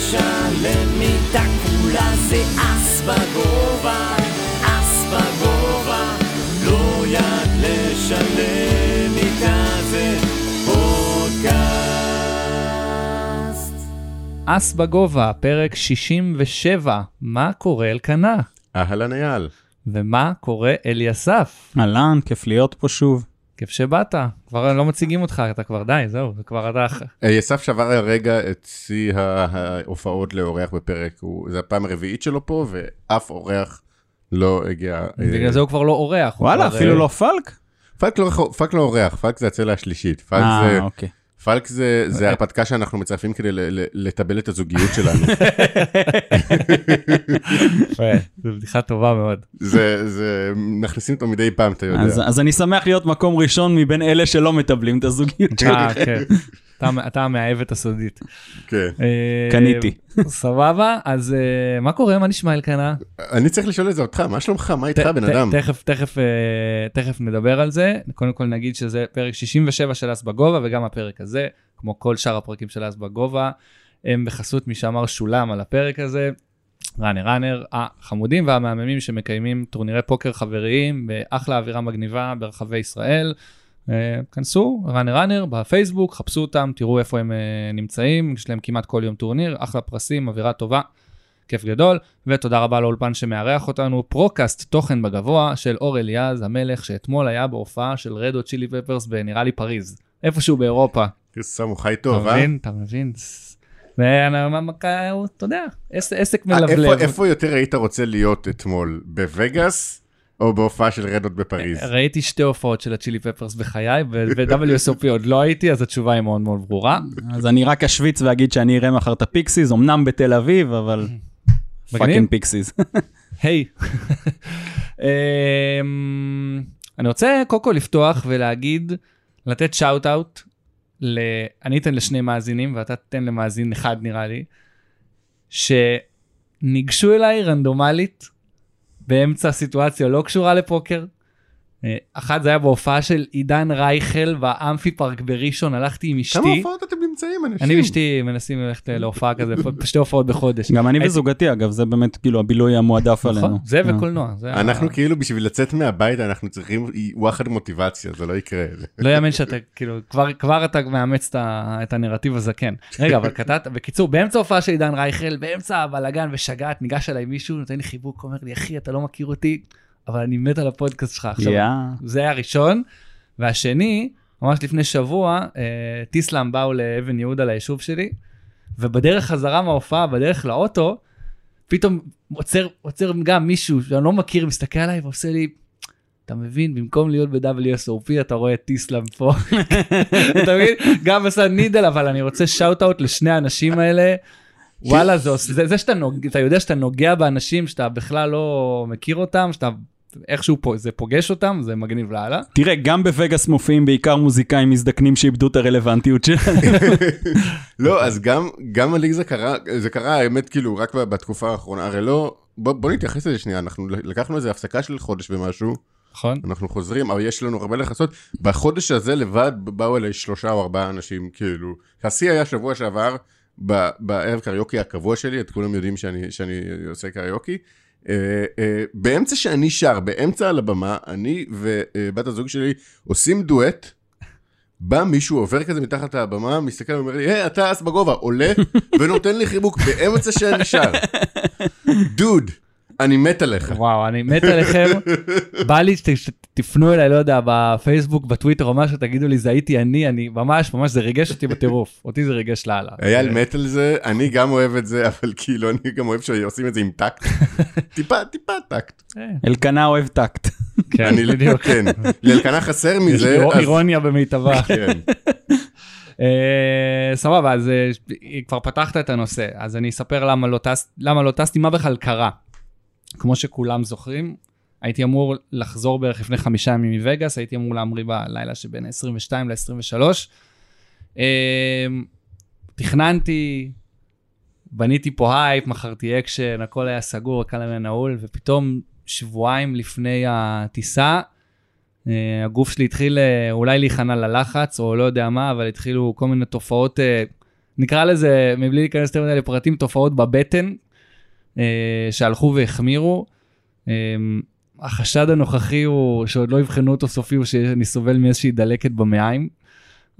לשלם מיטה כולה זה אס בגובה, אס בגובה, לא יד לשלם מיטה זה פודקאסט. אס בגובה, פרק 67, מה קורה אלקנה? אהלן אייל. ומה קורה אליסף? אהלן, כיף להיות פה שוב. כיף שבאת, כבר לא מציגים אותך, אתה כבר די, זהו, זה כבר אתה... אסף שבר הרגע את שיא ההופעות לאורח בפרק, זה הפעם הרביעית שלו פה, ואף אורח לא הגיע. אה, בגלל זה הוא כבר לא אורח. וואלה, אפילו אה, לא פלק? פלק לא, פלק לא אורח, פלק זה הצלע השלישית. פלק אה, זה, אוקיי. פלק זה, זה הרפתקה שאנחנו מצרפים כדי ל- ל- לטבל את הזוגיות שלנו. יפה, זו בדיחה טובה מאוד. זה, זה, מכניסים אותו מדי פעם, אתה יודע. אז אז אני שמח להיות מקום ראשון מבין אלה שלא מטבלים את הזוגיות שלי. אתה- המאהבת הסודית. כן. אה, קניתי. סבבה, אז אה, מה קורה? מה נשמע אלקנה? אני צריך לשאול את זה אותך, מה שלומך? מה איתך, בן אדם? תכף, תכף, אה, תכף נדבר על זה. קודם כל נגיד שזה פרק 67 של אס בגובה, וגם הפרק הזה, כמו כל שאר הפרקים של אס בגובה, הם בחסות מי שאמר שולם על הפרק הזה. ראנר ראנר, החמודים והמהממים שמקיימים טורנירי פוקר חבריים באחלה אווירה מגניבה ברחבי ישראל. אה, כנסו, Runner Runner בפייסבוק, חפשו אותם, תראו איפה הם אה, נמצאים, יש להם כמעט כל יום טורניר, אחלה פרסים, אווירה טובה. כיף גדול, ותודה רבה לאולפן שמארח אותנו, פודקאסט תוכן בגובה של אור אליעז המלך, שאתמול היה בהופעה של Red Hot Chili Peppers בנראה לי פריז, איפשהו באירופה. שמע, חי אתה טוב, אה? מבין? אתה מבין? ואתה יודע, עס- עסק אה, מלבלב. איפה יותר היית רוצה להיות אתמול? בווגאס או בהופעה של Red Hot בפריז? ראיתי שתי הופעות של ה Chili Peppers בחיי, ו-WSOP עוד לא הייתי, אז התשובה היא מאוד מאוד ברורה. אז אני רק אשוויץ ואגיד שאני אראה מחר את ה Pixies, אמנם בתל אביב, אבל fucking Pixies. היי. אמ, אני רוצה קודם כל לפתוח ולהגיד, לתת shout out, אני אתן לשני מאזינים ואתה תתן למאזין אחד נראה לי, שניגשו אליי רנדומלית באמצע סיטואציה לא קשורה לפוקר. אה, אחת זה היה בהופעה של עידן רייכל באמפי פארק בראשון, הלכתי עם אשתי. כמה הופעות אתם נמצאים, אנשים? אני ואשתי מנסים ללכת להופעה כזה, שתי הופעות בחודש. גם אני וזוגתי, אגב, זה באמת כאילו הבילוי המועדף עלינו. נכון, זה אה. וקולנוע. אנחנו כאילו בשביל לצאת מהבית אנחנו צריכים וואחד מוטיבציה, זה לא יקרה. לא יאמן שאתה כאילו כבר אתה מאמץ את הנרטיב הזקן. רגע אבל קטעת בקיצור באמצע הופעה של עידן רייכל באמצע הבלאגן ושגעת ניגש אליי מישהו נותן לי חיבוק אומר לי אחי אתה לא מכיר אותי אבל אני מת על הפודקאסט שלך עכשיו. יא. זה היה הראשון והשני ממש לפני שבוע אה, טיסלאם באו לאבן יהודה ליישוב שלי ובדרך חזרה מההופעה בדרך לאוטו פתאום עוצר עוצר גם מישהו שאני לא מכיר מסתכל עליי ועושה לי. אתה מבין במקום להיות ב-WSOP אתה רואה את טיסלאם פה. אתה מבין? גם עשה נידל אבל אני רוצה שאוט אאוט לשני האנשים האלה. וואלה זה, זה, זה שאתה נוג, אתה יודע שאתה נוגע באנשים שאתה בכלל לא מכיר אותם שאתה איכשהו פה זה פוגש אותם זה מגניב לאללה. תראה, גם בווגאס מופיעים בעיקר מוזיקאים מזדקנים שאיבדו את הרלוונטיות שלהם. לא, אז גם, גם לי זה קרה, זה קרה האמת כאילו רק בתקופה האחרונה, הרי לא, בוא, בוא נתייחס לזה שנייה, אנחנו לקחנו איזה הפסקה של חודש ומשהו, נכון? אנחנו חוזרים, אבל יש לנו הרבה לחסות, בחודש הזה לבד באו אליי שלושה או ארבעה אנשים, כאילו, השיא היה שבוע שעבר, בערב קריוקי הקבוע שלי, את כולם יודעים שאני, שאני עושה קריוקי, אה, אה, באמצע שאני שר, באמצע על הבמה, אני ובת הזוג שלי עושים דואט, בא מישהו עובר כזה מתחת לבמה, מסתכל ואומר לי, היי, אתה אס בגובה, עולה ונותן לי חיבוק באמצע שאני שר. דוד, אני מת עליך. וואו אני מת עליכם בא לי שתפנו אליי לא יודע בפייסבוק בטוויטר או משהו תגידו לי זה הייתי אני אני ממש ממש זה ריגש אותי בטירוף אותי זה ריגש לאללה. אייל מת על זה, אני גם אוהב את זה, אבל כאילו אני גם אוהב שעושים את זה עם טקט. טיפה, טיפה טקט. אה, אלקנה אוהב טקט. כן אני בדיוק. כן. לאלקנה חסר יש מזה, לי אז... אירוניה במיטבה. כן. אה, סבבה אז אה, כבר פתחת את הנושא אז אני אספר למה לא למה לא טסתי מה בכלל קרה. כמו שכולם זוכרים הייתי אמור לחזור בערך לפני חמישה ימים מווגאס הייתי אמור להמריא בלילה שבין ה-22 ל-23. אה, תכננתי בניתי פה הייפ מכרתי אקשן הכל היה סגור הכל היה נעול ופתאום שבועיים לפני הטיסה אה, הגוף שלי התחיל אה, אולי להיכנע ללחץ או לא יודע מה אבל התחילו כל מיני תופעות אה, נקרא לזה, מבלי להיכנס יותר מדי לפרטים, תופעות בבטן שהלכו והחמירו. אה, החשד הנוכחי הוא שעוד לא יבחנו אותו סופי, הוא שאני סובל מאיזושהי דלקת במעיים,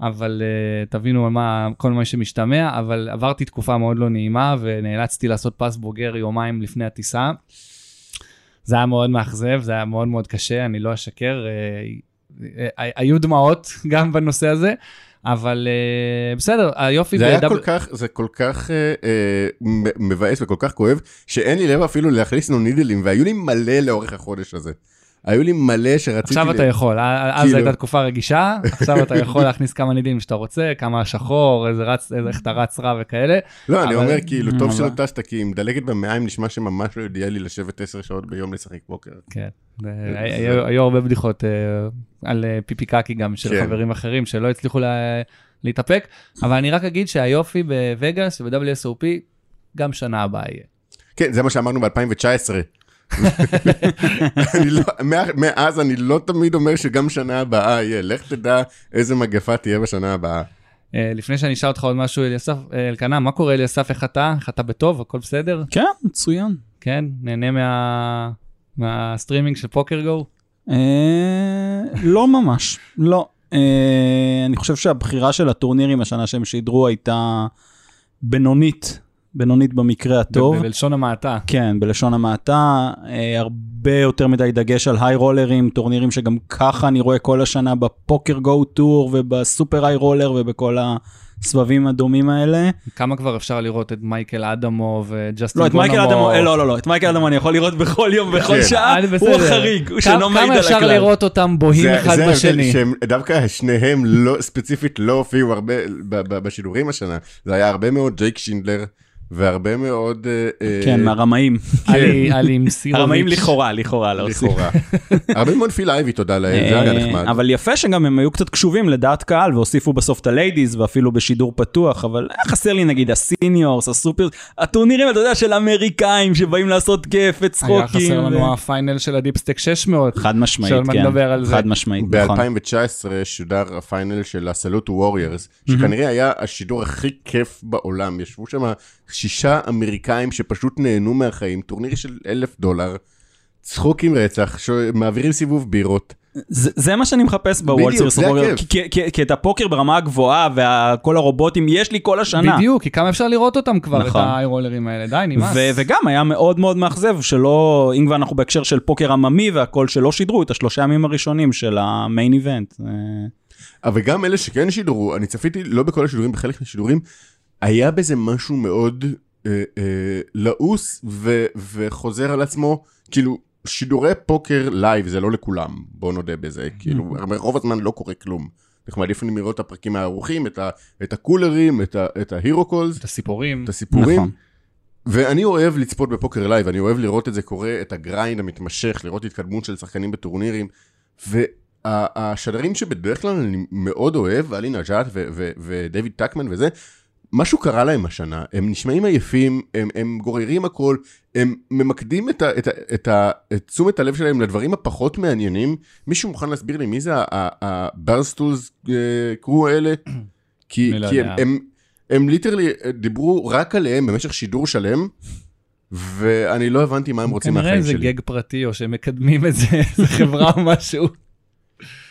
אבל uh, תבינו מה, כל מה שמשתמע, אבל עברתי תקופה מאוד לא נעימה ונאלצתי לעשות פס בוגר יומיים לפני הטיסה. זה היה מאוד מאכזב, זה היה מאוד מאוד קשה, אני לא אשקר. Uh, היו דמעות גם בנושא הזה, אבל uh, בסדר, היופי... זה היה ב- כל כך, זה כל כך אה, מ- מבאס וכל כך כואב, שאין לי לב אפילו להכניס לנו נידלים, והיו לי מלא לאורך החודש הזה. היו לי מלא שרציתי... עכשיו אתה יכול, אז כאילו- הייתה תקופה רגישה, עכשיו אתה יכול להכניס כמה נידים שאתה רוצה, כמה שחור, איזה רץ, איך אתה רץ רע וכאלה. לא, אני אבל- אומר, כאילו, טוב אבל- שלא טסת, כי עם דלקת במעיים נשמע שממש לא יודע לי לשבת עשר שעות ביום לשחק פוקר. כן, היו הרבה בדיחות על אה, פיפי קקי גם של כן. חברים אחרים שלא הצליחו לה- להתאפק, אבל אני רק אגיד שהיופי בווגאס וב-WSOP, גם שנה הבאה יהיה. כן, זה מה שאמרנו ב-2019. אני לא- מה- מאז אני לא תמיד אומר שגם שנה הבאה יהיה. לך תדע איזה מגפה תהיה בשנה הבאה. אה, לפני שאני אשאל אותך עוד משהו, אליסף, אה, אלקנה, מה קורה אליסף, איך אתה? איך אתה בטוב? הכל בסדר? כן, מצוין. כן? נהנה מה... מהסטרימינג של פוקר גו? לא ממש, לא. אה, אני חושב שהבחירה של הטורנירים השנה שהם שידרו הייתה בינונית, בינונית במקרה הטוב. בלשון המעטה. כן, בלשון המעטה, אה, הרבה יותר מדי דגש על היי רולרים, טורנירים שגם ככה אני רואה כל השנה בפוקר גו טור ובסופר היי רולר ובכל הסבבים הדומים האלה. כמה כבר אפשר לראות את מייקל אדמו וג'סטין לא, את מייקל בונומו? אדמו, אה, לא, לא, לא, את מייקל אדמו אני יכול לראות בכל יום, בכל כן. שעה, אני הוא. החריג, הוא שאינו מעיד על הכלל. כמה אפשר לראות אותם בוהים זה- אחד זה בשני? שהם דווקא שניהם לא, ספציפית לא הופיעו הרבה ב- ב- בשידורים השנה. זה היה הרבה מאוד ג'ייק שינדלר והרבה מאוד... אה, אה, כן, עם סירוביץ'. הרמאים לכאורה, לכאורה, להוסיף. לכאורה. הרבה מאוד פיל אייבי, תודה לאל, זה היה אה, נחמד. אבל יפה שגם הם היו קצת קשובים לדעת קהל והוסיפו בסוף את ה ladies ואפילו בשידור פתוח, אבל היה חסר לי נגיד ה seniors, הסופר, הטורנירים, אתה יודע, של אמריקאים שבאים לעשות כיף וצחוקים. היה חסר לנו ה final של ה deepstack 600. חד משמעית, שעוד מעט כן. זה. חד משמעית, נכון. ב-2019 שודר ה final של הסלוט ווריירס, שכנראה היה השידור הכי כיף בעולם. ישבו שם שישה אמריקאים שפשוט נהנו מהחיים, טורניר של אלף דולר, צחוק עם רצח, ש- מעבירים סיבוב בירות. זה, זה מה שאני מחפש זה פוקר. כי, כי, כי את הפוקר ברמה הגבוהה וכל הרובוטים יש לי כל השנה. בדיוק, כי כמה אפשר לראות אותם כבר, את נכון. האיירולרים האלה, די, נמאס. ו- וגם היה מאוד מאוד מאכזב שלא, אם כבר אנחנו בהקשר של פוקר עממי והכל, שלא שידרו את השלושה ימים הראשונים של ה main event. אה, אבל גם אלה שכן שידרו, אני צפיתי לא בכל השידורים, בחלק מהשידורים, היה בזה משהו מאוד אה, אה, לעוס ו- וחוזר על עצמו, כאילו, שידורי פוקר live זה לא לכולם, בוא נודה בזה, כאילו, הרבה- רוב הזמן לא קורה כלום. אנחנו מעדיפים לראות את הפרקים הערוכים, את, ה- את הקולרים, את, ה- את ה hero calls, את הסיפורים. את הסיפורים. נכון. ואני אוהב לצפות בפוקר live, אני אוהב לראות את זה קורה, את ה grind המתמשך, לראות התקדמות של שחקנים בטורנירים. והשדרים שבדרך כלל אני מאוד אוהב, אלי נג'אט ו- ו- ודייוויד טקמן וזה, משהו קרה להם השנה, הם נשמעים עייפים, הם, הם גוררים הכל, הם ממקדים את, ה, את, ה, את, ה, את תשומת הלב שלהם לדברים הפחות מעניינים. מישהו מוכן להסביר לי מי זה הברסטולס crew האלה? כי, לא כי הם. הם, הם literally דיברו רק עליהם במשך שידור שלם, ואני לא הבנתי מה הם רוצים כנראה מהחיים זה שלי. גג פרטי, או שהם מקדמים את זה, איזה חברה או משהו.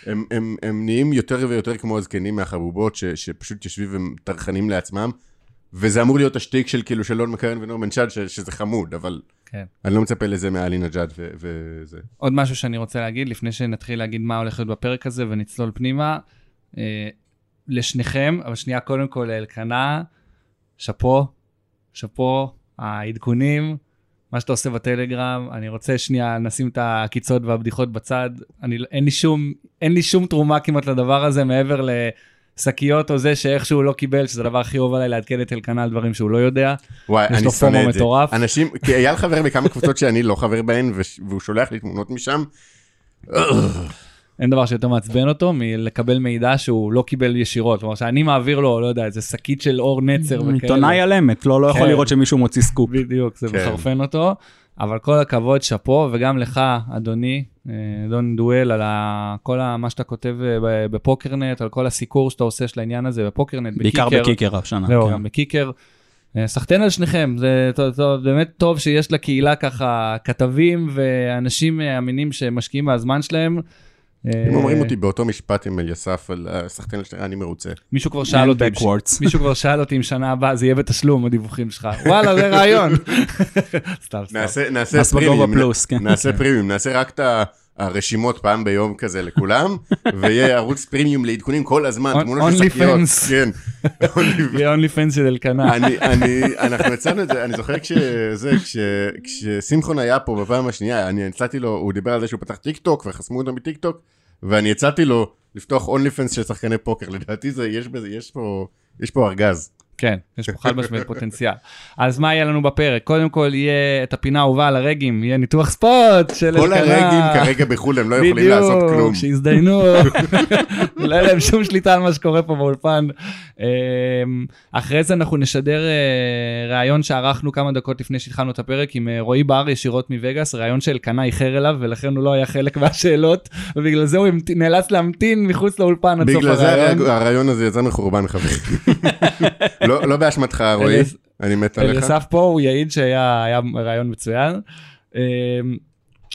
הם, הם, הם נהיים יותר ויותר כמו הזקנים מהחבובות, ש, שפשוט יושבים וטרחנים לעצמם, וזה אמור להיות השטיק של כאילו של לון מקרן ונורמן צ'אד, ש, שזה חמוד, אבל כן. אני לא מצפה לזה מאלי נג'אד ו- וזה. עוד משהו שאני רוצה להגיד, לפני שנתחיל להגיד מה הולך להיות בפרק הזה ונצלול פנימה, אה, לשניכם, אבל שנייה, קודם כל לאלקנה, שאפו, שאפו, העדכונים, מה שאתה עושה בטלגרם, אני רוצה שנייה נשים את העקיצות והבדיחות בצד, אני, אין, לי שום, אין לי שום תרומה כמעט לדבר הזה מעבר לשקיות או זה שאיכשהו לא קיבל, שזה הדבר הכי אוהב עליי לעדכן את אלקנה על דברים שהוא לא יודע. וואי, יש אני לו שונא FOMO את זה. מטורף. אנשים, כי אייל חבר בכמה קבוצות שאני לא חבר בהן, והוא שולח לי תמונות משם. אין דבר שיותר מעצבן אותו מלקבל מידע שהוא לא קיבל ישירות. כלומר, שאני מעביר לו, לא יודע, איזה שקית של אור נצר וכאלה. עיתונאי על אמת, לא, לא יכול כן. לראות שמישהו מוציא סקופ. בדיוק, זה כן. מחרפן אותו. אבל כל הכבוד, שאפו, וגם לך, אדוני, אה, אדון דואל, על כל מה שאתה כותב אה, בפוקרנט, על כל הסיקור שאתה עושה של העניין הזה בפוקרנט, בעיקר בקיקר השנה. זהו, כן. גם בקיקר. אה, סחטיין על שניכם, זה טוב, טוב, באמת טוב שיש לקהילה ככה כתבים ואנשים אה, אמינים שמשקיעים מהזמן שלהם. אה, אם אומרים אותי באותו משפט עם אליסף על הסחטיין השני, אני מרוצה. מישהו כבר שאל אותי. מישהו כבר שאל אותי אם שנה הבאה זה יהיה בתשלום הדיווחים שלך, וואלה זה רעיון. סתם, סתם. נעשה, כן. נעשה פרימיום, נעשה רק את ה- הרשימות פעם ביום כזה לכולם, ויהיה ערוץ פרימיום לעדכונים כל הזמן, תמונות של שקיות. כן. יהיה אונלי פנס של אלקנה. אנחנו הצענו את זה, אני זוכר כשזה, כש, כששמחון היה פה בפעם השנייה, אני הצעתי לו, הוא דיבר על זה שהוא פתח טיק טוק וחסמו אותו מטיק טוק, ואני הצעתי לו לפתוח אונלי פנס של שחקני פוקר, לדעתי זה, יש בזה, יש פה, יש פה ארגז. כן, יש פה חד משמעית פוטנציאל. אז מה יהיה לנו בפרק? קודם כל יהיה את הפינה האהובה על ה reg ים, יהיה ניתוח ספוט של כל אלקנה. ה reg ים כרגע בחו"ל הם לא יכולים לעשות כלום. בדיוק, שיזדיינו, לא יהיה להם שום שליטה על מה שקורה פה באולפן. אמ, אחרי זה אנחנו נשדר אה, ראיון שערכנו כמה דקות לפני שהתחלנו את הפרק עם אה, רועי בר ישירות מווגאס, ראיון שאלקנה איחר אליו ולכן הוא לא היה חלק מהשאלות, ובגלל זה הוא נאלץ להמתין מחוץ לאולפן עד סוף בגלל זה הראיון. הזה יצא מחורבן חברים. לא לא באשמתך רועי, אני מת עליך. אליסף פה הוא יעיד שהיה היה רעיון מצוין.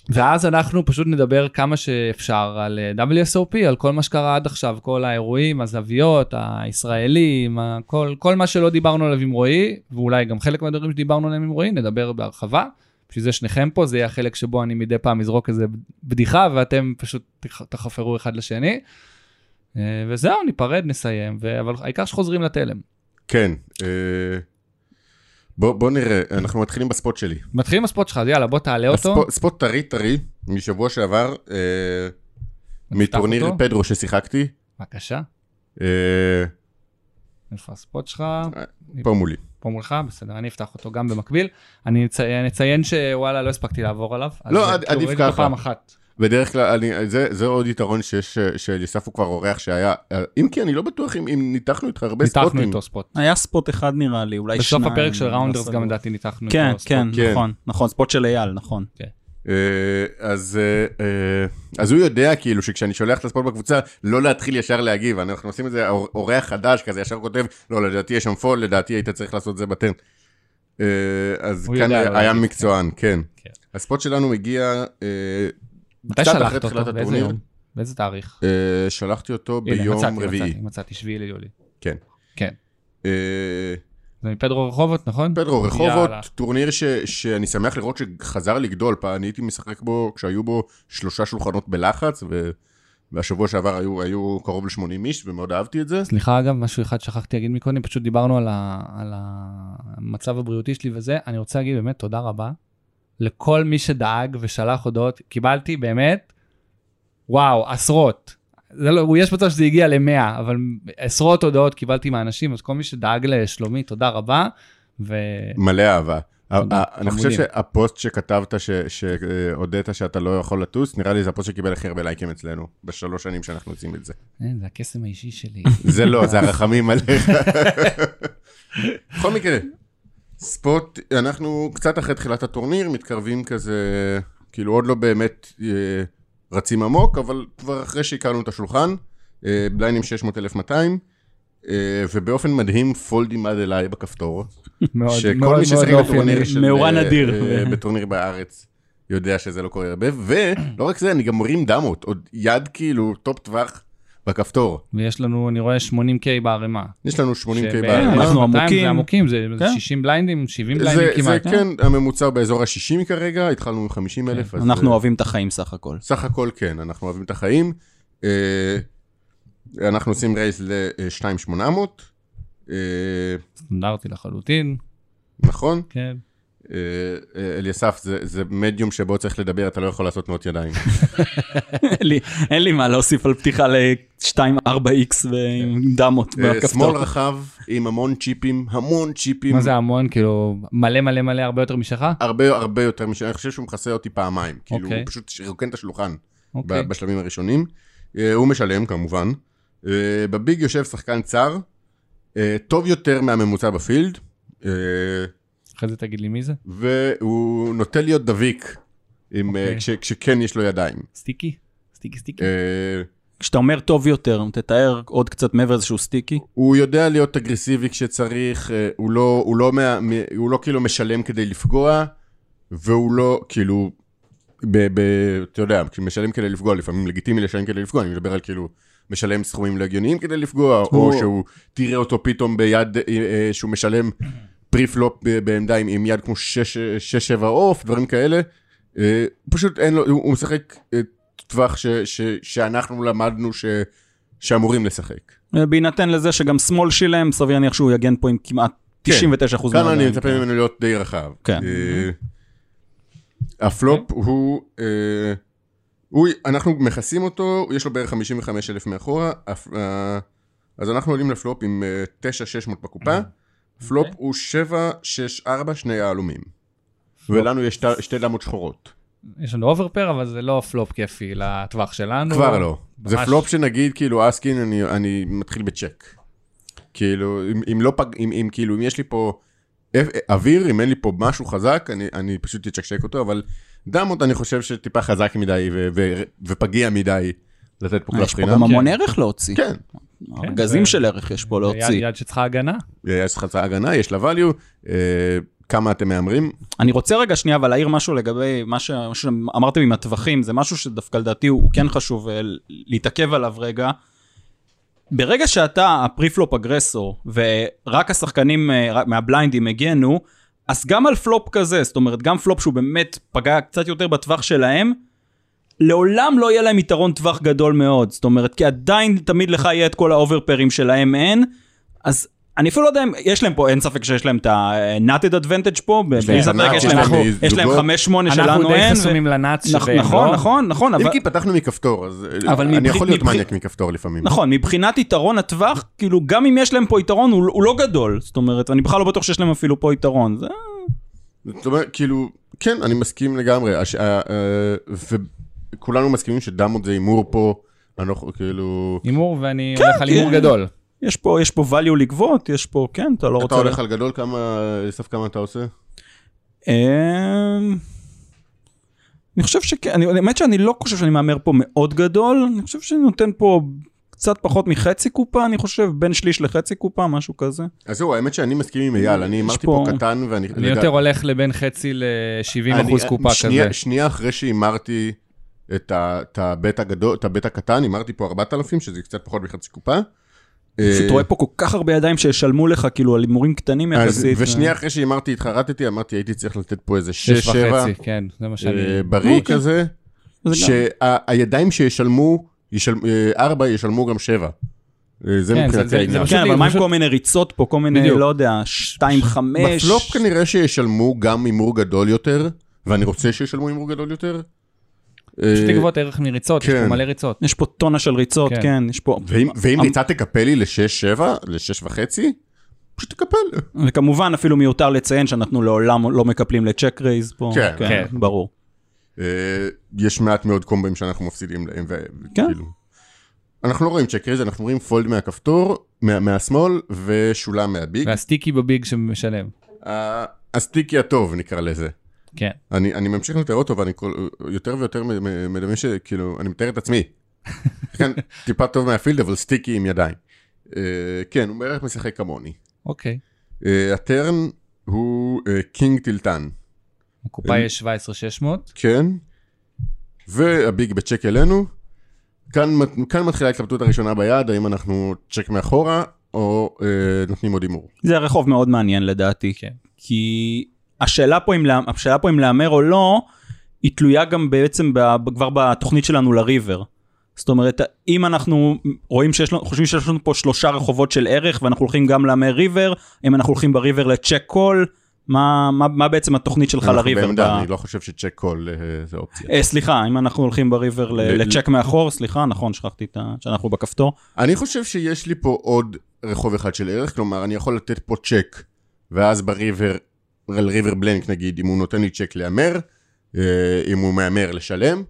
ואז אנחנו פשוט נדבר כמה שאפשר על אה, WSOP, על כל מה שקרה עד עכשיו, כל האירועים, הזוויות, הישראלים, ה- כל, מה שלא דיברנו עליו עם רועי, ואולי גם חלק מהדברים שדיברנו עליהם עם רועי, נדבר בהרחבה. בשביל זה שניכם פה, זה יהיה החלק שבו אני מדי פעם אזרוק איזה בדיחה, ואתם פשוט תח- תחפרו אחד לשני. אה, וזהו, ניפרד, נסיים, ו... אבל העיקר שחוזרים לתלם. כן. אה, בוא בוא נראה, אנחנו מתחילים בספוט שלי. מתחילים עם הספוט שלך, אז יאללה, בוא תעלה אותו. הספוט, ספוט טרי טרי משבוע שעבר, אה, מטורניר אותו. פדרו ששיחקתי, בבקשה, אה, איפה הספוט שלך? פה מולי. פה מולך, בסדר, אני אפתח אותו גם במקביל. אני אציין, שוואלה, לא הספקתי לעבור עליו. לא, עדיף ככה. פעם אחת. בדרך כלל, אני, זה, זה עוד יתרון שיש, שאליסף הוא כבר אורח שהיה, אם כי אני לא בטוח אם, אם ניתחנו איתך הרבה ניתחנו ספוטים. איתו ספוט. היה ספוט אחד נראה לי, אולי בסוף שניים. הפרק של לא ראונדרס. גם לדעתי ניתחנו כן, איתו ספוט. כן, כן. נכון, נכון, ספוט של אייל, נכון. אה, אז, אה, אה, אז הוא יודע כאילו שכשאני שולח את הספורט בקבוצה, לא להתחיל ישר להגיב, אנחנו עושים את זה, אור- אורח חדש כזה, ישר כותב, לא, לדעתי יש שם פול, לדעתי היית צריך לעשות את זה בטרן. אה, אז כאן היה, היה מקצוען, כן. כן. הספוט שלנו מגיע אה, מתי שלחת אותו? באיזה. יום? באיזה תאריך? אה, שלחתי אותו הנה, ביום מצאתי, רביעי. מצאתי, מצאתי, שביעי ליולי. כן. כן. אה, זה מפדרו רחובות, נכון? פדרו רחובות, יאללה. טורניר ש, שאני שמח לראות שחזר לגדול, פעם אני הייתי משחק בו כשהיו בו שלושה שולחנות בלחץ, ו, והשבוע שעבר היו, היו קרוב ל-80 איש, ומאוד אהבתי את זה. סליחה אגב, משהו אחד שכחתי להגיד מקודם, פשוט דיברנו על, ה, על המצב הבריאותי שלי וזה, אני רוצה להגיד באמת תודה רבה לכל מי שדאג ושלח הודעות, קיבלתי באמת, וואו, עשרות. זה לא, יש מצב שזה הגיע ל-100, אבל עשרות הודעות קיבלתי מהאנשים, אז כל מי שדאג לשלומי, תודה רבה. ו... מלא אהבה. תודה, ה- ה- אני חושב. שהפוסט שכתבת, שהודית שאתה לא יכול לטוס, נראה לי זה הפוסט שקיבל הכי הרבה לייקים אצלנו, בשלוש שנים שאנחנו עושים את זה. אין, זה הקסם האישי שלי. זה לא, זה הרחמים עליך. בכל מקרה, spot, אנחנו קצת אחרי תחילת הטורניר, מתקרבים כזה, כאילו עוד לא באמת אה, רצים עמוק, אבל כבר אחרי שהכרנו את השולחן, אה, blind ים 600,200, אה, ובאופן מדהים fold ים עד אליי בכפתור. מאוד, שכל מאוד, מי ששיחק מאוד בטורניר. של... מאורע נדיר. אה, בטורניר בארץ, יודע שזה לא קורה הרבה, ולא רק זה, אני גם מרים דמות, עוד יד כאילו top טווח בכפתור. ויש לנו, אני רואה 80K בערימה. יש לנו 80K שב- בערימה. אנחנו 200 עמוקים. זה עמוקים, זה זה כן. 60 blind ים, 70 זה, blind ים זה כמעט. כן, הממוצע באזור ה-60 כרגע, התחלנו עם 50 אלף. כן. אנחנו אה, אוהבים את החיים סך הכל. סך הכל כן, אנחנו אוהבים את החיים. אה, אנחנו עושים רייס ל-2800, סטנדרטי לחלוטין, נכון? כן. אה, אה, אליסף, זה, זה מדיום שבו צריך לדבר, אתה לא יכול לעשות תנועות ידיים. אין לי- אין לי מה להוסיף על פתיחה ל-2-4X ועם דמות אה, בכפתור. שמאל רחב, עם המון צ'יפים, המון צ'יפים. מה זה המון, כאילו, מלא מלא מלא הרבה יותר משלך? הרבה הרבה יותר משנה, אני חושב שהוא מכסה אותי פעמיים. כאילו, אוקיי. הוא פשוט רוקן את השולחן אוקיי. בשלבים הראשונים. אה, הוא משלם כמובן. אה, בביג יושב שחקן צר, אה, טוב יותר מהממוצע בפילד. אחרי זה תגיד לי מי זה? והוא נוטה להיות דביק, עם, אוקיי. אה, כש, שכן יש לו ידיים. סטיקי? סטיקי סטיקי? אה, כשאתה אומר טוב יותר, תתאר עוד קצת מעבר לזה שהוא sticky. הוא יודע להיות אגרסיבי כשצריך, אה, הוא לא, הוא לא, מה, הוא לא כאילו משלם כדי לפגוע, והוא לא, כאילו, ב, ב, אתה יודע, משלם כדי לפגוע, לפעמים לגיטימי לשלם כדי לפגוע, אני מדבר על כאילו, משלם סכומים לא הגיוניים כדי לפגוע, או הוא- שהוא, תראה אותו פתאום ביד, שהוא משלם preflop ב- בעמדה עם, עם יד כמו 6-7 off, דברים כאלה. אה, פשוט אין לו, הוא, הוא משחק אה, טווח ש, ש, שאנחנו למדנו ש, שאמורים לשחק. בהינתן לזה שגם שמאל שילם, סביר להניח שהוא יגן פה עם כמעט 99% כן. כאן אני מצפה ממנו להיות די רחב. כן. אה, הפלופ הוא, אה, הוא, אנחנו מכסים אותו, יש לו בערך 55 אלף מאחורה, אה, אז אנחנו עולים לפלופ עם אה, 9,600 בקופה, פלופ הוא 7,6,4 שני יהלומים. ולנו יש שתי- שתי דמות שחורות. יש לנו overpair, אבל זה לא פלופ כיפי לטווח שלנו. כבר לא. זה פלופ שנגיד, כאילו, אס king, אני, אני מתחיל בצ'ק. כאילו, אם, אם לא פג... אם, אם כאילו, אם יש לי פה אוויר, אם אין לי פה משהו חזק, אני, אני פשוט אצ'קשק אותו, אבל דמות אני חושב שטיפה חזק מדי ו, ו, ופגיע מדי לתת פה קלף יש פה חינם. גם המון ערך להוציא. כן, ארגזים ו- של ערך יש פה יד, להוציא. יד שצריכה הגנה. יש לך הגנה, יש לה value, אה, כמה אתם מהמרים? אני רוצה רגע שנייה אבל להעיר משהו לגבי מה ש- מה שאמרתם עם הטווחים, זה משהו שדווקא לדעתי הוא כן חשוב אה, להתעכב עליו רגע. ברגע שאתה ה preflop aggressor ורק השחקנים אה, מהבליינדים הגנו, אז גם על פלופ כזה, זאת אומרת גם פלופ שהוא באמת פגע קצת יותר בטווח שלהם, לעולם לא יהיה להם יתרון טווח גדול מאוד, זאת אומרת כי עדיין תמיד לך יהיה את כל האוברפרים שלהם אין, אז אני אפילו לא יודע אם יש להם פה, אין ספק שיש להם את ה-nutted advantage פה, בלי ספק יש להם- יש להם יש להם זוגות. 5-8 אנחנו שלנו די אין. ו- חסומים לנאץ נכ- שבהם נכון, לא. נכון, נכון, אם אבל כי פתחנו מכפתור, אז אה, אבל אני יכול להיות מניאק מכפתור לפעמים. נכון, מבחינת יתרון הטווח, כאילו גם אם יש להם פה יתרון, הוא הוא לא גדול. זאת אומרת, אני בכלל לא בטוח שיש להם אפילו פה יתרון. זה... זאת אומרת, כאילו, כן, אני מסכים לגמרי. וכולנו מסכימים שדמות זה הימור פה, אנחנו כאילו... הימור, ואני כן, הולך על הימור כן. גדול. יש פה, יש פה value לגבות, יש פה, כן, אתה לא אתה רוצה... הולך על גדול, כמה, סף כמה אתה עושה? אמ, אני חושב שכן, אני- האמת שאני לא חושב שאני מהמר פה מאוד גדול, אני חושב שאני נותן פה קצת פחות מחצי קופה, אני חושב, בין שליש לחצי קופה, משהו כזה. אז זהו, האמת שאני מסכים עם אייל, אני אמרתי פה קטן ואני... אני יותר הולך לבין חצי ל-70 אחוז אני- קופה כזה. שנייה אחרי שהימרתי את הבית הגדול, את הבית הקטן, הימרתי פה 4,000, שזה קצת פחות מחצי קופה. פשוט אה, רואה פה כל כך הרבה ידיים שישלמו לך, כאילו, על הימורים קטנים יחסית. ושנייה אחרי שהימרתי, התחרטתי, אמרתי, הייתי צריך לתת פה איזה 6 6-7 וחצי, כן, זה מה שאני... בריא אוקיי. כזה, שהידיים שישלמו, ישל- אה, ארבע ישלמו גם שבע. אה, זה כן, מבחינתי העניין. כן, אבל מה עם כל מיני ריצות פה, כל מיני. לא יודע, 2-5. בפלופ כנראה שישלמו גם הימור גדול יותר, ואני רוצה שישלמו הימור גדול יותר. פשוט אה, לגבות ערך מריצות, יש כן. פה מלא ריצות. יש פה טונה של ריצות, כן. כן, יש פה... ואם, ריצה תקפל לי ל-6-7, ל-6.5, פשוט תקפל. וכמובן אפילו מיותר לציין שאנחנו לעולם לא מקפלים ל check raise פה. כן, כן. ברור. אה, יש מעט מאוד קומבים שאנחנו מפסידים להם, כן. וכאילו... אנחנו לא רואים check raise, אנחנו רואים fold מהכפתור, מה, מהשמאל, ושולם מה big. וה sticky ב big שמשלם. ה sticky הטוב נקרא לזה. כן. אני, אני ממשיך לתאר אותו ואני כל, יותר ויותר מדמיין שכאילו, אני מתאר את עצמי. כן, טיפה טוב מה field, אבל sticky עם ידיים. אה, כן, הוא בערך משחק כמוני. אוקיי. אה, ה turn הוא אה, king תלתן, הקופה יש 17,600. כן, והביג בצ'ק אלינו. כאן, כאן מתחילה ההתלבטות הראשונה ביד, האם אנחנו צ'ק מאחורה, או uh, נותנים עוד הימור. זה רחוב מאוד מעניין לדעתי. כן. כי השאלה פה אם, לה- השאלה פה אם להמר או לא, היא תלויה גם בעצם ב, כבר בתוכנית שלנו ל river. זאת אומרת, אם אנחנו רואים שיש לנו, חושבים שיש לנו פה שלושה רחובות של ערך ואנחנו הולכים גם להמר river, אם אנחנו הולכים ב river ל check call, מה, מה, מה בעצם התוכנית שלך ל river? בעמדה, ב- אני לא חושב שצ'ק קול uh, זה אופציה. אה, סליחה, אם אנחנו הולכים ב river ל- ל- לצ'ק מאחור, סליחה, נכון, שכחתי את ה... שאנחנו בכפתור. אני חושב שיש לי פה עוד רחוב אחד של ערך, כלומר, אני יכול לתת פה צ'ק, ואז ב river, river blank נגיד, אם הוא נותן לי צ'ק להמר, אה, אם הוא מהמר לשלם.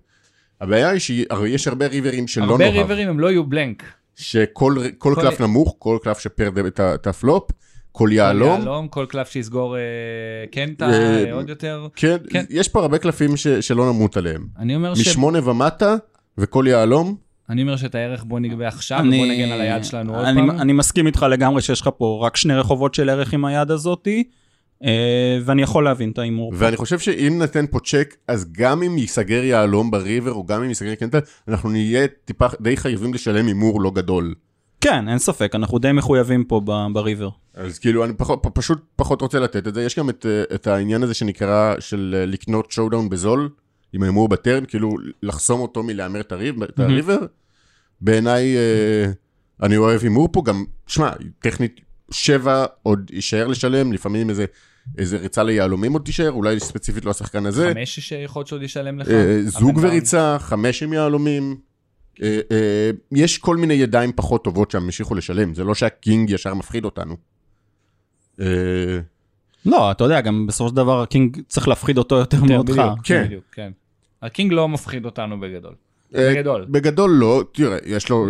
הבעיה היא שיש הרבה ריברים שלא הרבה נאהב, ריברים הם לא יהיו blank. שכל כל כל- קלף נמוך, כל קלף ש pair את הפלופ, כל יהלום. יהלום, כל קלף שיסגור קנטה, אה, אה, עוד יותר. כן, כן. יש פה הרבה קלפים ש- שלא נמות עליהם. אני אומר, ש... משמונה ומטה, וכל יהלום, אני אומר שאת הערך בוא נגבה עכשיו, אני- ובוא נגן על היד שלנו עוד אני, פעם. אני מסכים איתך לגמרי שיש לך פה רק שני רחובות של ערך עם היד הזאתי, ואני יכול להבין את ההימור. ואני חושב שאם ניתן פה צ'ק, אז גם אם ייסגר יהלום בריבר, או גם אם ייסגר קנטה, אנחנו נהיה טיפה די חייבים לשלם הימור לא גדול. כן, אין ספק, אנחנו די מחויבים פה בריבר. אז כאילו, אני פחות, פשוט פחות רוצה לתת את זה. יש גם את, אה, את העניין הזה שנקרא של אה, לקנות שואודאון בזול, עם ההימור בטרן, כאילו לחסום אותו מלהמר את הריב- את הריבר. בעיניי, אה, אני אוהב הימור פה, גם, שמע, טכנית שבע עוד יישאר לשלם, לפעמים איזה, איזה ריצה ליהלומים עוד תישאר, אולי ספציפית לא השחקן הזה. חמש שיכול להיות שעוד ישלם לך. אה, זוג הבן אדם. וריצה, חמש עם יהלומים. אה, אה, יש כל מיני ידיים פחות טובות שם, המשיכו לשלם, זה לא שהקינג ישר מפחיד אותנו. אה, לא, אתה יודע, גם בסופו של דבר ה king צריך להפחיד אותו יותר יותר, מאותך. כן. בדיוק, כן. ה king לא מפחיד אותנו בגדול. אה, בגדול. בגדול לא, תראה, יש לו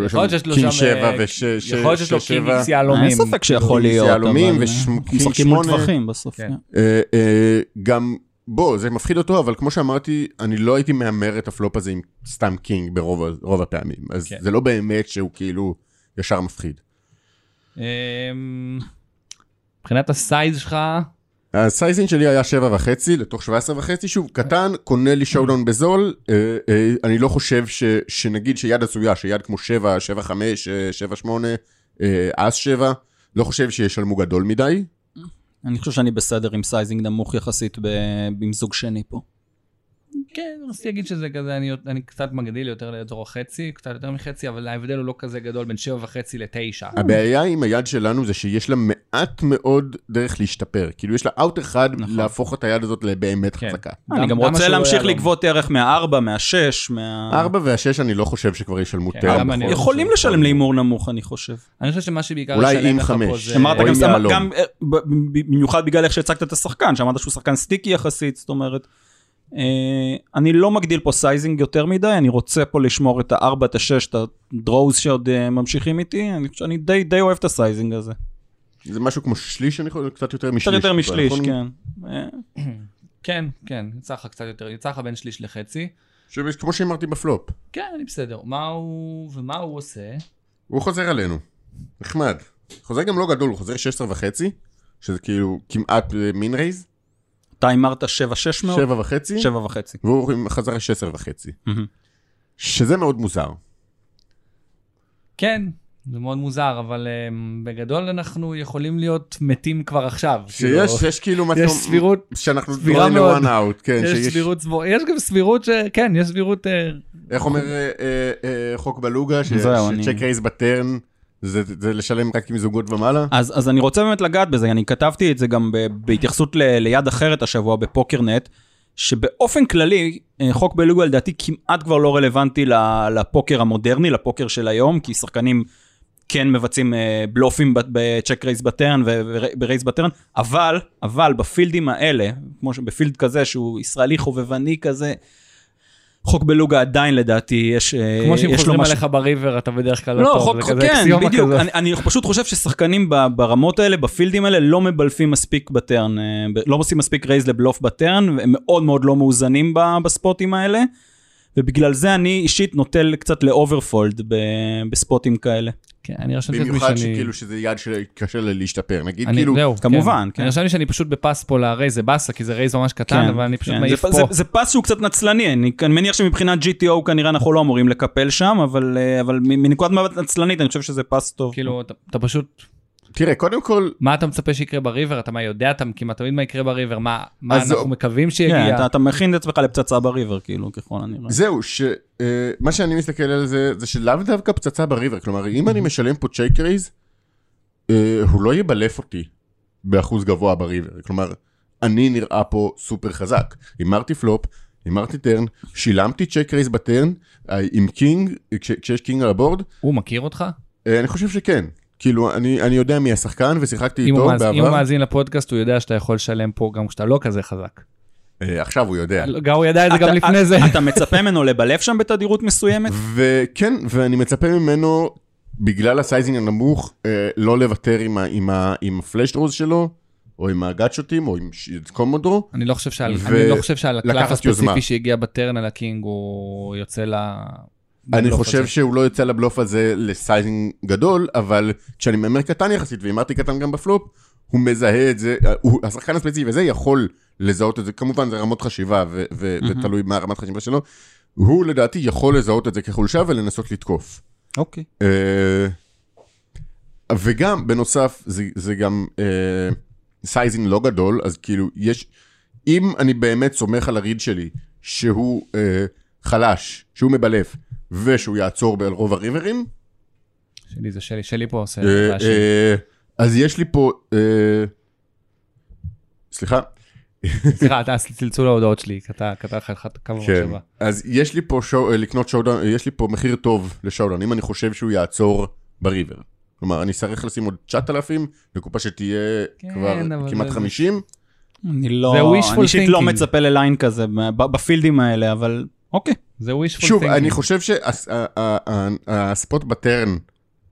king. שבע אה, וש... ש- יכול להיות שיש לו. king x יהלומים. אין ספק שיכול להיות, יהלומים אבל וש- אה, king משחקים מול שמונה. טווחים בסוף. כן. כן. אה, אה, גם, בוא, זה מפחיד אותו, אבל כמו שאמרתי, אני לא הייתי מהמר את הפלופ הזה עם סתם king ברוב הפעמים. אז כן. זה לא באמת שהוא כאילו ישר מפחיד. אמ, מבחינת ה size שלך, ה sizing שלי היה שבע וחצי לתוך שבע עשרה וחצי, שוב, קטן, קונה לי showdown בזול, אה, אה, אני לא חושב ש, שנגיד שיד עשויה, שיד כמו שבע, שבע חמש, אה, שבע שמונה, אה, אס שבע, לא חושב שישלמו גדול מדי. אני חושב שאני בסדר עם sizing נמוך יחסית עם זוג שני פה. כן, רציתי להגיד שזה כזה, אני, אני קצת מגדיל יותר לאזור החצי, קצת יותר מחצי, אבל ההבדל הוא לא כזה גדול בין שבע וחצי לתשע. הבעיה עם היד שלנו זה שיש לה מעט מאוד דרך להשתפר. כאילו יש לה out אחד נכון. להפוך את היד הזאת לבאמת כן. חזקה. אני גם למה רוצה לא להמשיך? לגבות ערך מהארבע, מהשש, מה... ארבע והשש אני לא חושב שכבר ישלמו כן, טרם. גם אני בכל יכולים זאת. לשלם להימור נמוך, אני חושב. אני חושב שמה שבעיקר אולי ישלם לך פה חמש. זה... אמרת גם. גם אה, במיוחד בגלל איך שהצגת את השחקן, שאמרת שהוא שחקן sticky יחסית, זאת אומרת, אני לא מגדיל פה sizing יותר מדי, אני רוצה פה לשמור את הארבע, את השש, את ה draws שעוד אה, ממשיכים איתי, אני חושב שאני די די אוהב את ה sizing הזה. זה משהו כמו שליש, אני חושב, קצת יותר קצת משליש. יותר משליש? כן. אה, כן, כן, יצא לך קצת יותר, יצא לך בין שליש לחצי. כמו שאמרתי בפלופ, כן, אני בסדר. מה הוא... ומה הוא עושה? הוא חוזר עלינו. נחמד. חוזר גם לא גדול, הוא חוזר 16 וחצי, שזה כאילו כמעט min raise, אתה הימרת שבע שש מאות? 7 וחצי, שבע וחצי. והוא חזר ל-16 וחצי. שזה מאוד מוזר. כן, זה מאוד מוזר, אבל um, בגדול אנחנו יכולים להיות מתים כבר עכשיו. שיש, כאילו, יש כאילו יש סבירות, שאנחנו סבירה דברים. ל-one out, כן, יש שיש, סבירות סבור, יש גם סבירות ש... כן, יש סבירות... אה, איך אומר אה, אה, אה, חוק בלוגה, ש- זהו, אני- שצ'ק רייז בטרן, זה זה לשלם רק עם זוגות ומעלה? אז, אז אני רוצה באמת לגעת בזה, אני כתבתי את זה גם ב, בהתייחסות ל, ליד אחרת השבוע בפוקרנט, שבאופן כללי, אה, חוק בלוגה לדעתי כמעט כבר לא רלוונטי לפוקר המודרני, לפוקר של היום, כי שחקנים כן מבצעים אה, בלופים בצ'ק רייס בטרן וברייס בטרן, אבל, אבל בפילדים האלה, כמו שב field כזה שהוא ישראלי חובבני כזה, חוק בלוגה עדיין לדעתי יש, אה, כמו שאם לו חוזרים משהו. עליך ב river, אתה בדרך כלל לא לא, טוב. חוק, זה כזה כן, אקסיומה בדיוק. כזאת. אני, אני פשוט חושב ששחקנים ברמות האלה, בפילדים האלה, לא מבלפים מספיק ב turn, אה, לא עושים מספיק raise לבלוף ב turn, והם מאוד מאוד לא מאוזנים בספוטים האלה, ובגלל זה אני אישית נוטל קצת ל overfold בספוטים כאלה. כן, אני רשמתי לעצמי במיוחד שאני... שכאילו שזה יד שקשה לה להשתפר. נגיד אני, כאילו, זהו, כמובן, כן. אני חשבתי שאני פשוט ב pass פה ל raise, זה באסה, כי זה raise ממש קטן, אבל אני פשוט כן. מעיף זה, פה. זה, זה pass שהוא קצת נצלני, אני, אני מניח שמבחינת GTO כנראה אנחנו לא אמורים לקפל שם, אבל, אה, אבל מנקודת מבט נצלנית אני חושב שזה pass טוב. כאילו, אתה, אתה פשוט... תראה, קודם כל, מה אתה מצפה שיקרה ב river? אתה מה יודע, אתה כמעט תמיד מה יקרה ב river, מה, מה אנחנו זהו. מקווים כן, שיגיע. אתה, אתה מכין את עצמך לפצצה ב river, כאילו, ככל הנראה. זהו, שמה שאני מסתכל על זה, זה שלאו דווקא פצצה ב river. כלומר, אם אני משלם פה check raise, אה, הוא לא יבלף אותי באחוז גבוה ב river. כלומר, אני נראה פה סופר חזק. הימרתי פלופ, הימרתי turn, שילמתי check raise ב turn, אה, עם king, כש- כשיש king על ה board, הוא מכיר אותך? אה, אני חושב שכן. כאילו, אני, אני יודע מי השחקן ושיחקתי איתו מאז... אם הוא בעבר. מאזין לפודקאסט, הוא יודע שאתה יכול לשלם פה גם כשאתה לא כזה חזק. אה, עכשיו הוא יודע. גם הוא ידע את זה גם אתה- לפני זה. אתה מצפה ממנו לבלף שם בתדירות מסוימת? וכן, ואני מצפה ממנו בגלל ה sizing הנמוך, אה, לא לוותר עם, ה, עם, ה, עם ה flush draws שלו, או עם הגאצ'וטים, או עם combo draw. אני לא חושב שעל, ו- אני לא חושב שעל הקלף הספציפי יוזמה. שהגיע ב turn על ה king הוא יוצא ל... אני חושב הזה. שהוא לא יוצא לבלוף הזה ל sizing גדול, אבל כשאני מהמר קטן יחסית, והימרתי קטן גם בפלופ, הוא מזהה את זה, הוא, השחקן הספציפי הזה יכול לזהות את זה, כמובן זה רמות חשיבה ו- ו- ותלוי מה רמת חשיבה שלו, הוא לדעתי יכול לזהות את זה כחולשה ולנסות לתקוף. אוקיי. אה, וגם, בנוסף, זה, זה גם אה, sizing לא גדול, אז כאילו, יש... אם אני באמת סומך על ה read שלי, שהוא אה, חלש, שהוא מבלף, ושהוא יעצור על רוב הריברים, שלי זה שלי, שלי פה עושה... אה. אה, אז יש לי פה... אה, סליחה? סליחה, אתה צלצול ההודעות שלי, קטע לך את קו כן. המחשבה. אז יש לי פה אה, לקנות showdown, יש לי פה מחיר טוב ל showdown, אם אני חושב שהוא יעצור בריבר. כלומר, אני צריך לשים עוד 9,000, לקופה שתהיה כן, כבר כמעט זה- 50. אני לא, אני אישית לא. מצפה לליין כזה בפילדים האלה, אבל אוקיי. זה wishful שוב, thinking. אני חושב שהספוט בטרן,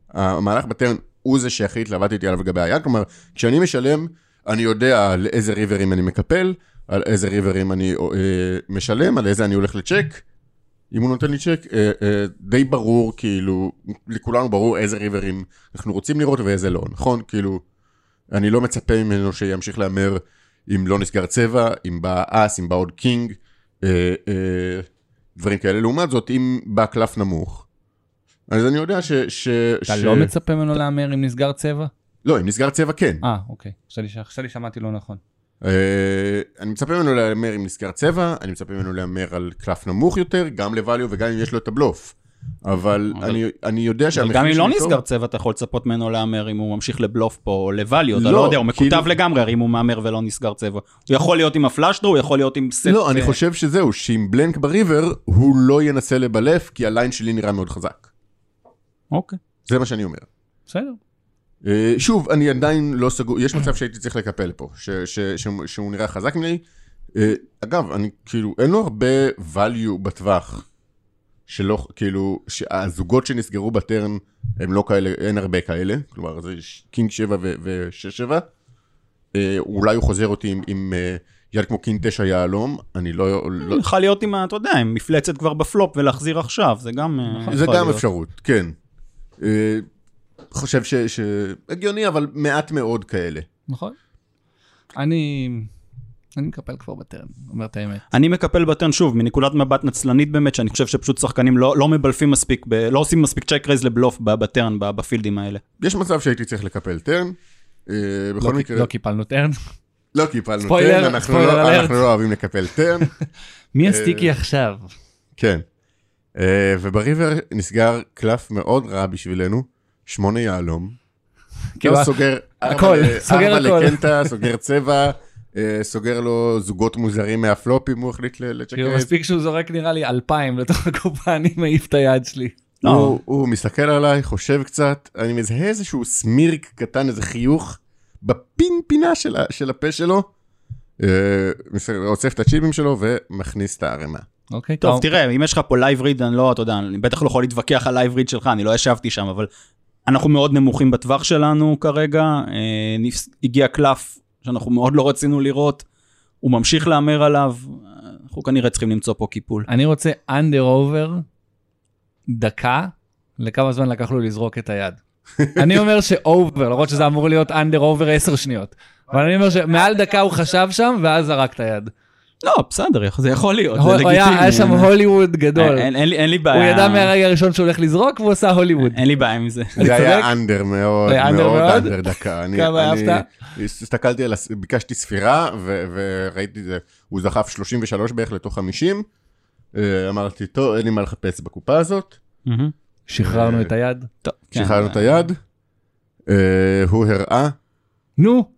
המהלך בטרן, הוא זה שהכי התלבטתי עליו לגבי היד. כלומר, כשאני משלם, אני יודע על איזה ריברים אני מקפל, על איזה ריברים אני אה, משלם, על איזה אני הולך לצ'ק. אם הוא נותן לי צ'ק, אה, אה, די ברור, כאילו, לכולנו ברור איזה ריברים אנחנו רוצים לראות ואיזה לא, נכון? כאילו, אני לא מצפה ממנו שימשיך להמר אם לא נסגר צבע, אם בא אס, אם בא עוד king, אה, אה, דברים כאלה. לעומת זאת, אם בא קלף נמוך, אז אני יודע ש... ש אתה ש... לא מצפה ממנו להמר אם נסגר צבע? לא, אם נסגר צבע כן. אה, אוקיי. חשבתי שמעתי לא נכון. אה, אני מצפה ממנו להמר אם נסגר צבע, אני מצפה ממנו להמר על קלף נמוך יותר, גם ל value וגם אם יש לו את הבלוף. אבל אני, אני יודע שהמחיר גם אם לא. נסגר צבע, אתה יכול לצפות ממנו להמר אם הוא ממשיך לבלוף פה או לvalue, אתה לא, לא יודע, הוא מקוטב כאילו- לגמרי, הרי אם הוא מהמר ולא נסגר צבע. הוא יכול להיות עם הפלאשדרו, הוא יכול להיות עם סט... לא, אני אה, חושב שזהו, שעם בלנק בריבר, הוא לא ינסה לבלף, כי הליין שלי נראה מאוד חזק. אוקיי. זה מה שאני אומר. בסדר. אה, שוב, אני עדיין לא סגור, יש מצב שהייתי צריך לקפל פה, ש, ש, ש, שהוא נראה חזק ממני. אה, אגב, אני כאילו, אין לו הרבה value בטווח. שלא, כאילו, שהזוגות שנסגרו ב turn הם לא כאלה, אין הרבה כאלה. כלומר, זה king 7 ו-6 7. אולי הוא חוזר אותי עם, עם אה, יד כמו king 9 יהלום, אני לא... לא יכול להיות עם, אתה יודע, עם מפלצת כבר בפלופ ולהחזיר עכשיו, זה גם... אה, זה יכול גם להיות. אפשרות, כן. אה, חושב ש... ש... אבל מעט מאוד כאלה. נכון. אני... אני מקפל כבר ב turn, אומר את האמת. אני מקפל ב turn שוב, מנקודת מבט נצלנית באמת, שאני חושב שפשוט שחקנים לא, לא מבלפים מספיק, ב, לא עושים מספיק check raise לבלוף ב turn, בפילדים האלה. יש מצב שהייתי צריך לקפל turn. אה, בכל לא, מקרה, לא קיפלנו turn. לא קיפלנו spoiler, turn, אנחנו ספוילר לא- alert. אנחנו לא אוהבים לקפל turn. מי אה, ה sticky עכשיו? כן. אה, וב river נסגר קלף מאוד רע בשבילנו, שמונה יהלום. כאילו, לא סוגר הכל, ארבע ל- סוגר ארבע הכל. לקנטה, סוגר צבע, אה, סוגר לו זוגות מוזרים מהפלופ אם הוא החליט לצ'ק כאילו. מספיק שהוא זורק נראה לי אלפיים לתוך הקופה, אני מעיף את היד שלי. לא. הוא, הוא מסתכל עליי, חושב קצת, אני מזהה איזשהו smirk קטן, איזה חיוך, בפין פינה של, הפה שלו, אה, אוסף את הצ'יפים שלו ומכניס את הערימה. אוקיי, טוב, תראה, אם יש לך פה live read, אני לא, אתה יודע, אני בטח לא יכול להתווכח על live read שלך, אני לא ישבתי שם, אבל אנחנו מאוד נמוכים בטווח שלנו כרגע. אה, הגיע קלף שאנחנו מאוד לא רצינו לראות, הוא ממשיך להמר עליו, אנחנו כנראה צריכים למצוא פה קיפול. אני רוצה under over דקה, לכמה זמן לקח לו לזרוק את היד. אני אומר ש over, למרות שזה אמור להיות under over 10 שניות. אבל אני אומר שמעל דקה הוא חשב שם, ואז זרק את היד. לא, בסדר, זה יכול להיות, זה לגיטימי. היה שם הוליווד גדול. אין- לי- בעיה. הוא ידע מהרגע הראשון שהוא הולך לזרוק, והוא עשה הוליווד. אין לי בעיה עם זה. אני זה היה? under מאוד, זה היה אנדר מאוד מאוד? אנדר דקה. אני- כמה אני אהבת? הסתכלתי על, ביקשתי ספירה וראיתי את זה, הוא זחף 33 בערך לתוך 50. אה, אמרתי, טוב, אין לי מה לחפש בקופה הזאת. מהמם. שחררנו אה, את היד. כן. שחררנו את היד. אה, הוא הראה נו,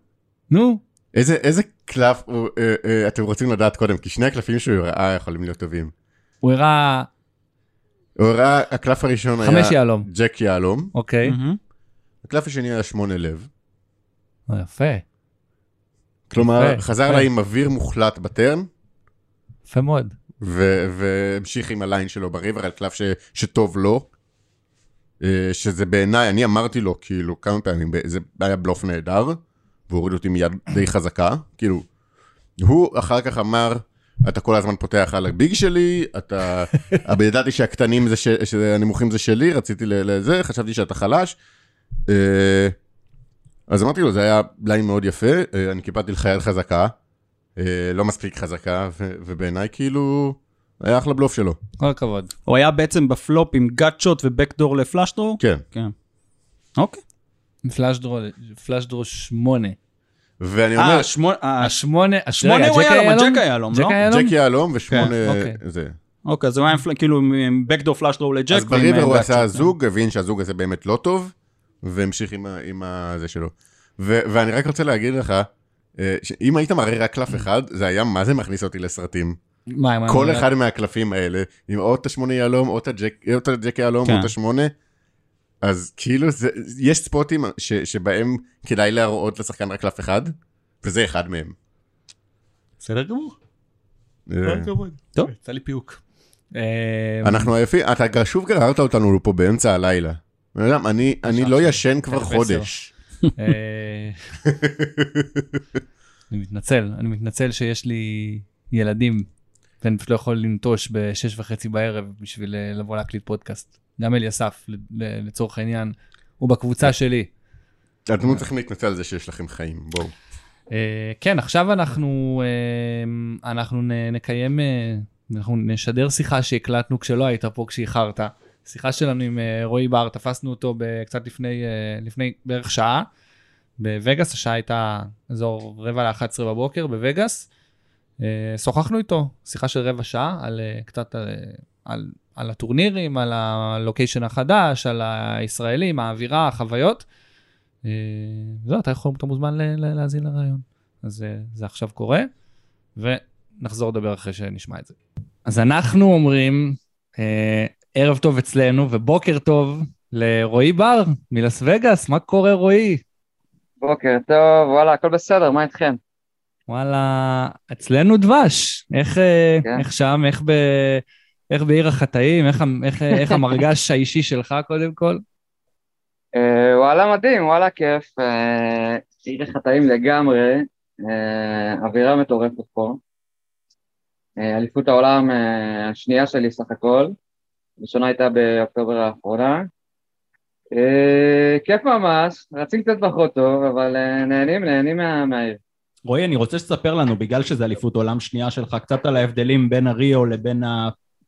נו. איזה, איזה קלף הוא, אה, אה, אתם רוצים לדעת קודם, כי שני הקלפים שהוא הראה יכולים להיות טובים. הוא הראה הוא הראה, הקלף הראשון היה חמש יהלום. ג'ק יהלום, אוקיי. מהמם. הקלף השני היה שמונה לב. אה, יפה, כלומר, יפה, חזר יפה. לה עם אוויר מוחלט בטרן, יפה מאוד. ו- והמשיך עם הליין שלו בריבר על קלף ש- שטוב לו. אה, שזה בעיניי, אני אמרתי לו כאילו כמה פעמים, זה היה בלוף נהדר, והוא הוריד אותי מיד די חזקה, כאילו, הוא אחר כך אמר, אתה כל הזמן פותח על ה big שלי, אתה, אבל ידעתי שהקטנים זה, ש... שהנמוכים זה שלי, רציתי לזה, חשבתי שאתה חלש. אה, אז אמרתי לו, זה היה line מאוד יפה, אה, אני קיפלתי לך יד חזקה, לא מספיק חזקה, ו... ובעיניי כאילו, היה אחלה בלוף שלו. כל הכבוד. הוא היה בעצם בפלופ עם gutshot ו backdoor ל flush draw? כן. כן. אוקיי. flush draw, flush draw שמונה. ואני אומר, אה, שמונה, אה, השמונה, שמונה רגע, הוא ג'ק היה לו, היהלום? ג'ק היהלום, לא? ג'ק יהלום ושמונה, כן, אוקיי. זה. אוקיי, אז הוא היה כאילו עם בקדור פלאשדרו לג'ק. אז בריבר אה, הוא עשה שוט. זוג, הבין שהזוג הזה באמת לא טוב, והמשיך עם ה- עם הזה שלו. ואני רק רוצה להגיד לך, אה, שאם היית מראה רק קלף אחד, זה היה מה זה מכניס אותי לסרטים. מה, מה, כל מה, אחד מהקלפים האלה, עם או את השמונה יהלום, או את הג'ק- או את הג'ק יהלום, כן. או את השמונה, אז כאילו, זה- יש ספוטים ש- שבהם כדאי להראות לשחקן רק קלף אחד, וזה אחד מהם. בסדר גמור. אה, טוב. יצא לי פיוק. אה, אנחנו עייפים, אתה שוב גררת אותנו פה באמצע הלילה. אני אני לא עכשיו, ישן כבר חודש. אה, אני מתנצל, אני מתנצל שיש לי ילדים, ואני פשוט לא יכול לנטוש בשש וחצי בערב בשביל לבוא להקליט פודקאסט. גם אליסף, לצורך העניין, הוא בקבוצה שלי. אתם לא צריכים להתנצל על זה שיש לכם חיים, בואו. אה, כן, עכשיו אנחנו, אה, אנחנו נקיים, אה, אנחנו נשדר שיחה שהקלטנו כשלא היית פה, כשאיחרת. שיחה שלנו עם רועי בר, תפסנו אותו קצת לפני, לפני בערך שעה. בווגאס, השעה הייתה אזור רבע ל-11 בבוקר בווגאס. שוחחנו איתו, שיחה של רבע שעה על קצת על, על, הטורנירים, על הלוקיישן החדש, על הישראלים, האווירה, החוויות. אה, זהו, אתה יכול, אתה מוזמן להאזין לרעיון. אז אה, זה עכשיו קורה, ונחזור לדבר אחרי שנשמע את זה. אז אנחנו אומרים, אה, ערב טוב אצלנו ובוקר טוב לרועי בר מלס וגאס, מה קורה רועי? בוקר טוב, וואלה, הכל בסדר, מה איתכם? וואלה, אצלנו דבש. איך, כן. איך שם, איך, ב, איך בעיר החטאים, איך, איך, איך המרגש האישי שלך קודם כל? אה, וואלה, מדהים, וואלה, כיף. אה, עיר החטאים לגמרי, אה, אווירה מטורפת פה. אליפות העולם השנייה שלי סך הכל, הראשונה הייתה באוקטובר האחרונה. כיף ממש, רצים קצת פחות טוב, אבל נהנים, נהנים מה- מהעיר. רועי, אני רוצה שתספר לנו, בגלל שזה אליפות עולם שנייה שלך, קצת על ההבדלים בין הריו לבין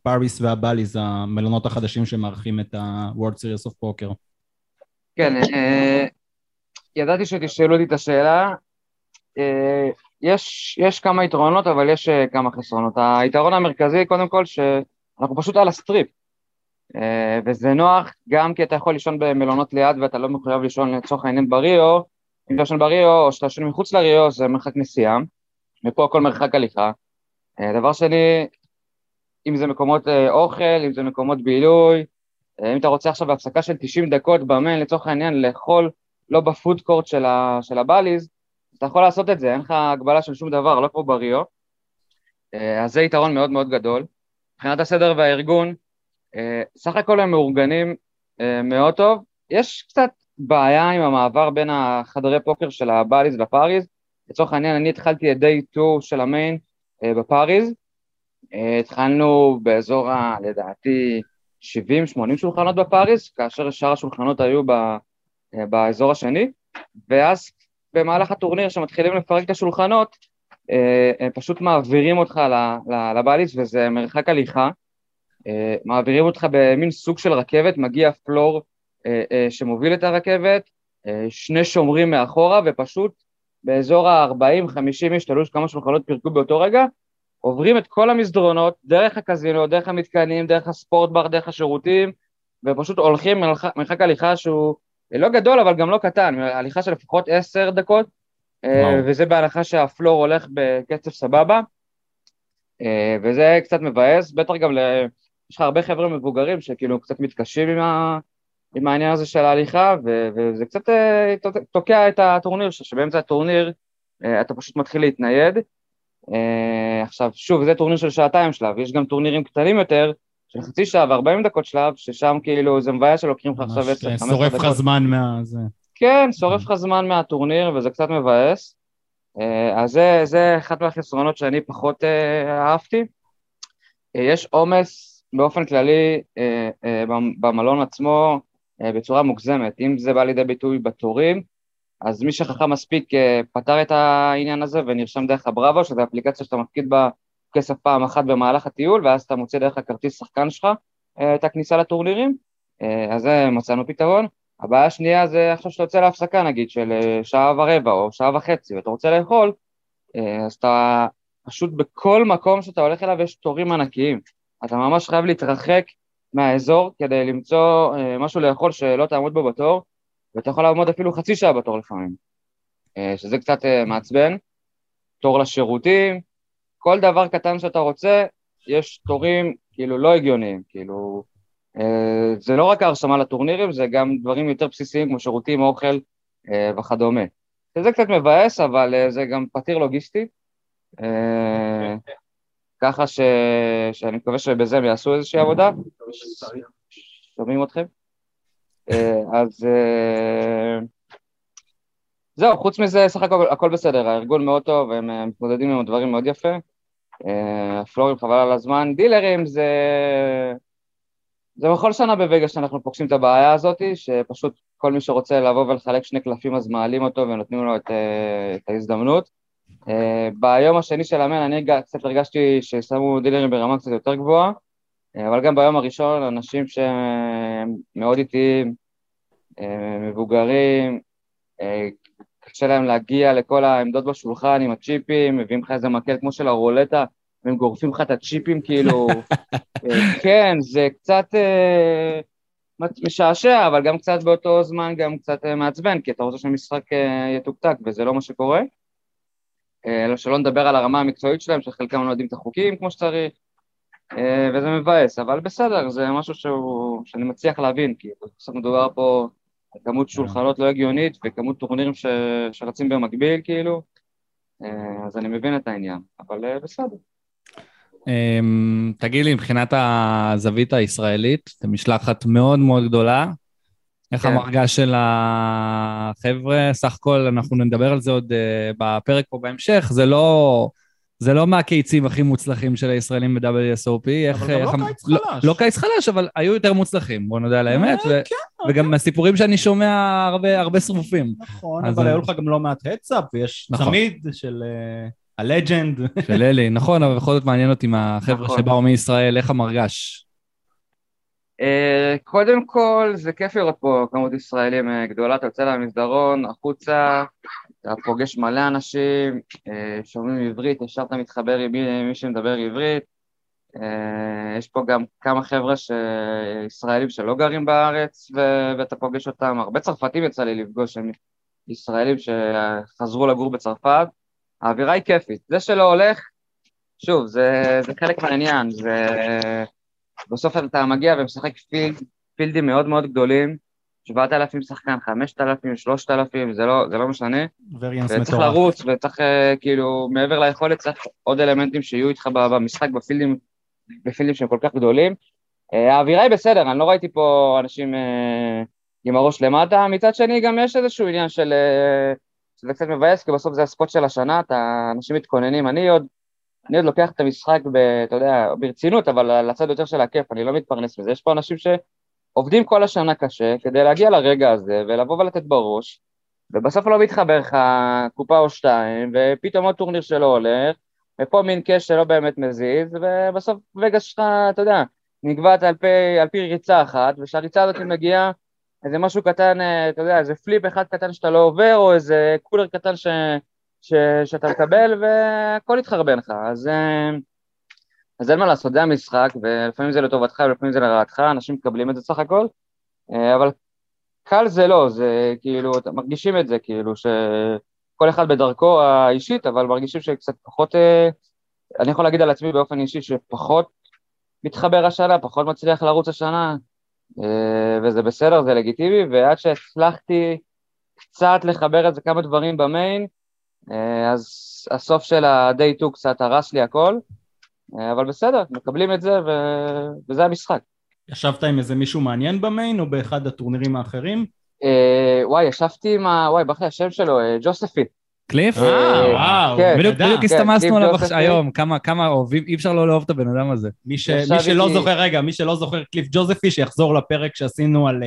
הפאריס והבאליז, המלונות החדשים שמארחים את ה-World Series of Poker. כן, אה, ידעתי שתשאלו אותי את השאלה. אה, יש, יש כמה יתרונות, אבל יש אה, כמה חסרונות. היתרון המרכזי, קודם כל, שאנחנו פשוט על הסטריפ. וזה נוח, גם כי אתה יכול לישון במלונות ליד ואתה לא מחויב לישון לצורך העניין בריו. אם אתה ישן בריו או שאתה ישן מחוץ לריו, זה מרחק נסיעה. ופה הכל מרחק הליכה. דבר שני, אם זה מקומות אה, אוכל, אם זה מקומות בילוי, אה, אם אתה רוצה עכשיו בהפסקה של 90 דקות במיין, לצורך העניין, לאכול לא בפוד קורט של, ה, של הבליז, אתה יכול לעשות את זה, אין לך הגבלה של שום דבר, לא כמו בריו. אה, אז זה יתרון מאוד מאוד גדול. מבחינת הסדר והארגון, סך הכל הם מאורגנים מאוד טוב. יש קצת בעיה עם המעבר בין החדרי פוקר של הבליז לפאריז. לצורך העניין, אני התחלתי את דיי 2 של המיין בפאריז. אה, התחלנו באזור, ה, לדעתי, 70-80 שולחנות בפאריס, כאשר שאר השולחנות היו ב, אה, באזור השני, ואז במהלך הטורניר, כשמתחילים לפרק את השולחנות, אה, הם פשוט מעבירים אותך לבליס, וזה מרחק הליכה. אה, מעבירים אותך במין סוג של רכבת, מגיע פלור אה, אה, שמוביל את הרכבת, אה, שני שומרים מאחורה, ופשוט באזור ה-40-50 איש, תלוי כמה שולחנות פירקו באותו רגע, עוברים את כל המסדרונות, דרך הקזינו, דרך המתקנים, דרך הספורט בר, דרך השירותים, ופשוט הולכים מרחק, הליכה שהוא לא גדול, אבל גם לא קטן, הליכה של לפחות עשר דקות, אה, וואו. וזה בהנחה שהפלור הולך בקצב סבבה, אה, וזה קצת מבאס, בטח גם ל... יש לך הרבה חבר'ה מבוגרים שכאילו קצת מתקשים עם, ה... עם העניין הזה של ההליכה, ו... וזה קצת אה, תוקע את הטורניר, שבאמצע הטורניר אה, אתה פשוט מתחיל להתנייד. Uh, עכשיו, שוב, זה טורניר של שעתיים שלב, יש גם טורנירים קטנים יותר, של חצי שעה ו-40 דקות שלב, ששם כאילו זה מבאס שלוקחים לך עכשיו 10-15 ממש, דקות. כן, שורף לך זמן מה... זה. כן, שורף לך זמן מהטורניר וזה קצת מבאס. אה, אז זה, זה אחת מהחסרונות שאני פחות אה, אהבתי. אה, יש עומס באופן כללי אה, אה, במ- במלון עצמו אה, בצורה מוגזמת. אם זה בא לידי ביטוי בתורים, אז מי שחכם מספיק אה, פתר את העניין הזה ונרשם דרך הבראבו, שזו אפליקציה שאתה מפקיד בה כסף פעם אחת במהלך הטיול, ואז אתה מוצא דרך הכרטיס שחקן שלך אה, את הכניסה לטורנירים. אה, אז זה מצאנו פתרון. הבעיה השנייה זה עכשיו שאתה יוצא להפסקה נגיד של שעה ורבע או שעה וחצי ואתה רוצה לאכול, אז אתה פשוט בכל מקום שאתה הולך אליו יש תורים ענקיים. אתה ממש חייב להתרחק מהאזור כדי למצוא משהו לאכול שלא תעמוד בו בתור, ואתה יכול לעמוד אפילו חצי שעה בתור לפעמים, אה, שזה קצת אה, מעצבן. תור לשירותים, כל דבר קטן שאתה רוצה, יש תורים כאילו לא הגיוניים, כאילו אה, זה לא רק ההרשמה לטורנירים, זה גם דברים יותר בסיסיים כמו שירותים, אוכל וכדומה. זה קצת מבאס, אבל זה גם פתיר לוגיסטי. ככה ש... שאני מקווה שבזה הם יעשו איזושהי עבודה. שומעים אתכם? אה, אז אה, זהו, חוץ מזה, סך הכל הכל בסדר, הארגון מאוד טוב, הם אה, מתמודדים עם הדברים מאוד יפה. הפלורים חבל על הזמן, דילרים זה... זה בכל שנה בווגאס שאנחנו פוגשים את הבעיה הזאת, שפשוט כל מי שרוצה לבוא ולחלק שני קלפים אז מעלים אותו ונותנים לו את, את ההזדמנות. ביום השני של המן אני קצת הרגשתי ששמו דילרים ברמה קצת יותר גבוהה, אבל גם ביום הראשון אנשים שהם מאוד איטיים, אה, מבוגרים, אה, קשה להם להגיע לכל העמדות בשולחן עם הצ'יפים, מביאים לך איזה מקל כמו של הרולטה, והם גורפים לך את הצ'יפים כאילו, אה, כן, זה קצת אה, משעשע, אבל גם קצת באותו זמן גם קצת אה, מעצבן, כי אתה רוצה שהמשחק אה, יתוקתק, וזה לא מה שקורה. אה, שלא נדבר על הרמה המקצועית שלהם, שחלקם לא יודעים את החוקים כמו שצריך, אה, וזה מבאס, אבל בסדר, זה משהו שהוא, שאני מצליח להבין, כי בסוף מדובר פה על כמות שולחנות לא הגיונית וכמות טורנירים ש, שרצים במקביל, כאילו, אה, אז אני מבין את העניין, אבל אה, בסדר. אמ, תגיד לי, מבחינת הזווית הישראלית, זו משלחת מאוד מאוד גדולה. איך כן. המרגש של החבר'ה? סך הכל, אנחנו נדבר על זה עוד אה, בפרק פה בהמשך, זה לא... זה לא מהקיצים הכי מוצלחים של הישראלים ב-WSOP. איך, אבל גם איך לא קיץ לא, חלש. לא קיץ חלש, אבל היו יותר מוצלחים, בוא נודה על האמת. אה, ו- כן, וגם מהסיפורים שאני שומע הרבה, הרבה שרופים. נכון, אז אבל היו לך גם לא מעט הצאפ, ויש נכון. צמיד של אה, הלג'נד. של אלי, נכון, אבל בכל זאת מעניין אותי מהחבר'ה נכון. שבאו מישראל, איך המרגש? אה, קודם כל, זה כיף לראות פה כמות ישראלים אה, גדולה, אתה יוצא למסדרון, החוצה, אתה פוגש מלא אנשים, אה, שומעים עברית, ישר אתה מתחבר עם מי, שמדבר עברית. יש פה גם כמה חבר'ה ש... ישראלים שלא גרים בארץ ו... ואתה פוגש אותם, הרבה צרפתים יצא לי לפגוש, הם ישראלים שחזרו לגור בצרפת. האווירה היא כיפית. זה שלא הולך, שוב, זה, זה חלק מהעניין, זה... בסוף אתה מגיע ומשחק פילד, פילדים מאוד מאוד גדולים, 7,000 שחקן, 5,000, 3,000, זה לא, זה לא משנה. וצריך מטורף. לרוץ, וצריך אה, כאילו, מעבר ליכולת, צריך עוד אלמנטים שיהיו איתך במשחק, בפילדים, בפילדים שהם כל כך גדולים. אה, האווירה היא בסדר, אני לא ראיתי פה אנשים אה, עם הראש למטה, מצד שני גם יש איזשהו עניין של... שזה קצת מבאס, כי בסוף זה הספוט של השנה, אתה, אנשים מתכוננים, אני עוד, אני עוד לוקח את המשחק, ב, אתה יודע, ברצינות, אבל לצד יותר של הכיף, אני לא מתפרנס מזה, יש פה אנשים שעובדים כל השנה קשה כדי להגיע לרגע הזה ולבוא ולתת בראש, ובסוף לא מתחבר לך קופה או שתיים, ופתאום עוד טורניר שלא הולך, ופה מין קש שלא באמת מזיז, ובסוף וגאס שלך, אתה יודע, נקבעת על על פי ריצה אחת, וכשהריצה הזאת מגיעה, איזה משהו קטן, אה, אתה יודע, איזה פליפ אחד קטן שאתה לא עובר, או איזה קולר קטן ש, ש, שאתה מקבל, והכל יתחרבן לך. אז, אה, אז אין מה לעשות, זה המשחק, ולפעמים זה לטובתך ולפעמים זה לרעתך, אנשים מקבלים את זה סך הכל, אה, אבל קל זה לא, זה כאילו, מרגישים את זה, כאילו, שכל אחד בדרכו האישית, אבל מרגישים שקצת פחות, אה, אני יכול להגיד על עצמי באופן אישי שפחות מתחבר השנה, פחות מצליח לרוץ השנה, וזה בסדר, זה לגיטימי, ועד שהצלחתי קצת לחבר את זה כמה דברים במיין, אז הסוף של ה-day 2 קצת הרס לי הכל, אה, אבל בסדר, מקבלים את זה ו... וזה המשחק. ישבת עם איזה מישהו מעניין במיין או באחד הטורנירים האחרים? אה, וואי, ישבתי עם ה... וואי, ברח לי השם שלו, אה, ג'וספי. קליף? אה, וואו, כן, בדיוק תודה. בדיוק כן, הסתמסנו קליף עליו היום, כמה כמה אוהבים, אי אפשר לא לאהוב את הבן אדם הזה. מי, ש... מי שלא איתי- זוכר, רגע, מי שלא זוכר קליף ג'וזפי, שיחזור לפרק שעשינו על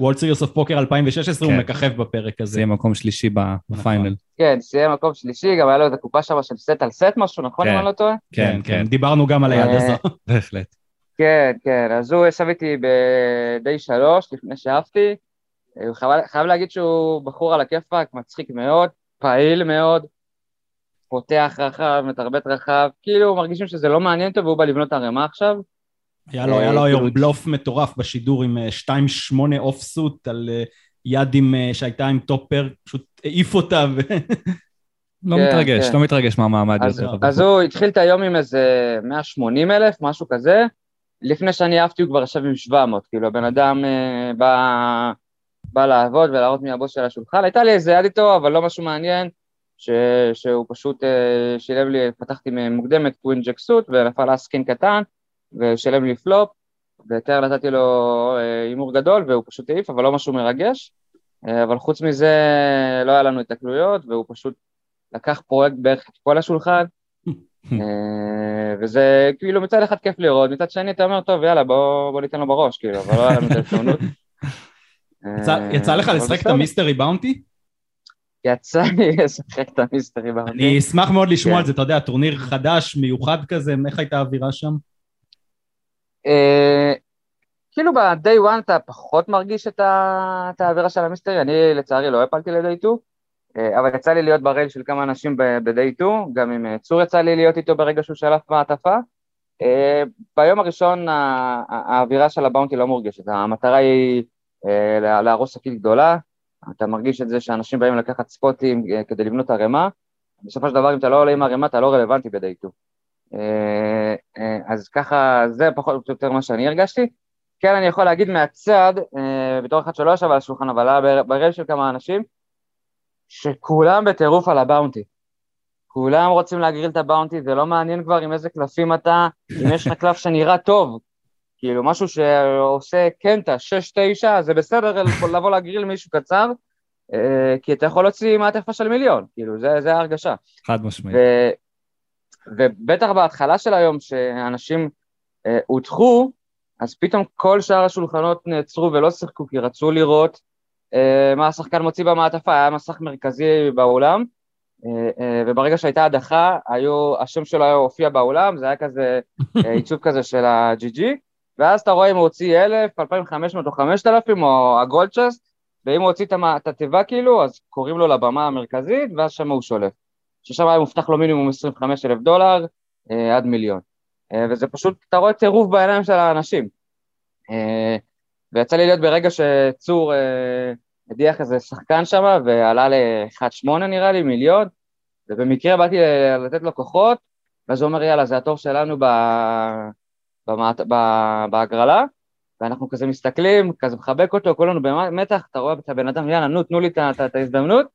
World Series of Poker 2016, הוא כן. מככב בפרק הזה. זה יהיה מקום שלישי ב- ב final. כן, סיים מקום שלישי, גם היה לו איזה קופה שם של סט על סט משהו, נכון אם כן. אני לא טועה? כן, כן, דיברנו גם על היד אה, הזו. בהחלט. כן, כן, אז הוא ישב איתי ב-day שלוש, לפני שעפתי. אה, הוא חייב, חייב להגיד שהוא בחור על הכיפאק, מצחיק מאוד, פעיל מאוד, פותח רחב, מתרבט רחב, כאילו מרגישים שזה לא מעניין אותו והוא בא לבנות ערימה עכשיו. היה לו, היה לו אה, היום כאילו- בלוף מטורף בשידור עם אה, 2-8 off suit על אה, יד עם, אה, שהייתה עם top pair, פשוט העיף אותה. ו... לא כן, מתרגש, כן. לא מתרגש מהמעמד אז, יותר. אז הוא התחיל את היום עם איזה 180 אלף, משהו כזה. לפני שאני עפתי הוא כבר ישב עם 700, כאילו הבן אדם אה, בא, בא לעבוד ולהראות מי הבוס של השולחן. הייתה לי איזה יד איתו, אבל לא משהו מעניין, ש, שהוא פשוט אה, שילם לי, פתחתי מוקדמת queen jack suit ונפל אס king קטן, ושילם לי flop, וב turn נתתי לו אה, הימור גדול והוא פשוט העיף, אבל לא משהו מרגש. אה, אבל חוץ מזה לא היה לנו התקלויות, והוא פשוט לקח פרויקט בערך את כל השולחן, אה, וזה כאילו מצד אחד כיף לראות, מצד שני אתה אומר, טוב, יאללה, בוא, בוא ניתן לו בראש, כאילו, אבל לא היה לנו את ההזדמנות. יצא, לך לשחק את. ה Mystery Bounty? יצא לי לשחק את ה Mystery Bounty. אני אשמח מאוד לשמוע כן. על זה, אתה יודע, טורניר חדש, מיוחד כזה, איך הייתה האווירה שם? אה, כאילו ב-day one אתה פחות מרגיש את ה- את האווירה של ה Mystery, אני לצערי לא העפלתי ל-day 2, אה, אבל יצא לי להיות ברייל של כמה אנשים ב-day 2, גם עם אה, צור יצא לי להיות איתו ברגע שהוא שלף מעטפה. ביום הראשון האווירה של הבאונטי לא מורגשת, המטרה היא לה- להרוס שקית גדולה, אתה מרגיש את זה שאנשים באים לקחת ספוטים כדי לבנות ערימה, בסופו של דבר אם אתה לא עולה עם ערימה אתה לא רלוונטי ב-day 2. אה, אה, אז ככה, זה פחות או יותר מה שאני הרגשתי. כן, אני יכול להגיד מהצד, אה, בתור אחד שלא ישב על השולחן, אבל היה בר- ברייל של כמה אנשים, שכולם בטירוף על הבאונטי. כולם רוצים להגריל את הבאונטי, זה לא מעניין כבר עם איזה קלפים אתה, אם יש לך קלף שנראה טוב, כאילו משהו שעושה קנטה, 6-9, זה בסדר לבוא להגריל מישהו קצר, כי אתה יכול להוציא מעטפה של מיליון, כאילו, זה, זה ההרגשה. חד משמעית. ו... ובטח בהתחלה של היום, שאנשים אה, הודחו, אז פתאום כל שאר השולחנות נעצרו ולא שיחקו, כי רצו לראות אה, מה השחקן מוציא במעטפה, היה מסך מרכזי באולם, אה, אה, וברגע שהייתה הדחה, היו, השם שלו היה הופיע באולם, זה היה כזה אה, עיצוב כזה של ה-GG, ואז אתה רואה אם הוא הוציא 1,000, 2,500 או 5,000, או הגולד צ'סט, ואם הוא הוציא את התיבה כאילו, אז קוראים לו לבמה המרכזית, ואז שם הוא שולף. ששם היה מובטח לו מינימום 25 אלף דולר אה, עד מיליון. אה, וזה פשוט, אתה רואה טירוף בעיניים של האנשים. אה, ויצא לי להיות ברגע שצור אה, הדיח איזה שחקן שם, ועלה ל-1.8 נראה לי, מיליון, ובמקרה באתי לתת לו כוחות, ואז הוא אומר, יאללה, זה התור שלנו ב... במעט... ב... בהגרלה, ואנחנו כזה מסתכלים, כזה מחבק אותו, כולנו במתח, אתה רואה את הבן אדם, יאללה, נו, תנו לי את ההזדמנות,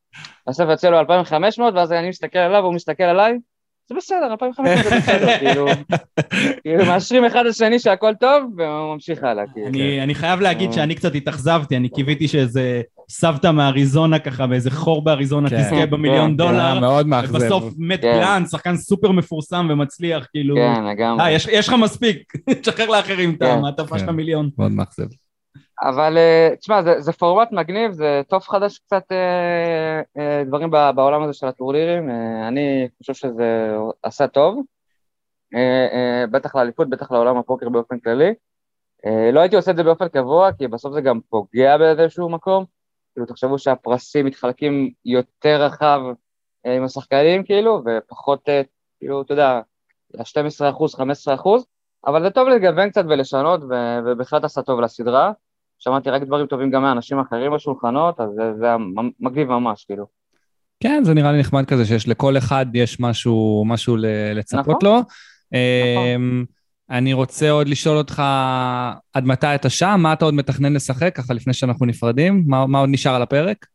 בסוף יוצא לו 2,500, ואז אני מסתכל עליו, והוא מסתכל עליי, זה בסדר, 2,500 זה בסדר, כאילו, כאילו מאשרים אחד לשני שהכל טוב, והוא ממשיך הלאה, כאילו. אני, אני חייב להגיד אה. שאני קצת התאכזבתי, אני קיוויתי שאיזה סבתא מאריזונה ככה, באיזה חור באריזונה כן. תזכה במיליון כן, דולר, היה מאוד מאכזב. ובסוף מת כן. גלן, שחקן סופר מפורסם ומצליח, כאילו, כן, לגמרי. אה, יש, יש לך מספיק, תשחרר לאחרים את כן. המעטפה של כן. המיליון. מאוד מאכזב. אבל אה, תשמע, זה, זה פורמט מגניב, זה טוב חדש קצת אה, אה, דברים ב- בעולם הזה של הטורנירים, אה, אני חושב שזה עשה טוב, אה, אה, בטח לאליפות, בטח לעולם הפוקר באופן כללי. לא הייתי עושה את זה באופן קבוע, כי בסוף זה גם פוגע באיזשהו מקום. כאילו, תחשבו שהפרסים מתחלקים יותר רחב אה, עם השחקנים, כאילו, ופחות, אה, כאילו, אתה יודע, 12 אחוז, 15 אחוז, אבל זה טוב לגוון קצת ולשנות, ובהחלט עשה טוב לסדרה. שמעתי רק דברים טובים גם מאנשים אחרים בשולחנות, אז זה, זה מגניב ממש, כאילו. כן, זה נראה לי נחמד כזה שיש לכל אחד יש משהו, משהו לצפות נכון. לו. אמ, אני רוצה עוד לשאול אותך עד מתי אתה שם, מה אתה עוד מתכנן לשחק, ככה לפני שאנחנו נפרדים? מה, מה עוד נשאר על הפרק?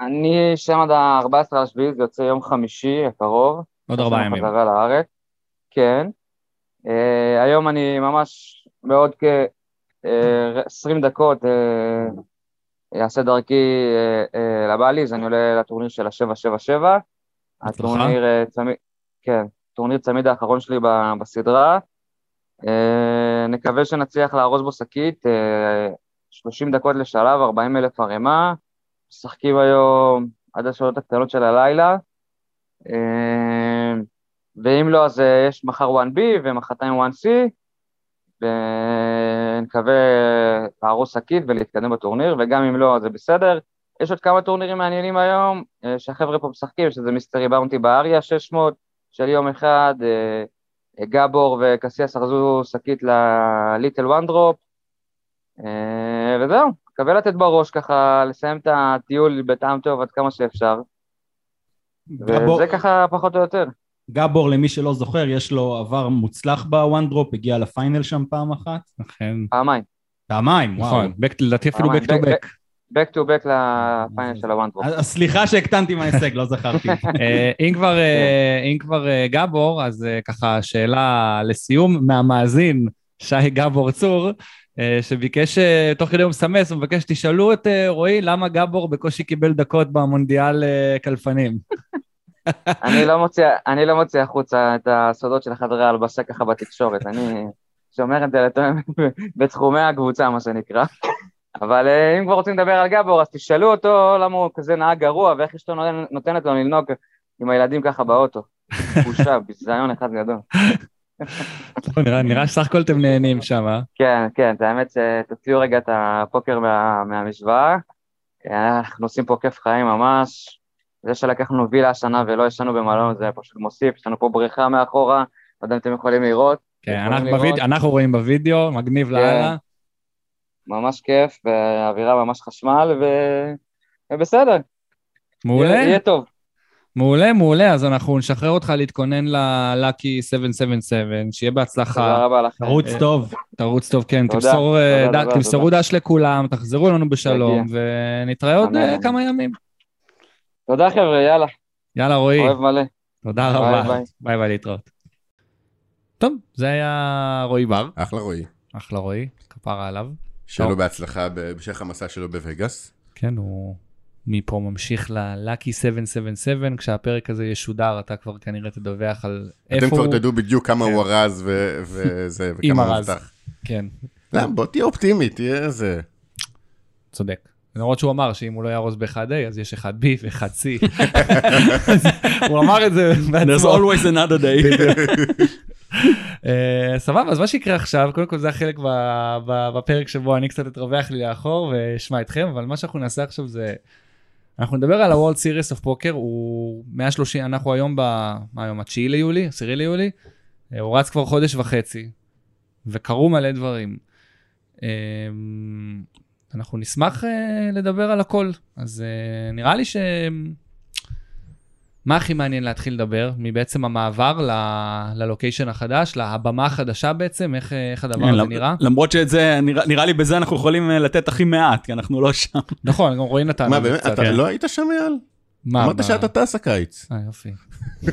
אני שם עד ה-14 לשביעי, זה יוצא יום חמישי הקרוב. עוד ארבעה ימים. חזרה לארץ, כן. אה, היום אני ממש בעוד כ-20 דקות אה, אעשה דרכי אה, אה, לבלי, אז אני עולה לטורניר של ה-777. הטורניר, אה, צמיד, כן, טורניר צמיד האחרון שלי ב- בסדרה. אה, נקווה שנצליח לארוז בו שקית, אה, 30 דקות לשלב, 40 אלף ערימה. משחקים היום עד השעות הקטנות של הלילה. אה, ואם לא, אז אה, יש מחר 1B ומחרתיים 1C, ונקווה לארוז שקית ולהתקדם בטורניר, וגם אם לא, אז זה בסדר. יש עוד כמה טורנירים מעניינים היום, אה, שהחבר'ה פה משחקים, שזה Mystery Bounty באריה 600 של יום אחד, אה, אה, גבור וקסיאס ארזו שקית ל Little One Drop, אה, וזהו, מקווה לתת בראש ככה, לסיים את הטיול בטעם טוב עד כמה שאפשר, גבור- וזה ככה פחות או יותר. גבור, למי שלא זוכר, יש לו עבר מוצלח ב One Drop, הגיע ל final שם פעם אחת. אכן. פעמיים, פעמיים, וואו. נכון, לדעתי אפילו פעמיים. back to back. to back לפיינל של הוואן דרופ. אז סליחה שהקטנתי מההישג, לא זכרתי. אה, אם כבר, אה, אה, גבור, אז ככה שאלה לסיום מהמאזין, שי גבור צור, שביקש, תוך כדי הוא מסמס, הוא מבקש, תשאלו את רועי למה גבור בקושי קיבל דקות במונדיאל קלפנים. אני לא מוציא, אני לא מוציא החוצה את הסודות של חדרי ההלבשה ככה בתקשורת, אני שומר את זה בתחומי הקבוצה, מה שנקרא. אבל אה, אם כבר רוצים לדבר על גבור, אז תשאלו אותו למה הוא כזה נהג גרוע, ואיך אשתו נותנת לו לנהוג עם הילדים ככה באוטו. בושה, ביזיון אחד גדול. נראה- שסך הכל אתם נהנים שם, אה? כן, כן, האמת שתוציאו רגע את הפוקר מה, מהמשוואה. אה, אנחנו עושים פה כיף חיים ממש. זה שלקחנו וילה השנה ולא ישנו במלון, זה פשוט מוסיף. יש לנו פה בריכה מאחורה, לא יודע אם אתם יכולים לראות. כן, אנחנו רואים בווידאו, מגניב כן. לאללה. ממש כיף, והאווירה ממש חשמל, ו... ובסדר, מעולה. יהיה, יהיה טוב. מעולה, מעולה, אז אנחנו נשחרר אותך להתכונן ללאקי 777, שיהיה תודה בהצלחה, רבה לכם. תרוץ אה, טוב. תרוץ טוב, כן, תודה, תמסור, אה, תודה, ד- תודה, תמסרו דש לכולם, תחזרו אלינו בשלום, יגיע. ונתראה עוד אה, אמן. כמה ימים. תודה חבר'ה, יאללה, יאללה, רועי, אוהב מלא. תודה ביי, רבה. ביי. ביי ביי, להתראות. טוב, זה היה רועי בר, אחלה רועי. אחלה רועי, כפרה עליו. שיהיה. לו בהצלחה בהמשך המסע שלו בווגאס. כן, הוא מפה ממשיך ל Lucky 777, כשהפרק הזה ישודר, אתה כבר כנראה תדווח על איפה אתם הוא. כבר תדעו בדיוק כמה כן. הוא ארז ו- וזה, וכמה הוא. מובטח. כן, לא, בוא תהיה אופטימי, תהיה איזה... צודק. למרות שהוא אמר שאם הוא לא יארוז ב-1A, אז יש 1B ו-1C. אז הוא אמר את זה There's always another day. אה, סבבה, אז מה שיקרה עכשיו, קודם כל זה החלק בפרק שבו אני קצת אתרווח לי לאחור ואשמע אתכם, אבל מה שאנחנו נעשה עכשיו זה, אנחנו נדבר על ה-World Series of Poker, הוא 130, אנחנו היום ב... מה היום, ה-9 ליולי? 10 ליולי? אה, הוא רץ כבר חודש וחצי, וקרו מלא דברים. אה, אנחנו נשמח לדבר על הכל, אז אה, נראה לי ש... מה הכי מעניין להתחיל לדבר? מבעצם המעבר ל- ללוקיישן החדש, לבמה החדשה בעצם, איך, איך הדבר כן, הזה נראה? למרות שאת זה, נראה נראה לי בזה אנחנו יכולים אה, לתת הכי מעט, כי אנחנו לא שם. נכון, גם רועי נתן מה, על זה באמת? קצת. אתה כן. לא היית שם, אייל? מה, אמרת שאתה טס הקיץ. אה, יופי.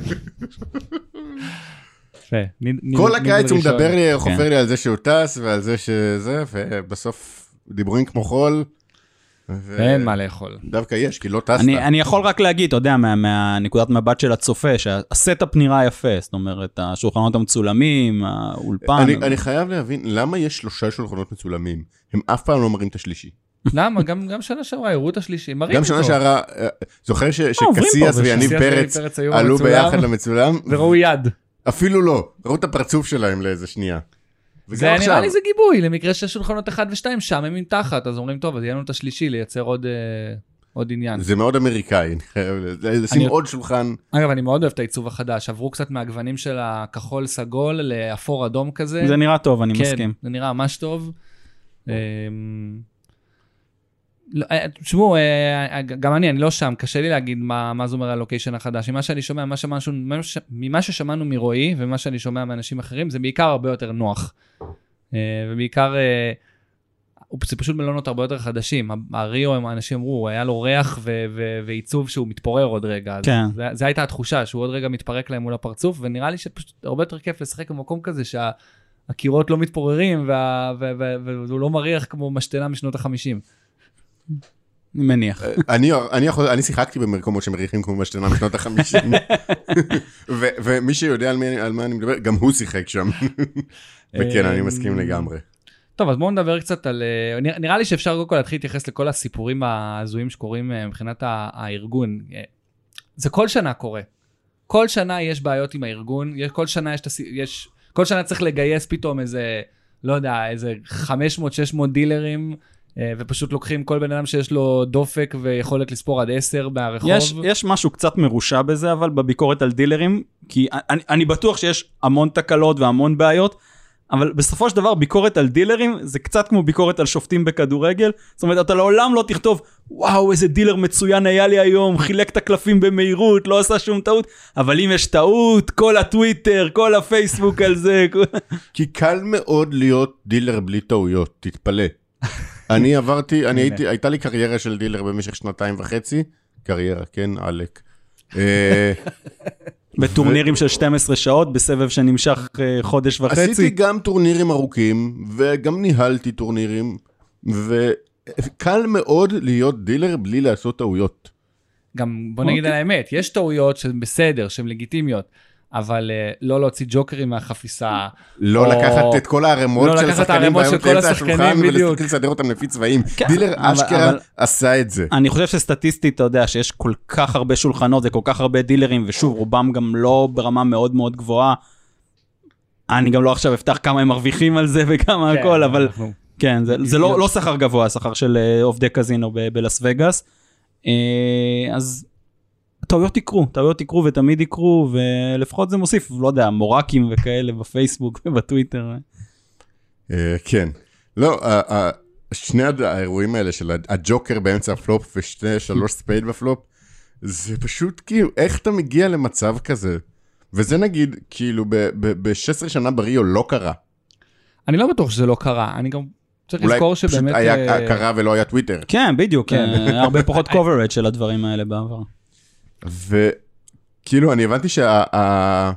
כל הקיץ הוא. מדבר לי, כן. חופר לי על זה שהוא טס ועל זה שזה, ובסוף דיבורים כמו חול. ו- אין מה לאכול. דווקא יש, כי לא טסת. אני, אני יכול רק להגיד, אתה יודע, מה- מהנקודת מבט של הצופה, שה setup נראה יפה, זאת אומרת, השולחנות המצולמים, האולפן. אני, אני חייב להבין, למה יש שלושה שולחנות מצולמים? הם אף פעם לא מראים את השלישי. למה? גם גם שנה שעברה הראו את השלישי, מראים גם אותו. שנה שעברה, אה, זוכר שקסיאס זה ויניב פרץ עלו. ביחד למצולם? וראו יד. אפילו לא, ראו את הפרצוף שלהם לאיזה שנייה. וגם זה נראה. לי זה גיבוי, למקרה ששולחנות 1 ו-2 שם הם מתחת, אז אומרים, טוב, אז יהיה לנו את השלישי, לייצר עוד, אה, עוד עניין. זה מאוד אמריקאי, אני חייב לשים אני- עוד שולחן. אגב, אני מאוד אוהב את העיצוב החדש, עברו קצת מהגוונים של הכחול סגול לאפור אדום כזה. זה נראה טוב, אני כן, מסכים. זה נראה ממש טוב. לא, אה, תשמעו, אה, גם אני, אני לא שם, קשה לי להגיד מה, מה זה אומר הלוקיישן החדש. ממה שאני שומע, מה שמשהו, ממה ששמענו מרועי ומה שאני שומע מאנשים אחרים, זה בעיקר הרבה יותר נוח. אה, ובעיקר, אה, זה פשוט מלונות הרבה יותר חדשים. הריו, האנשים אמרו, היה לו ריח ו- ו- ועיצוב שהוא מתפורר עוד רגע. כן. זה, זה הייתה התחושה, שהוא עוד רגע מתפרק להם מול הפרצוף, ונראה לי שפשוט הרבה יותר כיף לשחק במקום כזה שהקירות לא מתפוררים והוא לא מריח כמו משתנה משנות החמישים. אני מניח. אני, אני, יכול, אני שיחקתי במקומות שמריחים כמו משתנה משנות החמישים. ומי שיודע על, מי, על מה אני מדבר, גם הוא שיחק שם. וכן, אני מסכים לגמרי. טוב, אז בואו נדבר קצת על... אה, נראה- לי שאפשר קודם כל להתחיל להתייחס לכל הסיפורים ההזויים שקורים אה, מבחינת הארגון. אה, זה כל שנה קורה. כל שנה יש בעיות עם הארגון, יש, כל שנה יש, יש... כל שנה צריך לגייס פתאום איזה, לא יודע, איזה 500-600 דילרים, אה, ופשוט לוקחים כל בן אדם שיש לו דופק ויכולת לספור עד 10 מהרחוב. יש, יש משהו קצת מרושע בזה, אבל בביקורת על דילרים, כי אני, אני בטוח שיש המון תקלות והמון בעיות, אבל בסופו של דבר ביקורת על דילרים זה קצת כמו ביקורת על שופטים בכדורגל. זאת אומרת, אתה לעולם לא תכתוב, וואו, איזה דילר מצוין היה לי היום, חילק את הקלפים במהירות, לא עשה שום טעות, אבל אם יש טעות, כל הטוויטר, כל הפייסבוק על זה, כל... כי קל מאוד להיות דילר בלי טעויות, תתפלא. אני עברתי, אני הייתי, הייתה לי קריירה של דילר במשך שנתיים וחצי, קריירה, כן, עלק. אה, בטורנירים של 12 שעות, בסבב שנמשך אה, חודש וחצי. עשיתי גם טורנירים ארוכים, וגם ניהלתי טורנירים, וקל מאוד להיות דילר בלי לעשות טעויות. גם בוא נגיד. על האמת, יש טעויות שהן בסדר, שהן לגיטימיות, אבל אה, לא להוציא ג'וקרים מהחפיסה. לא או- לקחת את כל הערימות לא של השחקנים באמצע השחקנים, השולחן לסדר אותם לפי צבעים. כן, דילר אבל- אשכרה אבל- עשה את זה. אני חושב שסטטיסטית, אתה יודע, שיש כל כך הרבה שולחנות וכל כך הרבה דילרים, ושוב, רובם גם לא ברמה מאוד מאוד גבוהה. אני גם לא עכשיו אפתח כמה הם מרוויחים על זה וכמה כן, הכל, אבל אנחנו- כן, זה, זה לא, לא שכר גבוה, שכר של אה, עובדי קזינו בלאס וגאס. אה, אז טעויות יקרו, טעויות יקרו ותמיד יקרו, ולפחות זה מוסיף, לא יודע, מורקים וכאלה בפייסבוק ובטוויטר. אה, כן. לא, שני האירועים האלה של הג'וקר באמצע הפלופ ושני שלוש spade ב flop, זה פשוט כאילו, איך אתה מגיע למצב כזה? וזה נגיד, כאילו, ב-16 שנה בריו לא קרה. אני לא בטוח שזה לא קרה, אני גם צריך אולי לזכור פשוט שבאמת... היה אה, קרה ולא היה טוויטר. כן, בדיוק, כן. אה, הרבה פחות coverage של הדברים האלה בעבר. וכאילו, אני הבנתי שה... ה-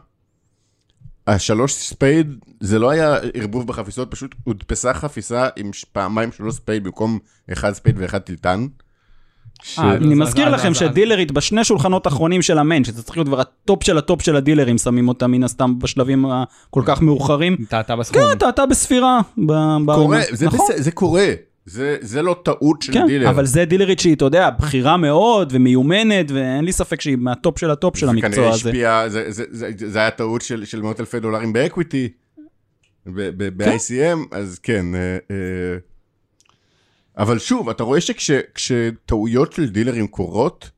השלוש spade, זה לא היה ערבוב בחפיסות, פשוט הודפסה חפיסה עם ש- פעמיים שלוש spade במקום אחד spade ואחד תלתן. ש... אה, אני אז- מזכיר אז- לכם אז- שדילרית בשני שולחנות אחרונים של ה main, שזה צריך להיות כבר הטופ של הטופ של הדילרים, שמים אותם מן הסתם בשלבים הכל כך מאוחרים. אתה בסכום. כן, אתה בספירה. ב- ב- קורה, זה, נכון. זה קורה. זה, זה לא טעות של כן, דילר. אבל זה דילרית שהיא, אתה יודע, בכירה מאוד ומיומנת, ואין לי ספק שהיא מהטופ של הטופ של המקצוע הזה. השפיע, זה, זה, זה, זה, זה היה טעות של, של מאות אלפי דולרים ב equity, כן. ב-ICM, אז כן. אה, אה, אבל שוב, אתה רואה שכשטעויות של דילרים קורות,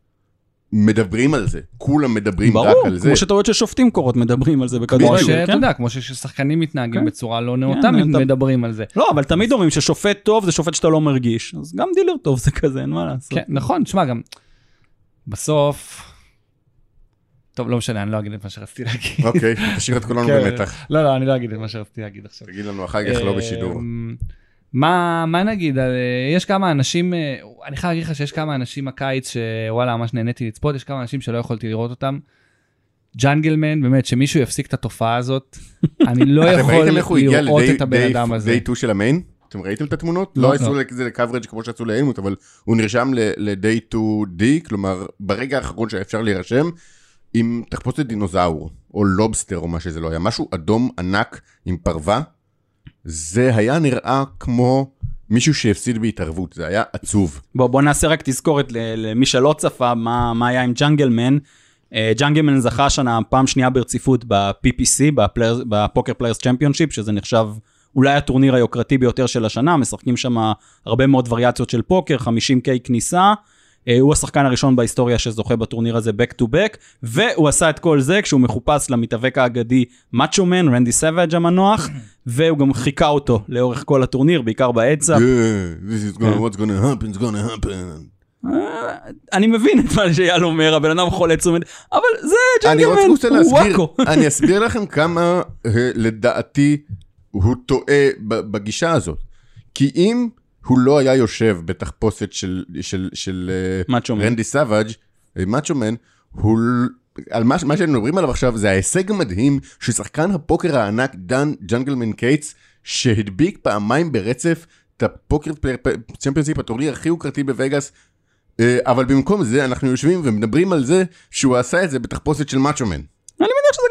מדברים על זה. כולם מדברים רק ברור, על זה. כמו שטעויות של שופטים קורות, מדברים על זה כמו בכדורגל, שאתה כן? יודע, כמו ששחקנים מתנהגים כן. בצורה לא נאותה, כן, אתה- מדברים על זה. לא, אבל תמיד אומרים ששופט טוב זה שופט שאתה לא מרגיש, אז גם דילר טוב זה כזה, אין מה לעשות. כן, נכון, תשמע, גם בסוף... טוב, לא משנה, אני לא אגיד את מה שרציתי להגיד. אוקיי, תשאיר את כולנו כן. במתח. לא, לא, אני לא אגיד את מה שרציתי להגיד עכשיו. תגיד לנו אחר כך, לא בשידור. מה, מה נגיד, אה, יש כמה אנשים, אה, אני חייב להגיד לך שיש כמה אנשים הקיץ שוואלה, ממש נהניתי לצפות, יש כמה אנשים שלא יכולתי לראות אותם. ג'אנגלמן, באמת, שמישהו יפסיק את התופעה הזאת, אני לא אתם יכול ראיתם איך הוא הגיע לראות ל-day את הבן אדם הזה. 2 של המיין? אתם ראיתם את התמונות? לא, לא לא. עשו את זה לקוורג' כמו שעשו לאלמוט, אבל הוא נרשם ל-day 2D, כלומר, ברגע האחרון שאפשר להירשם, עם תחפושת דינוזאור, או לובסטר, או מה שזה לא היה, משהו אדום ענק עם פרווה, זה היה נראה כמו מישהו שהפסיד בהתערבות, זה היה עצוב. בוא, בוא נעשה רק תזכורת למי שלא צפה מה, מה היה עם ג'אנגלמן. אה, ג'אנגלמן זכה השנה פעם שנייה ברציפות ב-PPC, ב-Poker Players Championship, שזה נחשב אולי הטורניר היוקרתי ביותר של השנה, משחקים שם הרבה מאוד וריאציות של פוקר, 50K כניסה. אה, הוא השחקן הראשון בהיסטוריה שזוכה בטורניר הזה back to back, והוא עשה את כל זה כשהוא מחופש למתאבק האגדי Macho Man, רנדי סוואג' המנוח, והוא גם חיקה אותו לאורך כל הטורניר, בעיקר ב-heads up. Yeah, this is gonna, what's gonna happen, it's gonna happen. אה, אני מבין את מה שאייל אומר, הבן אדם חולה תשומת לב, אבל זה ג'נגלמן, רוצה הוא וואקו. אני אסביר לכם כמה אה, לדעתי הוא טועה בגישה הזאת. כי אם הוא לא היה יושב בתחפושת של, של, של אה. רנדי סאבג', אה, Macho Man, הוא... על מה, מה שאנחנו מדברים עליו עכשיו זה ההישג המדהים של שחקן הפוקר הענק דן ג'נגלמן קייטס שהדביק פעמיים ברצף את ה-Poker Championship הטורניר הכי יוקרתי בווגאס אה, אבל במקום זה אנחנו יושבים ומדברים על זה שהוא עשה את זה בתחפושת של Macho Man. אני מניח שזה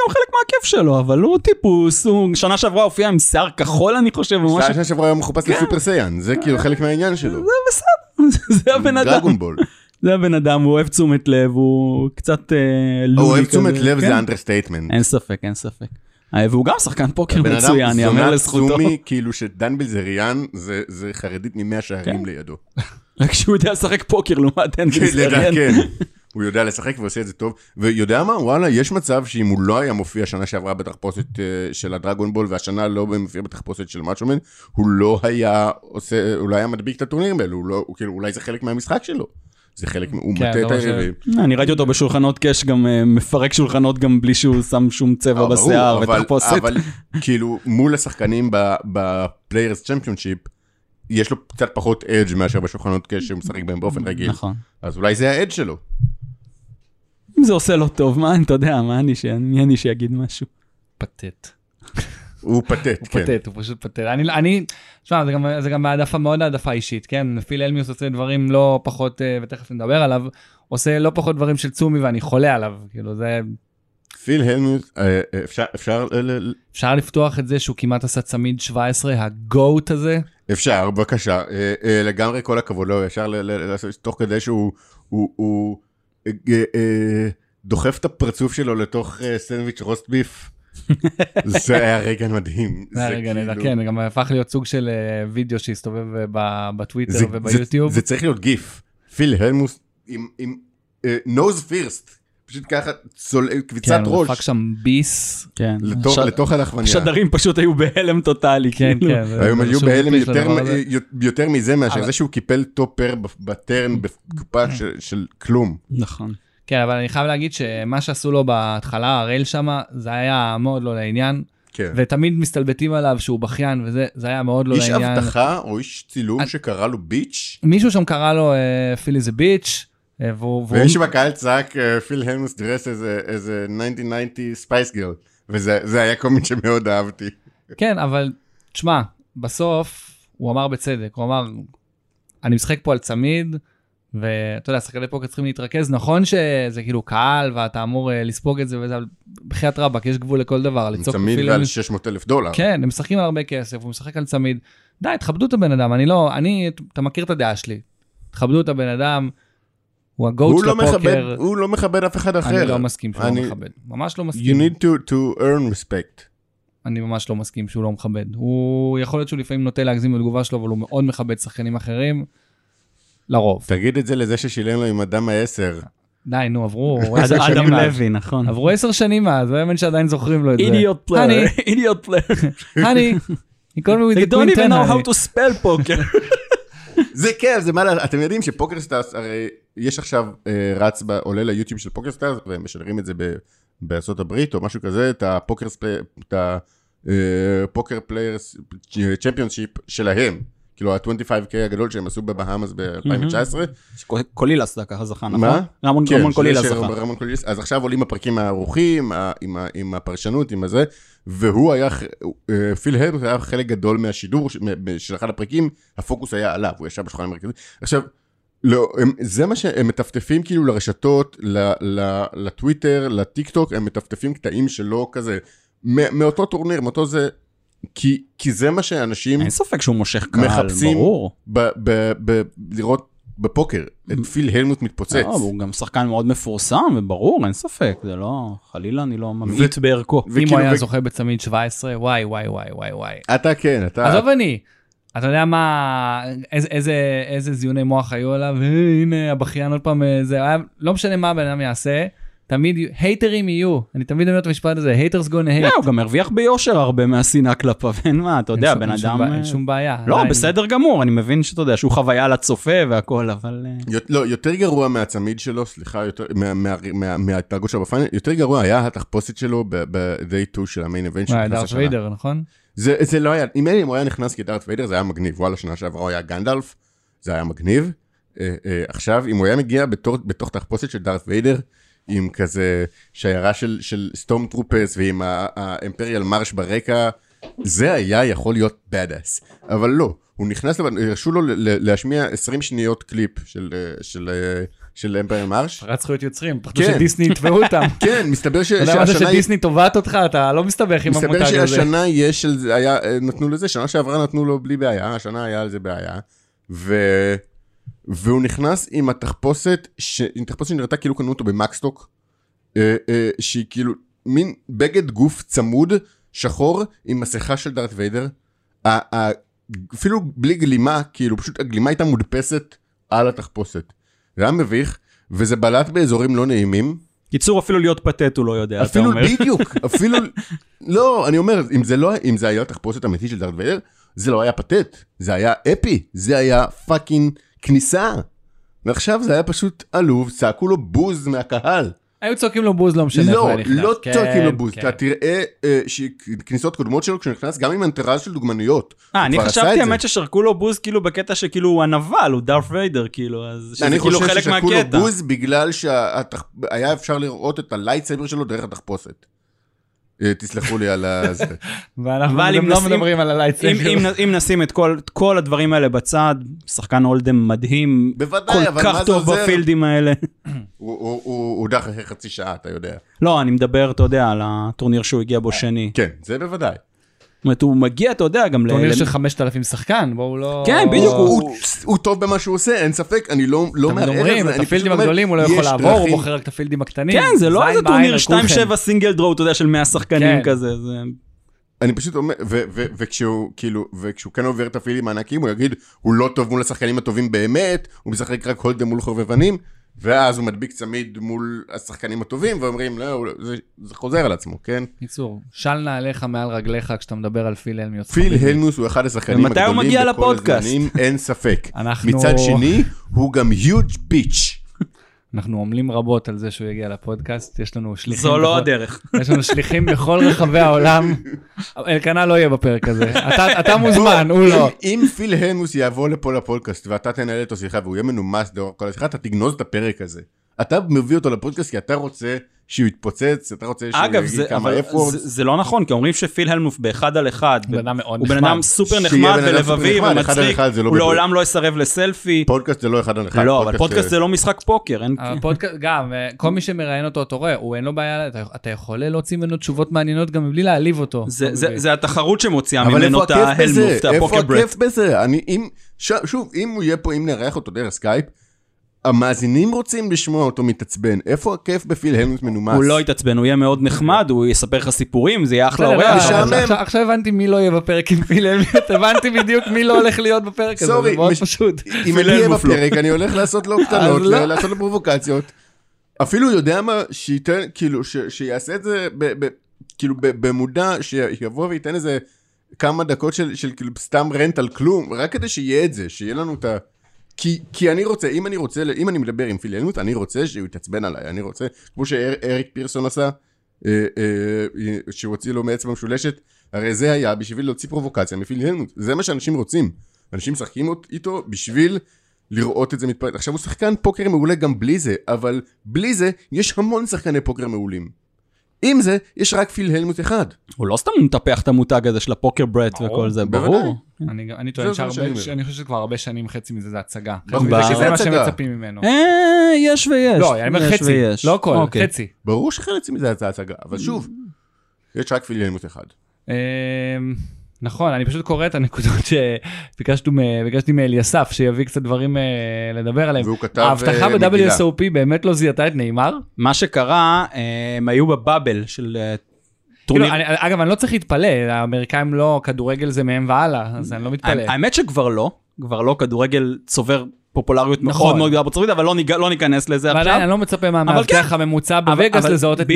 מהכיף שלו, אבל הוא טיפוס, הוא שנה שעברה הופיע עם שיער כחול אני חושב, או משהו, שנה שעברה היה מחופש ל Super Saiyan זה כאילו חלק מהעניין שלו. זה בסדר, זה הבן אדם, Dragon Ball. זה הבן אדם, הוא אוהב תשומת לב, הוא קצת אה, הוא לו לי אוהב כזה, תשומת לב כן. זה understatement. אין ספק, אין ספק. אה, והוא גם שחקן פוקר אדם מצוין, יאמר לזכותו. צומי, כאילו שדן בלזריאן זה חרדית ממאה שערים כן. לידו. רק שהוא יודע לשחק פוקר לעומת. כן. הוא יודע לשחק ועושה את זה טוב, ויודע מה, וואלה, יש מצב שאם הוא לא היה מופיע שנה שעברה בתחפושת אה, של הדרגון בול, והשנה לא מופיע בתחפושת של מאצ'ומן, הוא לא היה עושה, הוא לא היה מדביק את הטורנירים האלו, הוא לא, הוא כאילו, אולי זה חלק מהמשחק שלו. זה חלק, הוא כן, מטה זה את היריבים. אני ראיתי אותו בשולחנות cash גם אה, מפרק שולחנות גם בלי שהוא שם שום צבע אה, ברור, בשיער אבל- ותחפושת. אבל כאילו, מול השחקנים ב-Players Championship, יש לו קצת פחות edge מאשר בשולחנות cash שהוא משחק בהם באופן רגיל. נכון. אז אולי זה ה-edge שלו. אם זה עושה לו טוב, מה, אתה יודע, מה אני, ש- מי אני שיגיד משהו? פתט. הוא פתט, הוא כן. פתט, הוא פשוט פתט. אני, אני, תשמע, זה גם, זה גם העדפה, מאוד העדפה אישית, כן? פיל הלמיות' עושה דברים לא פחות, אה, ותכף נדבר עליו, עושה לא פחות דברים של צומי ואני חולה עליו, כאילו זה, פיל הלמוט, אה, אה, אפשר, אפשר, ל- ל- אפשר לפתוח את זה שהוא כמעט עשה צמיד 17, הגוט הזה. אפשר, בבקשה, לגמרי כל הכבוד, לא, אפשר ל- ל- לעשות, תוך כדי שהוא הוא, הוא, דוחף את הפרצוף שלו לתוך אה, סנדוויץ' רוסט ביף. זה היה רגע מדהים. זה היה רגע נהדר, כאילו- כן, גם הפך להיות סוג של אה, וידאו שהסתובב אה, בטוויטר זה- וביוטיוב. זה, זה צריך להיות גיף. פיל הלמוס עם, נוז פירסט, פשוט ככה צול, קביצת כן, הוא ראש דפק שם ביס. כן. לתוך, הש- לתוך הלחמניה. השדרים פשוט היו בהלם טוטאלי. כן, כאילו. כן. זה היו בהלם יותר. יותר מזה מאשר אבל- זה שהוא קיפל טופר בטרן בקופה של, של כלום. נכון. כן, אבל אני חייב להגיד שמה שעשו לו בהתחלה, הרייל שמה, זה היה מאוד לא לעניין, כן. ותמיד מסתלבטים עליו שהוא בכיין וזה, זה היה מאוד לא איש לעניין. אבטחה או איש צילום שקרא לו ביץ', מישהו שם קרא לו פילי זה ביץ', והוא... והוא- ומישהו בקהל צעק אה, פיל הלמוס דרס איזה איזה 1990 ספייס גירל, וזה זה היה קומית שמאוד אהבתי. כן, אבל תשמע, בסוף הוא אמר בצדק, הוא אמר, אני משחק פה על צמיד, ואתה יודע, שחקני פוקר צריכים להתרכז, נכון שזה כאילו קהל ואתה אמור אה, לספוג את זה וזה, אבל בחייאת רבאק, יש גבול לכל דבר, לצעוק צמיד ועל אלמיוס- 600 אלף דולר. כן, הם משחקים על הרבה כסף, הוא משחק על צמיד. די, תכבדו את הבן אדם, אני לא, אני, אתה מכיר את הדעה שלי. תכבדו את הבן אדם, הוא הגוט של לא הפוקר. הוא לא מכבד אף אחד אחר. אני לא מסכים שהוא אני- לא מכבד. ממש לא You מסכים. need to, to earn respect. אני ממש לא מסכים שהוא לא מכבד. הוא, יכול להיות שהוא לפעמים נוטה להגזים בתגובה שלו, אבל הוא מאוד מכבד שחקנים אחרים. לרוב. תגיד את זה לזה ששילם לו עם אדם העשר. די, נו, עברו עשר שנים אדם. לוי, נכון. עברו עשר שנים מאז, לא יאומן שעדיין זוכרים לו את זה. אידיוט פלייר, אני, אידיוט פלייר. אני, he called me with the 10, they don't even, know how to spell poker. זה כן, זה מה, אתם יודעים ש PokerStars, הרי יש עכשיו אה, רץ, עולה ליוטיוב של PokerStars, והם משדרים את זה בארצות הברית או משהו כזה, את הפוקר את ה-Poker Players Championship שלהם. כאילו ה-25K הגדול שהם עשו בבהאמס ב-2019. קולילס ככה זכה, נכון? מה? רמון כן, קולילס של זכה. רמון קולילס. אז עכשיו עולים הפרקים הערוכים, ה- עם הפרשנות, עם הזה, והוא היה, אה, פיל הלמוס היה חלק גדול מהשידור של אחד הפרקים, הפוקוס היה עליו, הוא ישב בשולחן המרכזי. עכשיו, לא, הם, זה מה שהם מטפטפים כאילו לרשתות, ל, ל, לטוויטר, לטיק טוק, הם מטפטפים קטעים שלו כזה, מאותו טורניר, מאותו זה, כי, כי זה מה שאנשים אין ספק שהוא מושך קהל, מחפשים ברור. ב, ב, ב, לראות בפוקר, את פיל הלמות' מתפוצץ. לא, הוא גם שחקן מאוד מפורסם, וברור, אין ספק, זה לא, חלילה אני לא ממעיט בערכו. אם הוא היה ו- זוכה בצמיד 17, וואי, וואי, וואי, וואי, וואי. אתה כן, אתה... עזוב אני. אתה יודע מה, איזה, איזה, איזה זיוני מוח היו עליו, "אה, הנה הבכיין עוד פעם, אה, זה היה, לא משנה מה הבן אדם יעשה, תמיד, הייטרים יהיו, אני תמיד אומר את המשפט הזה, haters gonna hate. הוא גם הרוויח ביושר הרבה מהשנאה כלפיו, אין מה, אתה יודע, בן אדם... אה, אין שום בעיה. לא, בסדר גמור, אני מבין שאתה יודע שהוא חוויה לצופה והכל, אבל... אה, לא, יותר גרוע מהצמיד שלו, סליחה, יותר, מה, מה, מה, מההתנהגות שלו בפיינל, יותר גרוע היה התחפושת שלו ב-day 2 של המיין וואי, שנכנס דארת השנה. ויידר, נכון? זה, זה לא היה, אם אם הוא היה נכנס כ Darth Vader זה היה מגניב, וואלה, שנה שעברה הוא היה גנדלף, זה היה מגניב. אה, עכשיו, אם הוא היה מגיע בתור, בתוך תחפושת של Darth Vader, עם כזה שיירה של, של stormtroopers ועם ה-Imperial March ברקע, זה היה יכול להיות badass. אבל לא, הוא נכנס, הרשו לו להשמיע 20 שניות קליפ של, אה, של, אה, של Imperial March. פרט זכויות יוצרים, פחדו כן. שדיסני יתבעו אותם. כן, מסתבר ש- אתה יודע מה זה שהשנה... שדיסני תובעת אותך? אתה לא מסתבך עם מסתבר המותג הזה. שהשנה יש היה, אה, נתנו לזה, שנה שעברה נתנו לו בלי בעיה, השנה היה על זה בעיה. ו... והוא נכנס עם התחפושת, ש... עם תחפושת שנראתה כאילו קנו אותו במקסטוק, אה, אה, שהיא כאילו מין בגד גוף צמוד, שחור, עם מסכה של דארט ויידר. ה... ה... אפילו בלי גלימה, כאילו פשוט הגלימה הייתה מודפסת על התחפושת. זה היה מביך, וזה בלט באזורים לא נעימים. קיצור, אפילו להיות פתט הוא לא יודע, אתה אפילו אומר. בדיוק, אפילו, לא, אני אומר, אם זה לא, אם זה היה תחפושת אמיתית של Darth Vader, זה לא היה פתט, זה היה epic, זה היה fucking כניסה. ועכשיו זה היה פשוט עלוב, צעקו לו בוז מהקהל. היו צועקים לו בוז, לא משנה איך הוא לא, נכנס. לא כן, צועקים לו בוז, כן. אתה תראה אה, שכניסות קודמות שלו כשהוא נכנס, גם עם entourage של דוגמניות. אה, אני חשבתי. האמת ששרקו לו בוז כאילו בקטע שכאילו הוא הנבל, הוא Darth Vader כאילו, אז שזה אני כאילו חושב חלק ששרקו לו מהקטע. בוז בגלל שהיה אפשר לראות את ה-lightsaber שלו דרך התחפושת. אה, תסלחו לי על הזה. ואנחנו גם לא מדברים על ה-lightsaber. אם, אם נשים את כל, הדברים האלה בצד, שחקן hold'em מדהים, כל כך זה טוב? ב-field-ים האלה. הוא- הודח אחרי חצי שעה, אתה יודע. לא, אני מדבר, אתה יודע, על הטורניר שהוא הגיע בו שני. כן, זה בוודאי. זאת אומרת, הוא מגיע, אתה יודע, גם ל... טורניר של 5,000 שחקן, בואו לא... כן, בדיוק, הוא- טוב במה שהוא עושה, אין ספק, אני לא לא מערער אומרים, על זה, את הפילדים הגדולים הוא לא יכול לעבור, הוא בוחר רק את הפילדים הקטנים. כן, זה לא איזה טורניר על כולכם. 2-7 סינגל דרו, אתה יודע, של 100 שחקנים כן. כזה. זה... אני פשוט אומר, ו- ו- וכשהוא כאילו, וכשהוא כן עובר את הפילים הענקים, הוא יגיד, הוא לא טוב מול השחקנים הטובים באמת, הוא משחק רק הולדם מול חובבנים, ואז הוא מדביק צמיד מול השחקנים הטובים, ואומרים, לא, הוא- זה, זה חוזר על עצמו, כן? קיצור, של נעליך מעל רגליך כשאתה מדבר על פיל אלמיוס. פיל הלמוס הוא אחד השחקנים הגדולים בכל לפודקאסט? הזמנים, אין ספק. אנחנו- מצד שני, הוא גם huge bitch. אנחנו עמלים רבות על זה שהוא יגיע לפודקאסט, יש לנו שליחים... זו לא בכל- הדרך. יש לנו שליחים בכל רחבי העולם. אלקנה לא יהיה בפרק הזה. אתה- אתה מוזמן, הוא לא. אם פיל הלמוס יבוא לפה לפודקאסט ואתה תנהל איתו שיחה והוא יהיה מנומס לאורך כל השיחה, אתה תגנוז את הפרק הזה. אתה מביא אותו לפודקאסט כי אתה רוצה שהוא יתפוצץ, אתה רוצה שהוא אגב, יגיד זה, כמה אבל אפורט. זה, זה לא נכון, כי אומרים שפיל הלמוף באחד על אחד, הוא בן אדם מאוד הוא בן נחמד. אדם סופר שיהיה נחמד בן אדם סופר ולבבי נחמד, ומצחיק, אחד זה לא הוא. לעולם לא יסרב לסלפי. פודקאסט זה לא אחד על אחד. לא, אבל פודקאסט זה לא משחק פוקר, אין... הפודקאסט, גם, אה, כל מי שמראיין אותו, אתה רואה, הוא אין לו בעיה, אתה- אתה יכול להוציא ממנו תשובות מעניינות גם מבלי להעליב אותו. זה, התחרות שמוציאה אבל ממנו איפה את הכיף בזה? ההלמוף, את איפה הפוקר ברט. הכיף בזה? אני, אם, ש, שוב, אם הוא יהיה פה, אם נארח אותו דרך סקייפ, המאזינים רוצים לשמוע אותו מתעצבן. איפה הכיף בפיל הלמוס מנומס? הוא לא יתעצבן, הוא יהיה מאוד נחמד, הוא יספר לך סיפורים, זה יהיה אחלה אורח. לא, משעמם. אבל עכשיו- הבנתי מי לא יהיה בפרק עם פיל אלמיוס, הבנתי בדיוק מי לא הולך להיות בפרק הזה, סורי, זה מאוד פשוט. אם אני אהיה לא. בפרק, אני הולך לעשות לו קטנות, לא. לעשות לו פרובוקציות. אפילו יודע מה, שייתן, כאילו, שיעשה את זה, ב- ב- כאילו, ב- במודע, שיבוא וייתן איזה כמה דקות של, של כאילו סתם רנט על כלום, רק כדי שיהיה את זה, שיהיה לנו את ה... כי, כי אני רוצה, אם אני רוצה, אם אני מדבר עם פיל אלמוט, אני רוצה שהוא יתעצבן עליי, אני רוצה, כמו שאריק פירסון עשה, אה, אה, שהוא הוציא לו מאצבע משולשת, הרי זה היה בשביל להוציא פרובוקציה מפיל אלמוט, זה מה שאנשים רוצים. אנשים משחקים איתו בשביל לראות את זה מתפרק. עכשיו הוא שחקן פוקר מעולה גם בלי זה, אבל בלי זה יש המון שחקני פוקר מעולים. עם זה, יש רק פיל הלמוט אחד. הוא לא סתם מטפח את המותג הזה של הפוקר ברט וכל זה. ברור. אני אני טוען זה שאני חושב שכבר הרבה שנים חצי מזה זה הצגה. שזה מה הצגה. שמצפים ממנו. אה, יש ויש. לא, אני אומר חצי, ויש. לא הכל, אוקיי. חצי. ברור שחלק מזה הייתה הצגה, אבל שוב, יש רק פיל הלמוט אחד. נכון, אני פשוט קורא את הנקודות שביקשתי מאליסף, שיביא קצת דברים אה, לדבר עליהם. והוא כתב ההבטחה אה. ב-WSOP באמת לא זיהתה את נאמר? מה שקרה, אה, הם היו בבאבל של אה, כאילו, טורניר. אני- אגב, אני לא צריך להתפלא, האמריקאים לא, כדורגל זה מהם והלאה, אז אני לא מתפלא. האמת שכבר לא, כבר לא, כדורגל צובר פופולריות נכון. מאוד מאוד גדולה בארצות הברית, אבל לא ניג- לא ניכנס לזה ועדיין עכשיו. אני לא מצפה אבל מהמאבטח כן. הממוצע בווגאס לזהות את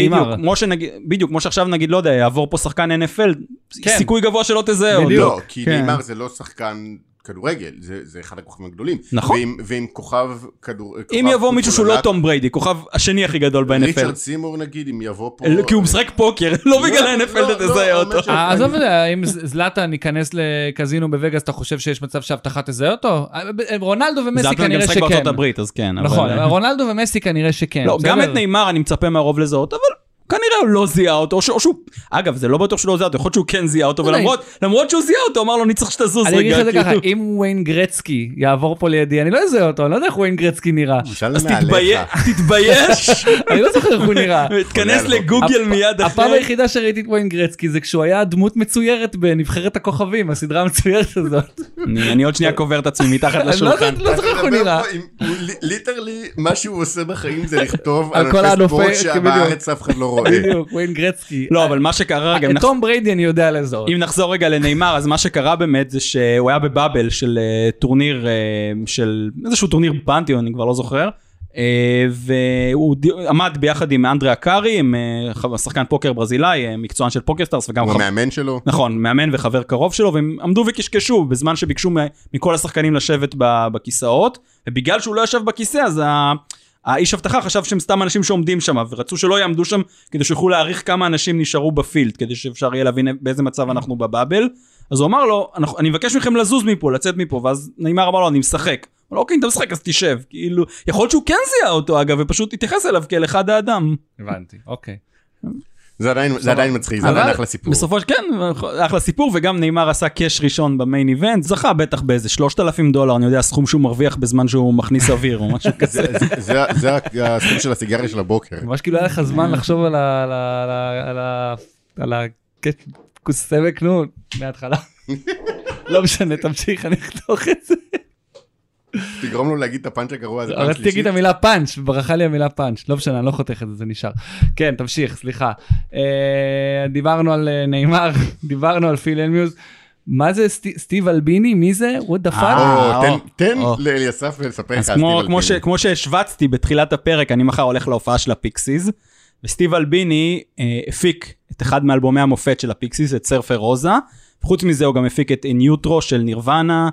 שנגיד, בדיוק, כמו שעכשיו נגיד, לא יודע, יעבור פה שחקן NFL, כן. סיכוי גבוה שלא תזהה אותו. בדיוק. לא, כי כן. נאמר זה לא שחקן כדורגל, זה זה אחד הכוכבים הגדולים. נכון. ועם- ועם כוכב כדור... אם כוכב יבוא מישהו שהוא לא תום בריידי, כוכב השני הכי גדול ב-NFL. ריצ'רד סימור נגיד, אם יבוא פה... כי הוא משחק פוקר, לא בגלל ה-NFL לא, אתה לא, תזהה לא, אותו. אה, עזוב את זה, אם זלאטן ייכנס לקזינו בווגאס, אתה חושב שיש מצב שהבטחה תזהה אותו? אה, רונלדו ומסי זלאטן גם כנראה משחק שכן. בארצות הברית, אז כן. נכון, רונלדו ומסי כנראה שכן. לא, גם? את נאמר אני מצפה מהרוב לזהות, אבל כנראה הוא לא זיהה אותו, או שהוא... אגב, זה לא בטוח שהוא לא זיהה אותו, יכול להיות שהוא כן זיהה אותו, לא. ולמרות למרות שהוא זיהה אותו, אמר לו, אני צריך שתזוז אני אגיד לך רגע. את זה ככה, כאילו. אם וויין גרצקי יעבור פה לידי, אני לא אזהה אותו, אני לא יודע איך וויין גרצקי נראה. אז. תתבייש, אני לא זוכר איך הוא נראה. על לגוגל מיד הפעם אחרי. היחידה שראיתי את וויין גרצקי זה כשהוא היה דמות מצוירת בנבחרת הכוכבים, הסדרה המצוירת הזאת. אני אני עוד שנייה קובר את עצמי מתחת לא לשולחן. לא זוכר איך הוא נראה. פה עם- הוא לי- literally, מה שהוא עושה בחיים זה לכתוב על על כל ענפי ספורט הענפי- שבארץ אף אחד לא רואה. בדיוק, וויין גרצקי. לא, אבל מה שקרה את תום בריידי אני יודע לזהות. אם נחזור רגע לניימאר, אז מה שקרה באמת זה שהוא היה ב bubble של אה, טורניר, אה, של איזשהו טורניר פנתיון, אני כבר לא זוכר. אה, והוא עמד ביחד עם אנדרי אקארי, עם אה, שחקן פוקר ברזילאי, אה, מקצוען של פוקרסטארס וגם הוא חבר- המאמן שלו. נכון, מאמן וחבר קרוב שלו, והם עמדו וקשקשו בזמן שביקשו מכל השחקנים לשבת בכיסאות, ובגלל שהוא לא ישב בכיסא, אז ה... האיש אבטחה חשב שהם סתם אנשים שעומדים שם, ורצו שלא יעמדו שם כדי שיוכלו להעריך כמה אנשים נשארו ב field, כדי שאפשר יהיה להבין באיזה מצב אנחנו ב bubble. אז הוא אמר לו, אני מבקש מכם לזוז מפה, לצאת מפה, ואז ניימאר אמר לו, אני משחק. הוא אמר לו, אוקיי, אתה משחק, אז תשב. כאילו, יכול להיות שהוא כן זיהה אותו אגב, ופשוט התייחס אליו כאל אחד האדם. הבנתי, אוקיי. זה עדיין זה עדיין מצחיק, זה עדיין אחלה סיפור. בסופו של כן, אחלה סיפור, וגם נאמר עשה קאש ראשון במיין איבנט, זכה בטח באיזה 3,000 דולר, אני יודע, סכום שהוא מרוויח בזמן שהוא מכניס אוויר או משהו כזה. זה- זה- זה הסכום של הסיגריה של הבוקר. ממש כאילו היה לך זמן לחשוב על ה... על ה... על ה... על ה... על ה... כוס סמק, נו, מההתחלה. לא משנה, תמשיך, אני אחתוך את זה. תגרום לו להגיד את הפאנץ' הגרוע הזה פעם רציתי להגיד שלישית. את המילה פאנץ', ברכה לי המילה פאנץ'. לא משנה, אני לא חותך את זה, זה נשאר. כן, תמשיך, סליחה. אה, דיברנו על אה, ניימאר, דיברנו על פיל הלמיוט. מה זה סט- סטיב אלביני? מי זה? what the fuck? אה, תן-. לאליסף לספר לך על כמו, סטיב כמו, ש, אלביני. כמו שהשווצתי בתחילת הפרק, אני מחר הולך להופעה של הפיקסיס, וסטיב אלביני הפיק את אחד מאלבומי המופת של הפיקסיס, את סרפר רוזה. חוץ מזה הוא גם הפיק את Utro של נירוונה,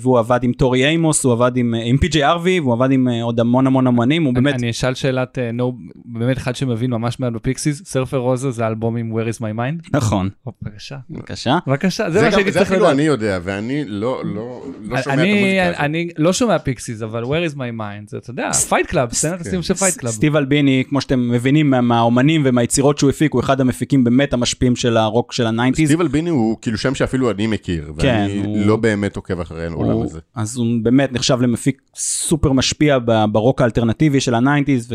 והוא עבד עם טורי איימוס, הוא עבד עם, אה, עם פי.ג'יי הארווי, והוא עבד עם אה, עוד המון המון אמנים, הוא באמת... אני אשאל שאלת, אה, נו, באמת אחד שמבין ממש מעט בפיקסיס, סרפר רוזה זה האלבום עם Where is my mind? נכון, בבקשה, בבקשה. בבקשה, זה זה מה שהייתי זה צריך אפילו לדעת. אני יודע, ואני לא לא- לא שומע את המוזיקה. אני לא שומע פיקסיס, אבל Where is my mind, זה, אתה יודע, Fight Club, סצנת הסיום של Fight Club. סטיב אלביני, כמו שאתם מבינים מה- מהאומנים ומהיצירות שהוא הפיק, הוא אחד המפיקים באמת המשפיעים של הרוק של ה nineties. סטיב אלביני הוא כאילו שם שאפילו אני מכיר, כן, ואני לא באמת עוקב אחרי העולם הזה. אז הוא באמת נחשב למפיק סופר משפיע ברוק האלטרנטיבי של ה nineties,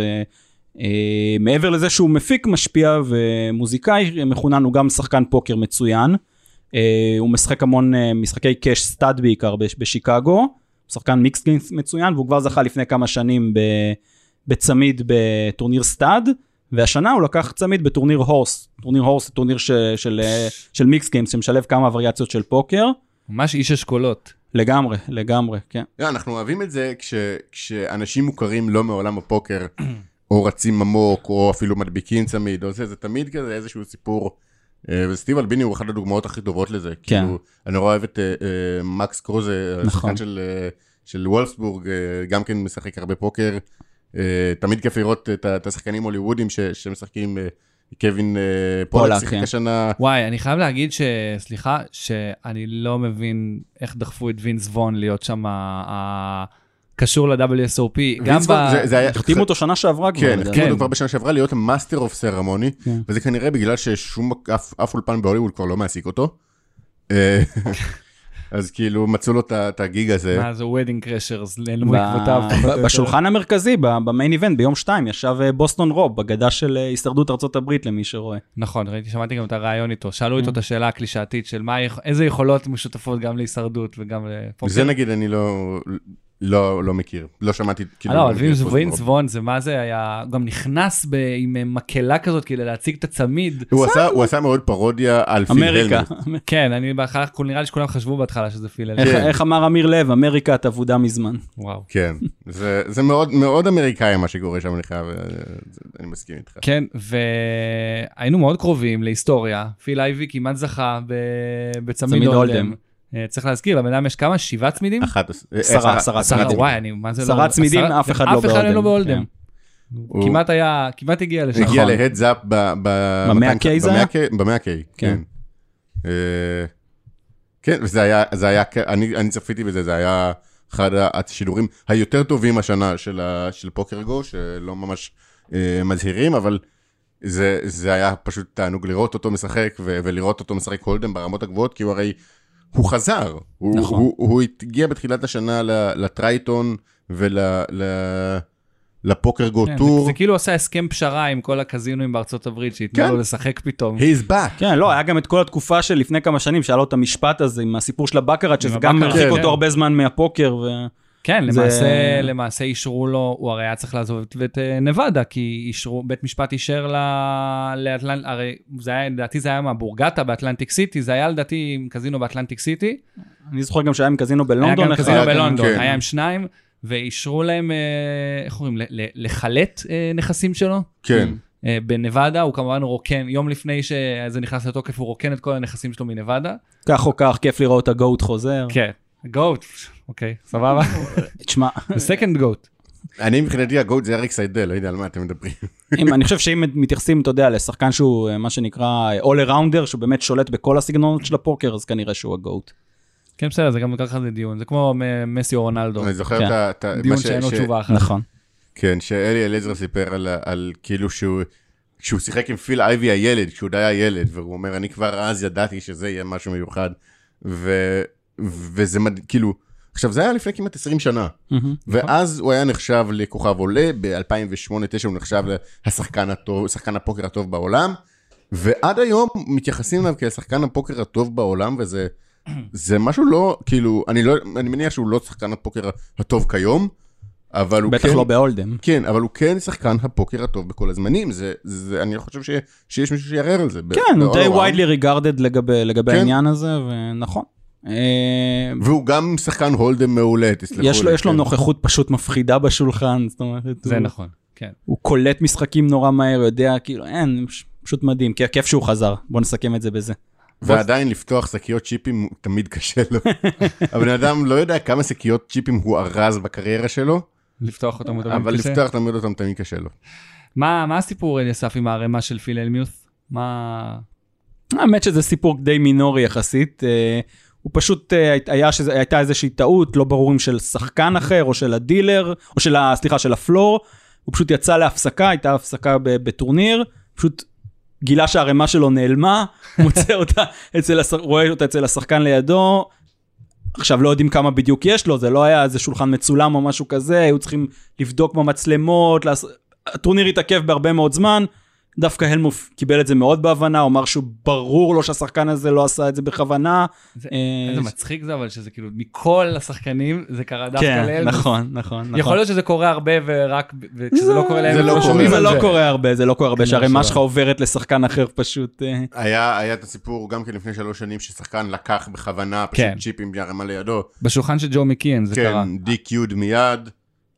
ומעבר לזה שהוא מפיק משפיע ומוזיקאי מחונן, הוא גם שחקן פוקר מצוין. אה, הוא משחק המון אה, משחקי cash stud בעיקר בש- בשיקגו, הוא שחקן mix games מצוין, והוא כבר זכה לפני כמה שנים בצמיד בטורניר stud. והשנה הוא לקח צמיד בטורניר HORSE, טורניר HORSE זה טורניר ש- של, אה, של mix games שמשלב כמה וריאציות של פוקר, ממש איש אשכולות. לגמרי, לגמרי, כן. לא, אנחנו אוהבים את זה כש- כשאנשים מוכרים לא מעולם הפוקר, או רצים עמוק, או אפילו מדביקים צמיד, או זה, זה תמיד כזה איזשהו סיפור. אה, וסטיב אלביני הוא אחת הדוגמאות הכי טובות לזה. כן. כאילו, אני נורא אוהב את אה, אה, מקס קרוזה, נכון. השחקן של, אה, של וולפסבורג, אה, גם כן משחק הרבה פוקר. אה, תמיד כיף לראות את השחקנים הוליוודים ש- שמשחקים, אה, קווין אה, פולק שיחק כן. השנה. וואי, אני חייב להגיד ש... סליחה, שאני לא מבין איך דחפו את וינס וון להיות שם ה- קשור ל-WSOP. גם ב... החתימו אותו שנה שעברה כבר. כן. החתימו כן. אותו כבר בשנה שעברה להיות המאסטר אוף סרמוני, כן. וזה כנראה בגלל ששום אף אף אולפן בהוליווד כבר לא מעסיק אותו. אה, אז כאילו מצאו לו את ה gig הזה. מה זה Wedding Crashers, נעלמו עקבותיו. בשולחן המרכזי, ב main event, ביום שתיים, ישב אה, בוסטון רוב, אגדה של אה, הישרדות ארצות הברית, למי שרואה. נכון, ראיתי, שמעתי גם את הריאיון איתו. שאלו Mm. איתו את השאלה הקלישאתית של איזה יכולות משותפות גם להישרדות וגם לפוקר. זה נגיד אני לא, לא, לא מכיר, לא שמעתי, כאילו... לא, לא וינס פוסט וינס רוב. וון זה מה זה היה, הוא גם נכנס ב- עם אה, מקהלה כזאת כדי להציג את הצמיד. הוא עשה, הוא עשה מאוד פרודיה על פיל אמריקה. הלמט. כן, אני בהתחלה, נראה לי שכולם חשבו בהתחלה שזה פיל איך- אלף. איך אמר אמיר לב, אמריקה את אבודה מזמן. וואו. כן, זה, זה מאוד, מאוד אמריקאי מה שקורה שם, אני חייב, אני מסכים איתך. כן, והיינו מאוד קרובים להיסטוריה. פיל אייבי כמעט זכה ב- בצמיד. אה, צריך להזכיר, לבן אדם יש כמה? שבעה צמידים? אחת, אה, עשרה, עשרה, צמידים. וואי, אני, מה זה לא... עשרה צמידים, אף אחד לא אף אחד בהולדם, בהולדם. הוא- כמעט היה, כמעט הגיע לשם. הגיע נכון. להדס אפ ב... ב- במאה מתן- K זה במאה היה? K, במאה K, כן. כן. אה, כן, וזה היה, זה היה, אני, אני צפיתי בזה, זה היה אחד השידורים היותר טובים השנה של, ה, של פוקר גו, שלא ממש אה, מזהירים, אבל זה, זה היה פשוט תענוג לראות אותו משחק, ו, ולראות אותו משחק הולדם ברמות הגבוהות, כי הוא הרי, הוא חזר. הוא, נכון. הוא, הוא הגיע בתחילת השנה ל- לטרייטון ול... ל, לפוקר גו כן, טור. זה, זה כאילו עשה הסכם פשרה עם כל הקזינואים בארצות הברית, שייתנו כן. לו לשחק פתאום. He's back. כן, לא, היה גם את כל התקופה של לפני כמה שנים, שהיה לו את המשפט הזה עם הסיפור של הבקראט, שזה גם הרחיק כן. אותו הרבה זמן מהפוקר, ו... כן, זה- למעשה, למעשה אישרו לו, הוא הרי היה צריך לעזוב את, את אה, נבדה, כי אישרו, בית משפט אישר ל- לאטלנט, הרי זה היה, לדעתי זה היה מהבורגטה באטלנטיק סיטי, זה היה לדעתי עם קזינו באטלנטיק סיטי, אני זוכר גם שהיה עם קזינו היה בלונדון גם. קזינו היה גם- בלונדון, כן. היה עם שניים, ואישרו להם, אה, איך ל- לחלט אה, נכסים שלו. כן. בנבדה, הוא כמובן רוקן, יום לפני שזה נכנס לתוקף, הוא רוקן את כל הנכסים שלו מנבדה. כך או כך, כיף לראות הגוט חוזר. כן, גוט, אוקיי, סבבה. תשמע, The second goat. אני מבחינתי הגוט זה אריק סיידל, לא יודע על מה אתם מדברים. אם, אני חושב שאם מתייחסים, אתה יודע, לשחקן שהוא אה, מה שנקרא all arounder, שהוא באמת שולט בכל הסגנונות של הפוקר, אז כנראה שהוא הגוט. כן, בסדר, זה גם ככה זה דיון, זה כמו מ- מסי או רונלדו. אני זוכר כן. את ה-. דיון מה ש- שאין לו תשובה אחת. נכון. כן, שאלי אליעזר סיפר על, כאילו שהוא, כשהוא שיחק עם פיל אייבי הילד, כשהוא די היה ילד, והוא אומר, אני כבר אז ידעתי שזה יהיה משהו מיוחד, ו, וזה. כאילו, עכשיו זה היה לפני כמעט 20 שנה. ואז הוא היה נחשב לכוכב עולה, ב-2008-2009 הוא נחשב לשחקן הטוב, שחקן הפוקר הטוב בעולם, ועד היום מתייחסים אליו כשחקן הפוקר הטוב בעולם, וזה זה משהו לא, כאילו, אני לא, אני מניח שהוא לא שחקן הפוקר הטוב כיום, אבל הוא בטח כן... לא בהולדם. כן, אבל הוא כן שחקן הפוקר הטוב בכל הזמנים, זה, זה, אני לא חושב ש, שיש מישהו שיערער על זה. כן, הוא די widely regarded לגבי לגבי כן. העניין הזה, ונכון. אה, והוא גם שחקן הולדם מעולה, תסלחו לי. יש לו, יש לו כן. נוכחות פשוט מפחידה בשולחן, זאת אומרת, זה הוא- נכון, כן. הוא קולט משחקים נורא מהר, יודע, כאילו, אין, פש- פשוט מדהים, כיף- כיף שהוא חזר, בוא נסכם את זה בזה. ועדיין לפתוח שקיות צ'יפים תמיד קשה לו. הבן אדם לא יודע כמה שקיות צ'יפים הוא ארז בקריירה שלו, לפתוח אותם הוא תמיד אבל קשה. לפתוח תמיד אותם תמיד קשה לו. מה מה הסיפור, אליסף, עם הערימה של פיל הלמיוט? מה... האמת שזה סיפור די מינורי יחסית. הוא פשוט, אה, היה שזה, הייתה איזושהי טעות, לא ברור אם של שחקן אחר או של הדילר, או של, ה, סליחה, של ה floor. הוא פשוט יצא להפסקה, הייתה הפסקה בטורניר, פשוט גילה שהערימה שלו נעלמה, מוצא אותה אצל, השח- רואה אותה אצל השחקן לידו. עכשיו לא יודעים כמה בדיוק יש לו, זה לא היה איזה שולחן מצולם או משהו כזה, היו צריכים לבדוק במצלמות, לעש... הטורניר התעכב בהרבה מאוד זמן, דווקא הלמוף קיבל את זה מאוד בהבנה, הוא אמר שהוא ברור לו שהשחקן הזה לא עשה את זה בכוונה. זה- אה, איזה מצחיק זה, אבל שזה כאילו מכל השחקנים, זה קרה דווקא כן, לאלמיוס. נכון, נכון, נכון. יכול להיות שזה קורה הרבה ורק, וכשזה לא קורה להם, זה לא זה על לא קורה הרבה, זה לא קורה הרבה, כנראה שהערימה שלא. שלך עוברת לשחקן אחר פשוט. אה, היה, היה את הסיפור גם כן לפני שלוש שנים ששחקן לקח בכוונה פשוט כן. צ'יפים בערימה לידו. בשולחן של ג'ו מיקיאן זה קרה. כן, דיק יוד מיד.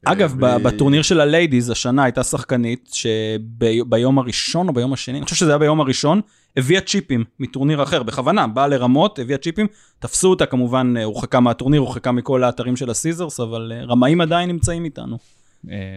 אגב, אה, ב- בטורניר של ה ladies השנה הייתה שחקנית שביום הראשון או ביום השני, אני חושב שזה היה ביום הראשון, הביאה צ'יפים מטורניר אחר, בכוונה, באה לרמות, הביאה צ'יפים, תפסו אותה כמובן, אה, הורחקה מהטורניר, הורחקה מכל האתרים של הסיזרס, אבל אה, רמאים עדיין נמצאים איתנו.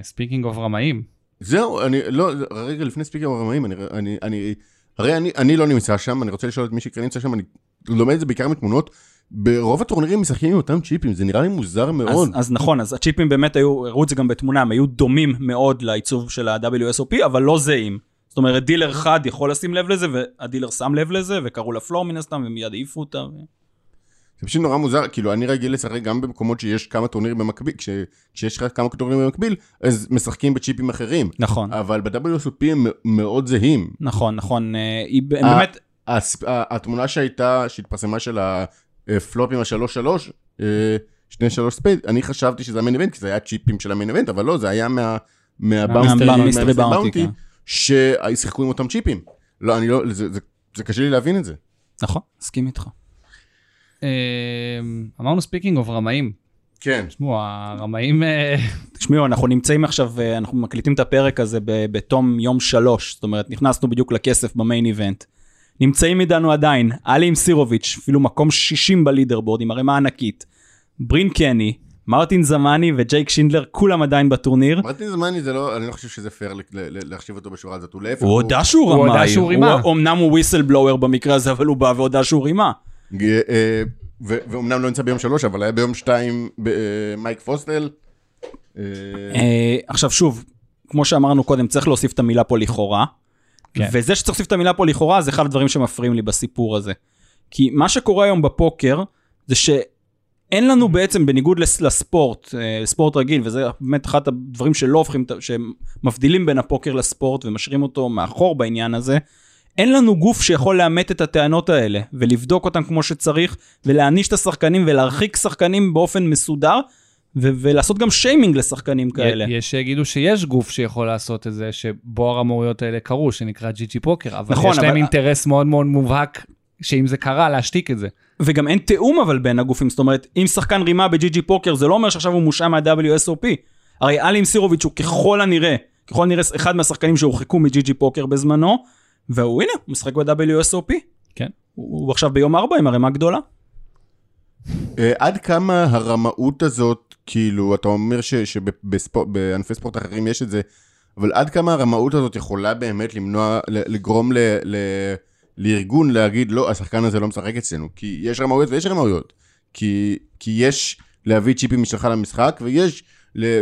speaking of רמאים. זהו, אני לא, רגע לפני speaking הרמאים, אני, אני, אני, הרי אני, אני לא נמצא שם, אני רוצה לשאול את מי שכן נמצא שם, אני לומד את זה בעיקר מתמונות. ברוב הטורנירים משחקים עם אותם צ'יפים, זה נראה לי מוזר אז, מאוד. אז נכון, אז הצ'יפים באמת היו, הראו את זה גם בתמונה, הם היו דומים מאוד לעיצוב של ה-WSOP, אבל לא זהים. זאת אומרת, דילר אחד יכול לשים לב לזה, והדילר שם לב לזה, וקראו ל floor מן הסתם, ומיד העיפו אותה. ו... זה פשוט נורא מוזר, כאילו אני רגיל לשחק גם במקומות שיש כמה טורנירים במקביל, כש, כשיש לך כמה טורנירים במקביל, אז משחקים בצ'יפים אחרים. נכון, אבל ב-WSOP הם מאוד זהים. נכון, נכון. אה, היא באמת, התמונה שהייתה, שהתפרסמה של הפלופ עם השלוש שלוש, אה, שני שלוש spade, אני חשבתי שזה ה main event, כי זה היה צ'יפים של ה main event, אבל לא, זה היה מה... מה mystery מה mystery bounty, כן. ששיחקו עם אותם צ'יפים. לא, אני לא, זה- זה- זה קשה לי להבין את זה. נכון, מסכים איתך. אה, אמרנו speaking of רמאים. כן. תשמעו, הרמאים... אה, תשמעו, אנחנו נמצאים עכשיו, אה, אנחנו מקליטים את הפרק הזה בתום יום שלוש, זאת אומרת, נכנסנו בדיוק לכסף ב main event. נמצאים איתנו עדיין, עלי אימסירוביץ', אפילו מקום 60 ב leaderboard, עם ערימה ענקית. ברין קני, מרטין זמני וג'ייק שינדלר, כולם עדיין בטורניר. מרטין זמני זה לא, אני לא חושב שזה פייר ל- ל- להחשיב אותו בשורה הזאת, הוא להפך. הוא הודה שהוא הוא רמאי. הודה שהוא רימה. הוא- אמנם הוא וויסל בלואוור במקרה הזה, אבל הוא בא והודה שהוא רימה. אה, אה, ואומנם לא נמצא ביום שלוש, אבל היה ביום שתיים במייק פוסטל. אה, אה, עכשיו שוב, כמו שאמרנו קודם, צריך להוסיף את המילה פה לכאורה. כן. וזה שצריך להוסיף את המילה פה לכאורה, זה אחד הדברים שמפריעים לי בסיפור הזה. כי מה שקורה היום בפוקר, זה שאין לנו בעצם, בניגוד לס- לספורט, אה, ספורט רגיל, וזה באמת אחד הדברים שלא הופכים, שמבדילים בין הפוקר לספורט ומשאירים אותו מאחור בעניין הזה, אין לנו גוף שיכול לאמת את הטענות האלה, ולבדוק אותם כמו שצריך, ולהעניש את השחקנים ולהרחיק שחקנים באופן מסודר, ו- ולעשות גם שיימינג לשחקנים כאלה. יש שיגידו שיש גוף שיכול לעשות את זה, שבו הרמאויות האלה קרו, שנקרא ג'י ג'י פוקר, אבל נכון, יש להם אבל- אינטרס מאוד מאוד מובהק, שאם זה קרה, להשתיק את זה. וגם אין תיאום אבל בין הגופים, זאת אומרת, אם שחקן רימה בג'י ג'י פוקר, זה לא אומר שעכשיו הוא מושעה מה-WSOP. הרי אלים סירוביץ' הוא ככל הנראה, ככל הנראה אחד מהשחקנים שהורחקו מג'י ג'י פוקר בזמנו, והוא הנה, הוא משחק ב-WSOP. כן. הוא, הוא עכשיו ביום ארבע עם ערימה גדולה. אה, עד כמה הרמאות הזאת, כאילו, אתה אומר ש- שבענפי ספורט אחרים יש את זה, אבל עד כמה הרמאות הזאת יכולה באמת למנוע, לגרום ל, ל, לארגון להגיד, לא, השחקן הזה לא משחק אצלנו. כי יש רמאויות ויש רמאויות. כי, כי יש להביא צ'יפים משלך למשחק, ויש,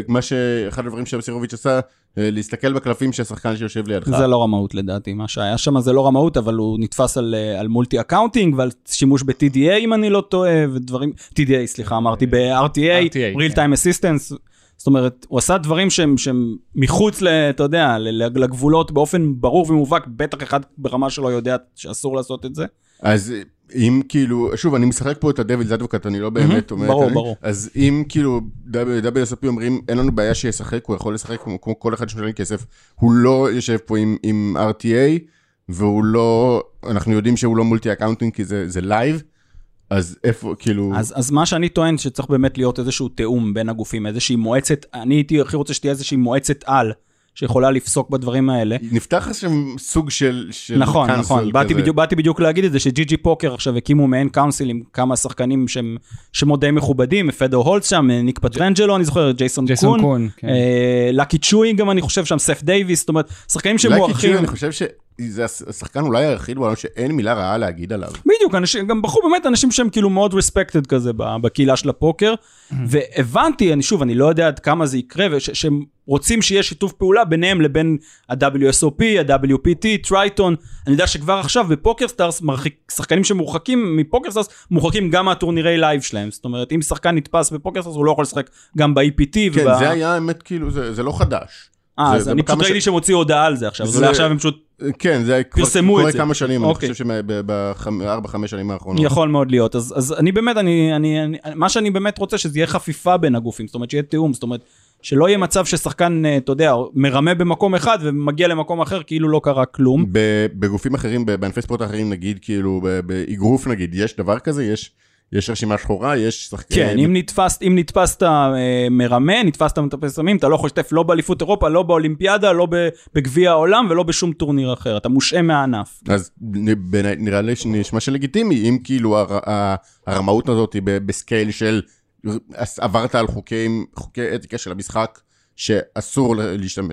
מה שאחד הדברים שסירוביץ' עשה, להסתכל בקלפים של השחקן שיושב לידך. זה לא רמאות לדעתי, מה שהיה שם זה לא רמאות, אבל הוא נתפס על, אה, על multi accounting ועל שימוש ב-TDA אם אני לא טועה, ודברים, TDA סליחה אמרתי, ב-RTA, RTA, real כן. time assistance, זאת אומרת, הוא עשה דברים שהם, שהם מחוץ, ל, אתה יודע, לגבולות באופן ברור ומובהק, בטח אחד ברמה שלו יודע שאסור לעשות את זה. אז אם כאילו, שוב, אני משחק פה את ה devil's advocate, אני לא באמת אומר... ברור, ברור. אז אם כאילו WSOP אומרים, אין לנו בעיה שישחק, הוא יכול לשחק כמו, כל אחד שמשלם כסף, הוא לא יושב פה עם, RTA, והוא לא, אנחנו יודעים שהוא לא multi accounting כי זה, זה live, אז איפה, כאילו... אז, אז מה שאני טוען שצריך באמת להיות איזשהו תיאום בין הגופים, איזושהי מועצת, אני הייתי הכי רוצה שתהיה איזושהי מועצת על, שיכולה לפסוק בדברים האלה. נפתח שם סוג של... של נכון, council נכון, באתי כזה. בדיוק, באתי בדיוק להגיד את זה, שג'י ג'י פוקר עכשיו הקימו מעין council עם כמה שחקנים שהם שמות די מכובדים, פדור הולץ שם, ניק פטרנג'לו, אני זוכר, ג'ייסון ג'ייסון קון, קון, כן. אה, לקי צ'וי גם אני חושב שם, סת' דייוויס, זאת אומרת, שחקנים שמוערכים, קיצ'וי, אני חושב שזה השחקן אולי היחיד בעולם שאין מילה רעה להגיד עליו. בדיוק, אנשים, גם בחרו באמת אנשים שהם כאילו מאוד respected כזה בקהילה של הפוקר, והבנתי, אני שוב, אני לא יודע עד כמה זה יקרה, וש- שהם רוצים שיהיה שיתוף פעולה ביניהם לבין ה-WSOP, ה-WPT, טרייטון, אני יודע שכבר עכשיו בפוקר סטארס, מרחיק, שחקנים שמורחקים מפוקר סטארס, מורחקים גם מהטורנירי live שלהם, זאת אומרת, אם שחקן נתפס בפוקר סטארס, הוא לא יכול לשחק גם ב-EPT. כן, וב- זה היה האמת, כאילו, זה, זה לא חדש. אה, זה- אז זה אני פשוט ראיתי שהם הוציאו הודעה על זה עכשיו, אז זה- אולי עכשיו הם פשוט כן, זה פרסמו את קורה זה. כמה שנים, אני אוקיי. חושב שבארבע, חמש שנים האחרונות. יכול מאוד להיות. אז, אז אני באמת, אני, אני, אני, מה שאני באמת רוצה, שזה יהיה חפיפה בין הגופים, זאת אומרת, שיהיה תיאום, זאת אומרת, שלא יהיה מצב ששחקן, אה, אתה יודע, מרמה במקום אחד ומגיע למקום אחר כאילו לא קרה כלום. בגופים אחרים, בענפי ספורט אחרים, נגיד, כאילו, באגרוף נגיד, יש דבר כזה? יש, יש רשימה שחורה? יש שחקן... כן, אם נתפסת, אם נתפסת אה, מרמה, נתפסת מטפס סמים, אתה לא יכול להשתתף לא באליפות אירופה, לא באולימפיאדה, לא בגביע העולם ולא בשום טורניר אחר, אתה מושעה מהענף. אז בעיניי- נראה לי שנשמע שלגיטימי, אם כאילו הרמאות הזאת היא ב scale של עברת על חוקי, חוקי אתיקה של המשחק, שאסור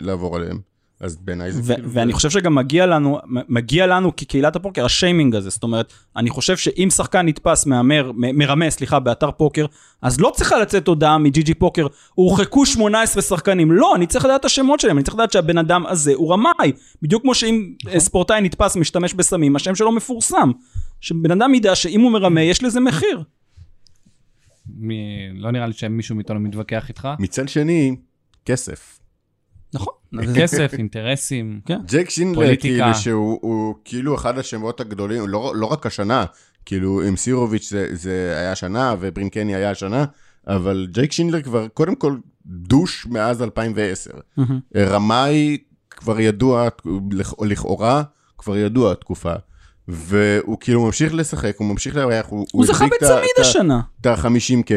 לעבור עליהם. אז בעיניי זה כאילו... ואני חושב שגם מגיע לנו, מ- מגיע לנו כקהילת הפוקר השיימינג הזה, זאת אומרת, אני חושב שאם שחקן נתפס מהמר, מ- מרמה, סליחה, באתר פוקר, אז לא צריכה לצאת הודעה מג'י ג'י פוקר, הורחקו 18 שחקנים, לא, אני צריך לדעת את השמות שלהם, אני צריך לדעת שהבן אדם הזה הוא רמאי, בדיוק כמו שאם אה, ספורטאי נתפס משתמש בסמים, השם שלו מפורסם, שבן אדם ידע שאם הוא מרמה, יש לזה מחיר. מי- לא נראה לי שמישהו מאיתנו מתווכח איתך. מצד שני, כסף. נכון. כסף, אינטרסים. ג'ק שינדלר, פוליטיקה. כאילו, שהוא הוא כאילו אחד השמות הגדולים, לא, לא רק השנה, כאילו, אימסירוביץ' זה, זה היה השנה, וברין קני היה השנה, אבל ג'ייק שינדלר כבר, קודם כל, douche מאז 2010. מהמם. רמאי כבר ידוע, לכ- או לכאורה, כבר ידוע התקופה. והוא כאילו ממשיך לשחק, הוא ממשיך לארח, הוא, הוא זכה בצמיד השנה. את ה-50K.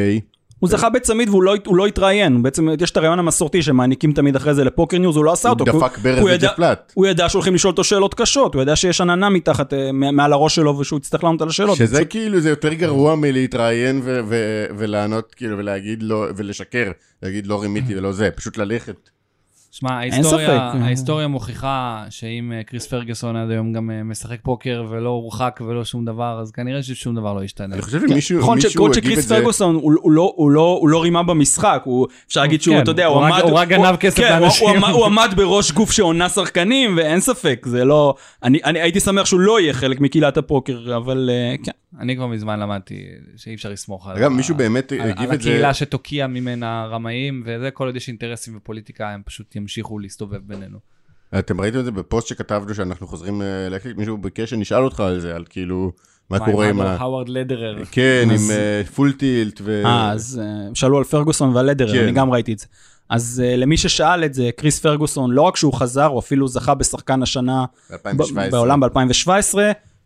הוא זכה בצמיד והוא לא, הוא לא התראיין, בעצם יש את הריאיון המסורתי שמעניקים תמיד אחרי זה לפוקר ניוז, הוא לא עשה הוא אותו. כי דפק ברז הוא ידע- וג'ף פלט. הוא ידע שהולכים לשאול אותו שאלות קשות, הוא ידע שיש עננה מתחת, אה, מעל הראש שלו ושהוא יצטרך לענות על השאלות. שזה פשוט- כאילו, זה יותר גרוע מלהתראיין ולענות, כאילו, ולהגיד לא, ולשקר, להגיד לא רימיתי ולא זה, פשוט ללכת. שמע, ההיסטוריה. ההיסטוריה מוכיחה שאם אה, קריס פרגוסון עד היום גם אה, משחק פוקר ולא הורחק ולא שום דבר, אז כנראה ששום דבר לא ישתנה. אני חושב שמישהו נכון הגיב את שקריס זה, פרגוסון הוא הוא לא- הוא לא- הוא לא רימה במשחק, הוא- אפשר להגיד שהוא, כן, אתה יודע, הוא עמד... הוא רק גנב כסף כן, לאנשים. הוא עמד- הוא עמד בראש גוף שעונה שחקנים, ואין ספק, זה לא... אני אני הייתי שמח שהוא לא יהיה חלק מקהילת הפוקר, אבל אה, כן. אני כבר מזמן למדתי שאי אפשר לסמוך על... אגב, מישהו באמת על- הגיב על את זה, הקהילה שתוקיע ממנה רמאים, וזה, כל עוד יש אינטרסים ופוליטיקה, הם פשוט ימשיכו להסתובב בינינו. אתם ראיתם את זה בפוסט שכתבנו שאנחנו חוזרים אה, להקליט, מישהו ביקש שנשאל אותך על זה, על כאילו, מה קורה עם ה... האוורד לדרר. כן, עם פול טילט ו... אה, אז אה, שאלו על פרגוסון ועל לדרר, כן. אני גם ראיתי את זה. אז אה, למי ששאל את זה, קריס פרגוסון, לא רק שהוא חזר, הוא אפילו זכה בשחקן השנה ב- 2017. בעולם ב-2017,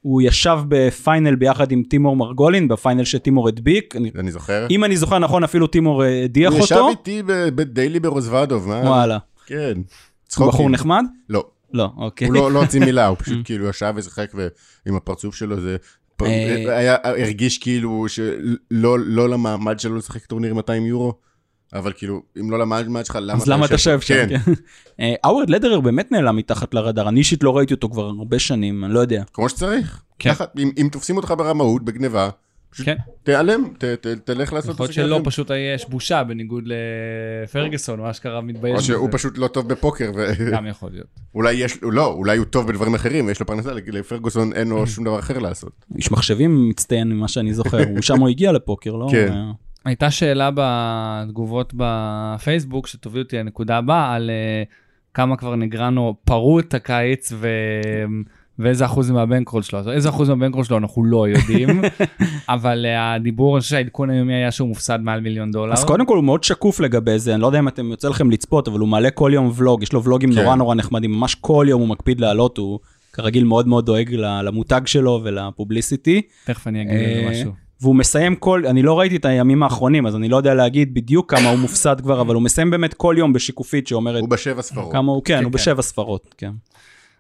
הוא ישב ב final ביחד עם טימור מרגולין, ב final שטימור הדביק. אני- אני זוכר. אם אני זוכר נכון, אפילו טימור אה, הדיח הוא ישב אותו. איתי ב daily ברוזוודוב, מה? וואלה. כן. הוא צחוקים. בחור נחמד? לא. לא, אוקיי. הוא לא לא הוציא מילה, הוא פשוט כאילו ישב ושיחק ועם הפרצוף שלו זה... אה. היה, הרגיש כאילו שלא לא למעמד שלו לשחק טורניר 200 יורו, אבל כאילו, אם לא למעמד שלך, למה אז למה אתה יושב שם? כן. אה, האוורד לדרר באמת נעלם מתחת לרדאר, אני אישית לא ראיתי אותו כבר הרבה שנים, אני לא יודע. כמו שצריך. כן. ככה, אם, אם תופסים אותך ברמאות, בגניבה, פשוט כן. תיעלם, ת, ת, תלך לעשות יכול להיות שלא. פשוט יש בושה בניגוד לפרגוסון, הוא אשכרה מתבייש או. שהוא פשוט לא טוב בפוקר, גם יכול להיות. ואולי יש, לא, אולי הוא טוב בדברים אחרים, יש לו פרנסה, לפרגוסון אין לו שום דבר אחר לעשות. איש מחשבים מצטיין ממה שאני זוכר, הוא שם הוא הגיע לפוקר, לא? כן. הייתה שאלה בתגובות בפייסבוק, שתוביל אותי לנקודה הבאה, על uh, כמה כבר נגרנו פרוט הקיץ ו... ואיזה אחוז מהבנקרול שלו. אז איזה אחוז מהבנקרול שלו אנחנו לא יודעים, אבל הדיבור, אני חושב שהעדכון היומי היה שהוא מופסד מעל מיליון דולר. אז קודם כל הוא מאוד שקוף לגבי זה, אני לא יודע אם אתם יוצא לכם לצפות, אבל הוא מעלה כל יום ולוג, יש לו ולוגים כן. נורא נורא נחמדים, ממש כל יום הוא מקפיד לעלות, הוא כרגיל מאוד מאוד דואג למותג שלו ולפובליסיטי. תכף אני אגיד על אה, משהו. והוא מסיים כל, אני לא ראיתי את הימים האחרונים, אז אני לא יודע להגיד בדיוק כמה הוא מופסד כבר, אבל הוא מסיים באמת כל יום בשיקופית שאומרת הוא בשבע ספרות. כמה הוא, כן, כן, הוא כן. בשבע ספרות, כן.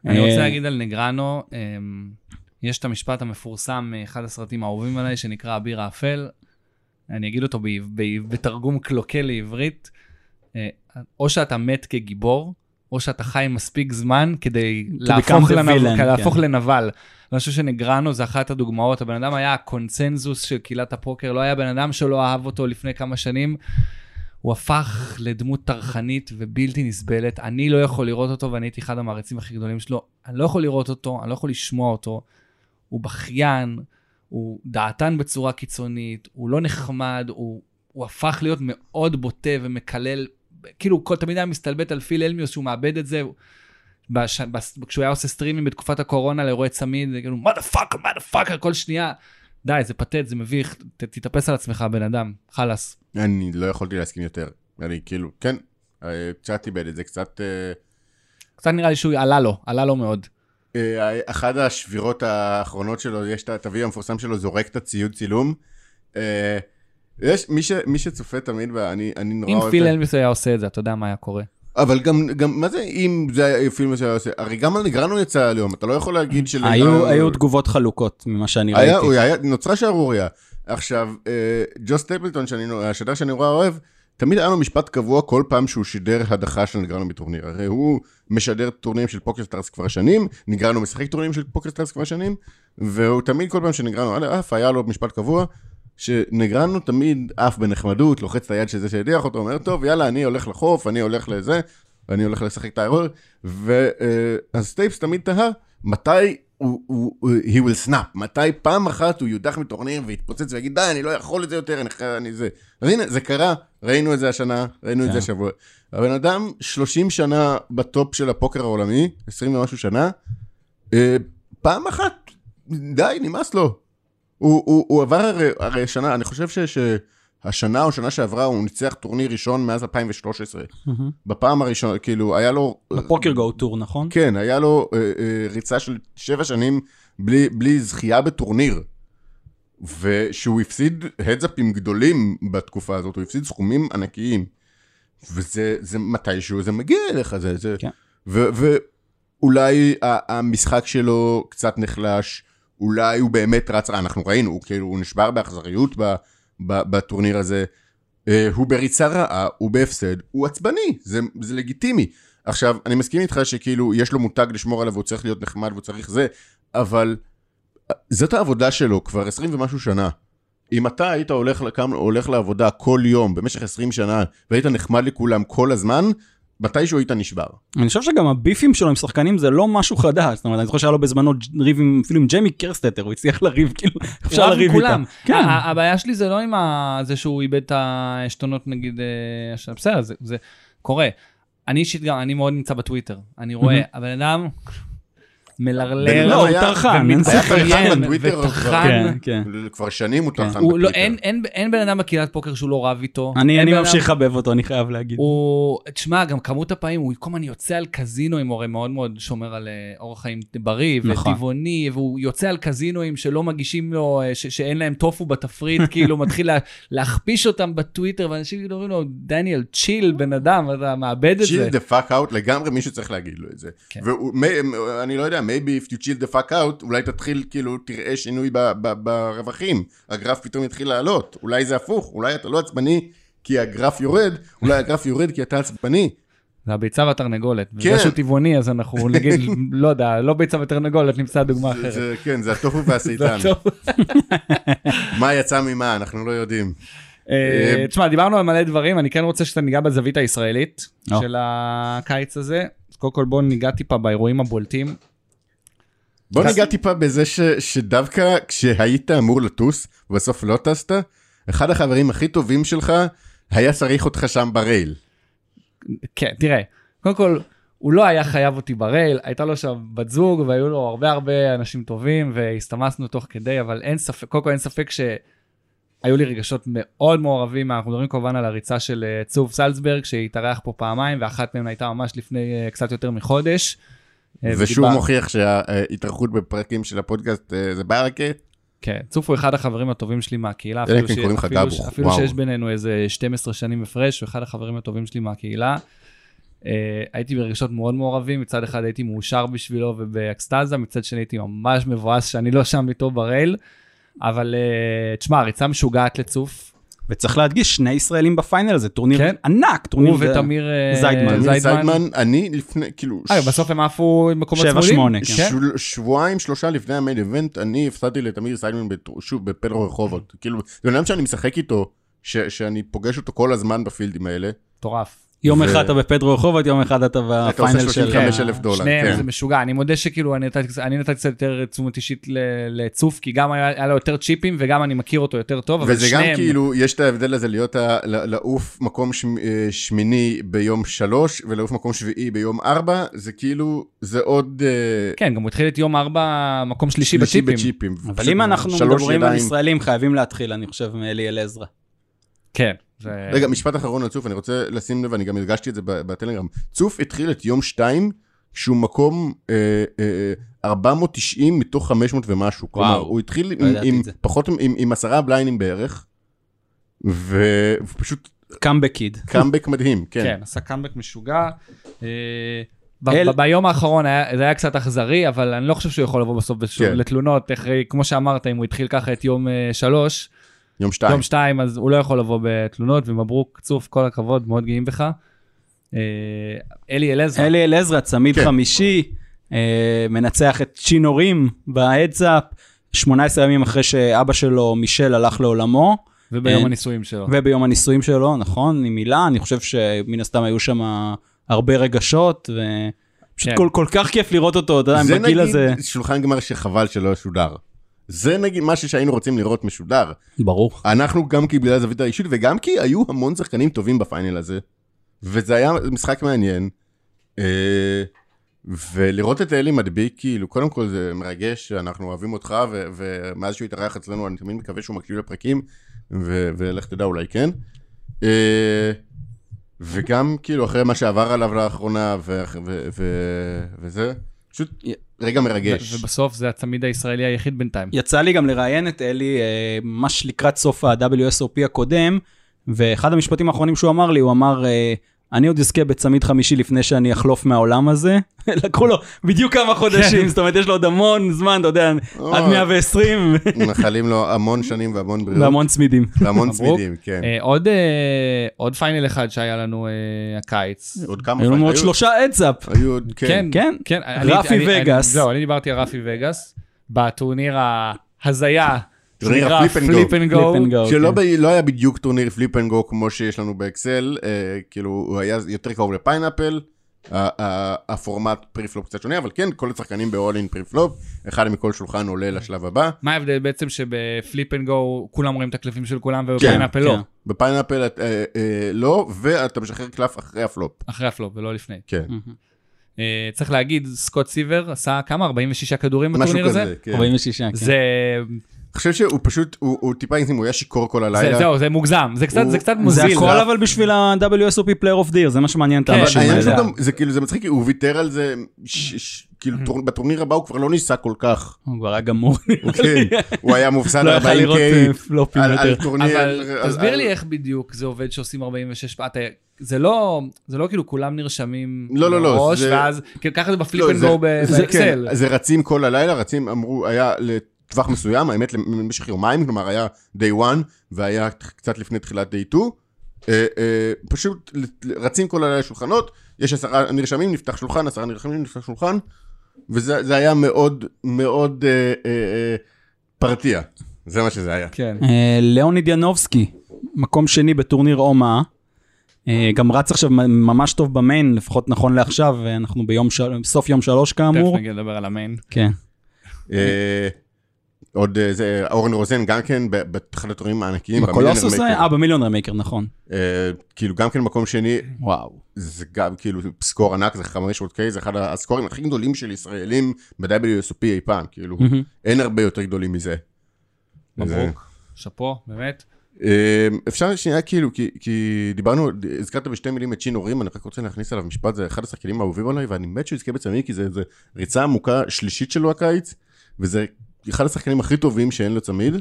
אני אה, רוצה להגיד על נגרנו, אמ, יש את המשפט המפורסם מאחד הסרטים האהובים עליי, שנקרא אביר האפל. אני אגיד אותו ב- ב- בתרגום קלוקל לעברית. אה, או שאתה מת כגיבור, או שאתה חי מספיק זמן כדי להפוך, לנב... villain, כדי להפוך כן. לנבל. אני חושב שנגרנו זה אחת הדוגמאות, הבן אדם היה הקונצנזוס של קהילת הפוקר, לא היה בן אדם שלא אהב אותו לפני כמה שנים. הוא הפך לדמות טרחנית ובלתי נסבלת, אני לא יכול לראות אותו ואני הייתי אחד המעריצים הכי גדולים שלו, אני לא יכול לראות אותו, אני לא יכול לשמוע אותו, הוא בכיין, הוא דעתן בצורה קיצונית, הוא לא נחמד, הוא, הוא הפך להיות מאוד בוטה ומקלל, כאילו כל, תמיד היה מסתלבט על פיל הלמיות' שהוא מאבד את זה, בש, בש, כשהוא היה עושה סטרימים בתקופת הקורונה לאירועי צמיד, כאילו, מה דה פאקר, מה דה פאקר, כל שנייה. די, זה פתטי, זה מביך, ת, תתאפס על עצמך, בן אדם, חלאס. אני לא יכולתי להסכים יותר. אני כאילו, כן, אה, קצת איבד את זה, קצת... אה, קצת נראה לי שהוא עלה לו, עלה לו מאוד. אה, אחת השבירות האחרונות שלו, יש את התביע המפורסם שלו, זורק את הציוד צילום. יש, מי, ש, מי שצופה תמיד, ואני אני נורא אם אוהב... פיל את- אלמיוס היה עושה את זה, אתה יודע מה היה קורה. אבל גם, גם, מה זה אם זה היה פילם שהיה עושה? הרי גם על נגרנו יצא היום, אתה לא יכול להגיד של... היו היו תגובות חלוקות ממה שאני היה, ראיתי. הוא היה, נוצרה שערוריה. עכשיו, אה, ג'ו סטפלטון, נו- השדר שאני נורא אוהב, תמיד היה לו משפט קבוע כל פעם שהוא שידר הדחה של נגרנו מטורניר. הרי הוא משדר טורנירים של פוקר סטארס כבר שנים, נגרנו משחק טורנירים של פוקר סטארס כבר שנים, והוא תמיד כל פעם שנגרנו עף, היה לו משפט קבוע, שנגרנו תמיד עף בנחמדות, לוחץ את היד של זה שהדיח אותו, אומר, טוב, יאללה, אני הולך לחוף, אני הולך לזה, ואני הולך לשחק את האירוע, ואז סטייפס תמיד תהה, מתי הוא, הוא, הוא- he will snap, מתי פעם אחת הוא יודח מטורניר ויתפוצץ ויגיד, די, אני לא יכול את זה יותר, אני, חי- אני זה. אז הנה, זה קרה, ראינו את זה השנה, ראינו את כן. זה השבוע. הבן אדם 30 שנה בטופ של הפוקר העולמי, 20 ומשהו שנה, אה, פעם אחת, די, נמאס לו. הוא, הוא, הוא עבר הרי, הרי שנה, אני חושב ש... השנה או שנה שעברה הוא ניצח טורניר ראשון מאז 2013. מהמם. בפעם הראשונה, כאילו, היה לו... בפוקר גו טור, נכון? כן, היה לו אה, אה, ריצה של שבע שנים בלי, בלי זכייה בטורניר. ושהוא הפסיד הדזאפים גדולים בתקופה הזאת, הוא הפסיד סכומים ענקיים. וזה זה מתישהו, זה מגיע אליך, זה... זה כן. ו, ואולי המשחק שלו קצת נחלש, אולי הוא באמת רץ, אנחנו ראינו, הוא כאילו, הוא נשבר באכזריות בטורניר הזה. אה, הוא בריצה רעה, הוא בהפסד, הוא עצבני, זה, זה לגיטימי. עכשיו, אני מסכים איתך שכאילו, יש לו מותג לשמור עליו, והוא צריך להיות נחמד והוא צריך זה, אבל אה, זאת העבודה שלו כבר 20 ומשהו שנה. אם אתה היית הולך, לקם, הולך לעבודה כל יום במשך 20 שנה, והיית נחמד לכולם כל הזמן, מתישהו היית נשבר. אני חושב שגם הביפים שלו עם שחקנים זה לא משהו חדש. זאת אומרת, אני זוכר שהיה לו בזמנו ריב עם, אפילו עם ג'יימי קרסטטר, הוא הצליח לריב, כאילו, אפשר לריב. איתם. כן, הבעיה שלי זה לא עם ה- זה שהוא איבד את העשתונות נגיד, אה. בסדר, זה- קורה. אני אישית גם, אני מאוד נמצא בטוויטר. אני רואה, הבן אדם מלרלר, לא, הוא היה- טרחן, אין היה ספק. טרחן ומתבכיין, בטוויטר. כן, כן. כבר שנים הוא טרחן הוא לא- בטוויטר. אין- בן אדם בקהילת פוקר שהוא לא רב איתו. אני ממשיך לחבב אותו, אני חייב להגיד. הוא, תשמע, גם כמות הפעמים, הוא כל הזמן יוצא על קזינואים, הוא הרי מאוד מאוד שומר על אה, אורח חיים בריא נכון. וטבעוני, והוא יוצא על קזינואים שלא מגישים לו, אה, שאין להם טופו בתפריט, כאילו מתחיל לה, להכפיש אותם בטוויטר, ואנשים כאילו אומרים לו, דניאל, צ'יל, בן אדם, אתה מאבד את זה. the fuck out, לגמרי מישהו צריך להגיד לו את זה. כן. ואני לא יודע, maybe if you chill the fuck out, אולי תתחיל, כאילו, תראה שינוי ב- ב- ברווחים. הגרף פתאום יתחיל לעלות. אולי זה הפוך, אולי אתה לא עצבני כי הגרף יורד, אולי הגרף יורד כי אתה עצבני. זה הביצה והתרנגולת. כן. בגלל שהוא טבעוני, אז אנחנו נגיד, לא יודע, לא ביצה ותרנגולת, נמצא דוגמה אחרת. זה- כן, זה הטופו והסייטן. מה יצא ממה, אנחנו לא יודעים. אה, תשמע, דיברנו על מלא דברים, אני כן רוצה שאתה ניגע בזווית הישראלית. של הקיץ הזה. קודם כל בואו ניגע טיפה באירועים הבולטים. בוא ניגע טיפה בזה ש, שדווקא כשהיית אמור לטוס, ובסוף לא טסת, אחד החברים הכי טובים שלך היה צריך אותך שם ברייל. כן, תראה, קודם כל, הוא לא היה חייב אותי ברייל, הייתה לו שם בת זוג והיו לו הרבה הרבה אנשים טובים והסתמסנו תוך כדי, אבל אין ספק, קודם כל אין ספק שהיו לי רגשות מאוד מעורבים, אנחנו מדברים כמובן על הריצה של אה, צוף סלצברג שהתארח פה פעמיים, ואחת מהן הייתה ממש לפני אה, קצת יותר מחודש. אה, ושוב מוכיח שההתארחות בפרקים של הפודקאסט אה, זה ברכה. כן, צוף הוא אחד החברים הטובים שלי מהקהילה, אפילו, כן ש... אפילו, ש... אפילו. שיש בינינו איזה 12 שנים הפרש, הוא אחד החברים הטובים שלי מהקהילה. Uh, הייתי ברגשות מאוד מעורבים, מצד אחד הייתי מאושר בשבילו ובאקסטזה, מצד שני הייתי ממש מבואס שאני לא שם איתו ב rail, אבל uh, תשמע, ריצה משוגעת לצוף, וצריך להדגיש, שני ישראלים ב final הזה, טורניר כן. ענק, טורניר... הוא ותמיר אה, זיידמן. זיידמן. זיידמן, אני לפני, כאילו, אה, בסוף הם עפו עם מקומות שבע, צמודים? שמונה, כן. של- שבועיים, שלושה לפני ה main event, אני הפסדתי לתמיר סיידמן, בת- שוב, בפדרו רחובות. כאילו, זה בן אדם שאני משחק איתו, ש- שאני פוגש אותו כל הזמן בפילדים האלה. מטורף. יום אחד אתה בפדרו רחובות, יום אחד אתה אתה עושה ב final של... 35,000 דולר, שניהם כן. זה משוגע, אני מודה שכאילו אני נתתי קצת יותר תשומת אישית ל- לצוף, כי גם היה לו יותר צ'יפים וגם אני מכיר אותו יותר טוב, אבל וזה גם שניהם, כאילו, יש את ההבדל הזה להיות, לעוף מקום שמ- אה, שמיני ביום שלוש, ולעוף מקום שביעי ביום ארבע, זה כאילו, זה עוד... אה, כן, גם הוא התחיל את יום ארבע, מקום שלישי בצ'יפים. בצ'יפים. אבל אם אנחנו מדברים על. ישראלים, חייבים להתחיל, אני חושב, מאלי אלעזרה. כן. זה- רגע, משפט אחרון על צוף, אני רוצה לשים לב, אני גם הדגשתי את זה ב- בטלגרם. צוף התחיל את יום שתיים, שהוא מקום אה, אה, 490 מתוך 500 ומשהו. כלומר, הוא התחיל עם, ידעתי עם זה. פחות, עם, עם עשרה בליינים בערך, ופשוט comeback kid. קאמבק מדהים, כן. כן, עשה קאמבק משוגע. אה, ב- אל- ביום האחרון היה- זה היה קצת אכזרי, אבל אני לא חושב שהוא יכול לבוא בסוף כן. לתלונות, אחרי, כמו שאמרת, אם הוא התחיל ככה את יום אה, שלוש, יום שתיים. יום שתיים, אז הוא לא יכול לבוא בתלונות, ומברוק, צוף, כל הכבוד, מאוד גאים בך. אה, אלי אלעזר, אלי אלעזרה, צמיד כן. חמישי, אה, מנצח את צ'ינו רים ב heads-up, 18 ימים אחרי שאבא שלו, מישל, הלך לעולמו, וביום אה, הנישואים שלו. וביום הנישואים שלו, נכון, עם הילה, אני חושב שמן הסתם היו שם הרבה רגשות, ופשוט כן. כל, כל כך כיף לראות אותו, אתה יודע, זה בגיל נגיד הזה. שולחן גמר שחבל שלא שודר. זה נגיד משהו שהיינו רוצים לראות משודר. ברור. אנחנו גם כי בגלל הזווית האישית וגם כי היו המון שחקנים טובים בפיינל הזה. וזה היה משחק מעניין. אה, ולראות את אלי מדביק, כאילו, קודם כל זה מרגש, אנחנו אוהבים אותך, ו- ומאז שהוא התארח אצלנו, אני תמיד מקווה שהוא מקשיב לפרקים. ו- ולך תדע, אולי כן. אה, וגם, כאילו, אחרי מה שעבר עליו לאחרונה, ו- ו- ו- וזה, פשוט רגע מרגש. ו- ובסוף זה הצמיד הישראלי היחיד בינתיים. יצא לי גם לראיין את אלי אה, ממש לקראת סוף ה-WSOP הקודם, ואחד המשפטים האחרונים שהוא אמר לי, הוא אמר, אה, אני עוד אזכה בצמיד חמישי לפני שאני אחלוף מהעולם הזה. לקחו לו בדיוק כמה חודשים, זאת אומרת, יש לו עוד המון זמן, אתה יודע, עד אוי. 120, מאחלים לו המון שנים והמון בריאות. והמון צמידים. והמון. צמידים, כן. אה, עוד, אה, עוד final אחד שהיה לנו אה, הקיץ. עוד כמה... היו לנו עוד שלושה heads-up. היו עוד, כן. כן, כן. רפי אני- אני- וגאס. זהו, אני דיברתי על רפי וגאס, בטורניר ההזיה, טורניר שנקרא ה flip and go. flip and go. flip and go. שלא כן. ב- לא היה בדיוק טורניר flip and go כמו שיש לנו באקסל, אה, כאילו הוא היה יותר קרוב ל pineapple, ה- ה- הפורמט preflop קצת שונה, אבל כן, כל השחקנים ב-all in פריפלופ, אחד מכל שולחן עולה לשלב הבא. מה ההבדל בעצם שב flip and go כולם רואים את הקלפים של כולם כן, וב pineapple לא, כן. ב pineapple את- אה, אה, לא, ואתה משחרר קלף אחרי הפלופ. אחרי הפלופ ולא לפני. כן, אה, צריך להגיד, סקוט סיבר עשה כמה? 46 כדורים משהו בטורניר הזה? כזה, כן. 46, כן. זה, חושב שהוא פשוט, הוא הוא טיפה אינטים, הוא היה שיכור כל זה, הלילה. זהו, זה מוגזם, זה קצת, הוא- זה קצת זה מוזיל. הכל אבל בשביל ה-WSOP Player of the Year, זה מה שמעניין את כן, האנשים זה האלה. זה כאילו, זה מצחיק, הוא ויתר על זה, ש- ש- כאילו טור- בטורניר הבא הוא כבר לא ניסה כל כך. הוא כבר היה גמור. כן, הוא היה מופסד לא יכל 40K לראות אה, פלופים על. טורניר. אבל תסביר לי איך בדיוק זה עובד שעושים 46 פעם, אתה- זה לא, זה לא כאילו כולם נרשמים לא, לא, לא, מראש, זה- ואז, כאילו ככה זה בפליפ לא, אנד זה- גו זה באקסל. כן, זה רצים כל הלילה, רצים, אמרו, היה לטווח מסוים, האמת למשך יומיים, כלומר היה day one, והיה קצת לפני תחילת day two. אה, אה, פשוט רצים כל הלילה שולחנות, יש עשרה נרשמים, נפתח שולחן, עשרה נרשמים, נפתח שולחן, וזה זה היה מאוד מאוד אה, אה, אה, פרטיע, זה מה שזה היה. כן. אה, ליאוניד ינובסקי, מקום שני בטורניר אומה. אה, גם רץ עכשיו ממש טוב במיין, לפחות נכון לעכשיו, אנחנו ביום של... סוף יום שלוש כאמור. תכף נגיע לדבר על ה main. כן. אה, עוד אה, זה, אורן רוזן גם כן, ב- באחד הטורים הענקיים, ב Colossus ב Millionaire היה? Maker. אה, ב Millionaire Maker, נכון. אה, כאילו גם כן מקום שני, וואו. זה גם כאילו score ענק, זה 500K, זה אחד הסקורים הכי גדולים של ישראלים ב-WSOP אי פעם, כאילו, מהמם. אין הרבה יותר גדולים מזה. זה- מברוק. שאפו, באמת. אה, אפשר שנייה כאילו, כי, כי דיברנו, הזכרת בשתי מילים את צ'ינו רים, אני רק רוצה להכניס עליו משפט, זה אחד השחקנים האהובים עליי, ואני מת שהוא יזכה בצמיד, כי זה, זה ריצה עמוקה שלישית שלו הקיץ, וזה אחד השחקנים הכי טובים שאין לו צמיד.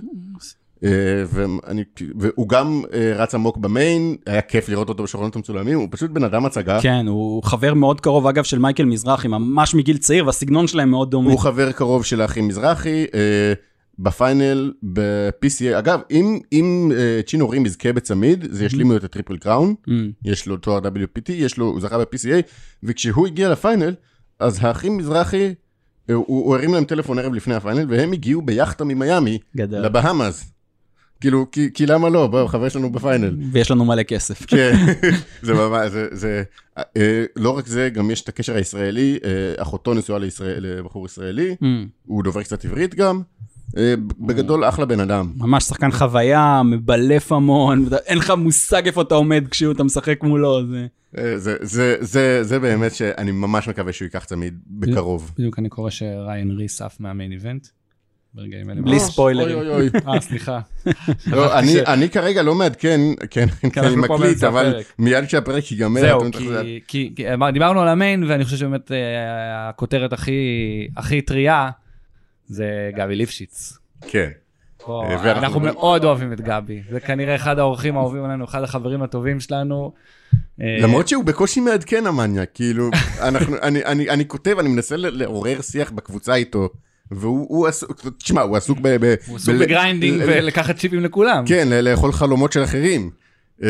אה, ואני, והוא גם אה, רץ עמוק במיין, היה כיף לראות אותו בשולחנות המצולמים, הוא פשוט בן אדם הצגה. כן, הוא חבר מאוד קרוב, אגב, של מייקל מזרחי, ממש מגיל צעיר, והסגנון שלהם מאוד דומה. הוא חבר קרוב של האחים מזרחי, אה, בפיינל ב-PCA, אגב, אם, אם צ'ינו רים יזכה בצמיד, זה ישלים לו את הטריפל קראון, Mm. יש לו תואר WPT, יש לו, הוא זכה ב-PCA, וכשהוא הגיע לפיינל, אז האחים מזרחי, הוא, הוא הרים להם טלפון ערב לפני הפיינל, והם הגיעו ביאכטה ממיאמי גדול. לבהאמאס. כאילו, כי, כי למה לא? בואו, חבר שלנו בפיינל. ויש לנו מלא כסף. כן, זה ממש, זה, זה, אה, לא רק זה, גם יש את הקשר הישראלי, אה, אחותו נשואה לישראל, לבחור ישראלי, Mm. הוא דובר קצת עברית גם, אה, בגדול אחלה בן אדם. ממש שחקן חוויה, מבלף המון, אין לך מושג איפה אתה עומד כשאתה משחק מולו, זה... אה, זה, זה, זה, זה באמת שאני ממש מקווה שהוא ייקח צמיד בקרוב. בדיוק אני קורא שריין ריס עף מהמיין איבנט. ברגעים אלה. בלי אוי, ספוילרים. אוי, אוי. אה, סליחה. לא, אני, אני כרגע לא מעדכן, כן, כי אני מקליט, אבל. מיד כשהפרק ייגמר, זהו, אתם תחזרו- כי- אמר- דיברנו על המיין, ואני חושב שבאמת אה, הכותרת הכי טריה זה גבי ליפשיץ. כן. אה, אנחנו מאוד אוהבים את גבי, זה כנראה אחד האורחים האהובים עלינו, אחד החברים הטובים שלנו. אה, למרות שהוא בקושי מעדכן המניאק, כאילו, אנחנו, אני, אני, אני כותב, אני מנסה לעורר שיח בקבוצה איתו, והוא הוא עסוק, תשמע, הוא עסוק ב... ב הוא עסוק ב grinding ולקחת צ'יפים לכולם. כן, לאכול חלומות של אחרים. Uh,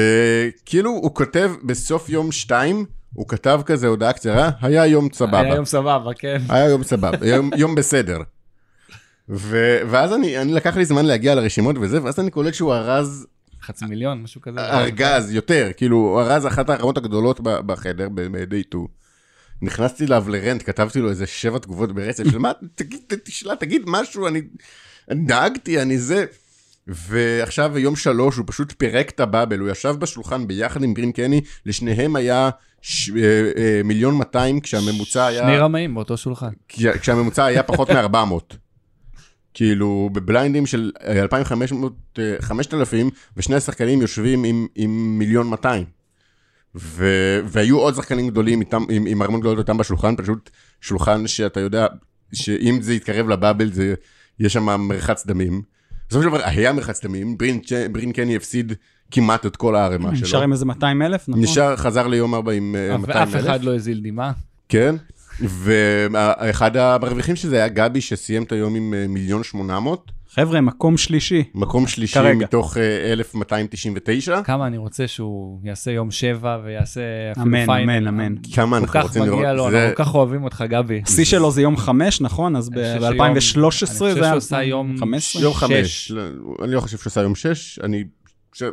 כאילו, הוא כותב בסוף יום שתיים, הוא כתב כזה הודעה קצרה, היה יום סבבה. היה יום סבבה, כן. היה יום סבבה, יום, יום בסדר. ו, ואז אני, אני לקח לי זמן להגיע לרשימות וזה, ואז אני קולט שהוא ארז חצי מיליון, משהו כזה. ארגז יותר, כאילו, ארז אחת הרמות הגדולות בחדר, ב-day 2. נכנסתי אליו לרנט, כתבתי לו איזה שבע תגובות ברצף של מה, תגיד, ת- תשאל, תגיד משהו, אני, דאגתי, אני זה. ועכשיו יום שלוש הוא פשוט פירק את הבאבל, הוא ישב בשולחן ביחד עם גרין קני, לשניהם היה ש... אה, אה, מיליון 200 כשהממוצע היה... שני רמאים באותו שולחן. כש- כשהממוצע היה פחות מ-400. כאילו בבליינדים של אה, 2,500, אה, 5,000, ושני השחקנים יושבים עם, עם מיליון 200. ו, והיו עוד שחקנים גדולים איתם, עם, עם ארמון גדולות איתם בשולחן, פשוט שולחן שאתה יודע, שאם זה יתקרב לבאבל, זה, יש שם מרחץ דמים. בסופו של דבר היה מרחץ דמים, ברין, ברין קני הפסיד כמעט את כל הערימה שלו. נשאר עם איזה 200 אלף, נכון? נשאר, חזר ליום ארבע עם אה, 200 ואף אלף. אחד לא הזיל דמעה. כן, ואחד המרוויחים של זה היה גבי שסיים את היום עם אה, מיליון שמונה מאות, חבר'ה, מקום שלישי. מקום שלישי כרגע. מתוך אה, 1299. כמה אני רוצה שהוא יעשה יום שבע ויעשה אפילו אמן, פיינל. אמן, אמן. כמה כל אנחנו כך רוצים לראות. מגיע לו, זה- אנחנו כל כך אוהבים אותך, גבי. השיא שלו זה יום חמש, נכון? אז אני חושב שיום- ב-2013 אני זה חושב היה... שהוא עשה יום 15? יום. חמש, לא, אני לא חושב שהוא עשה יום שש, אני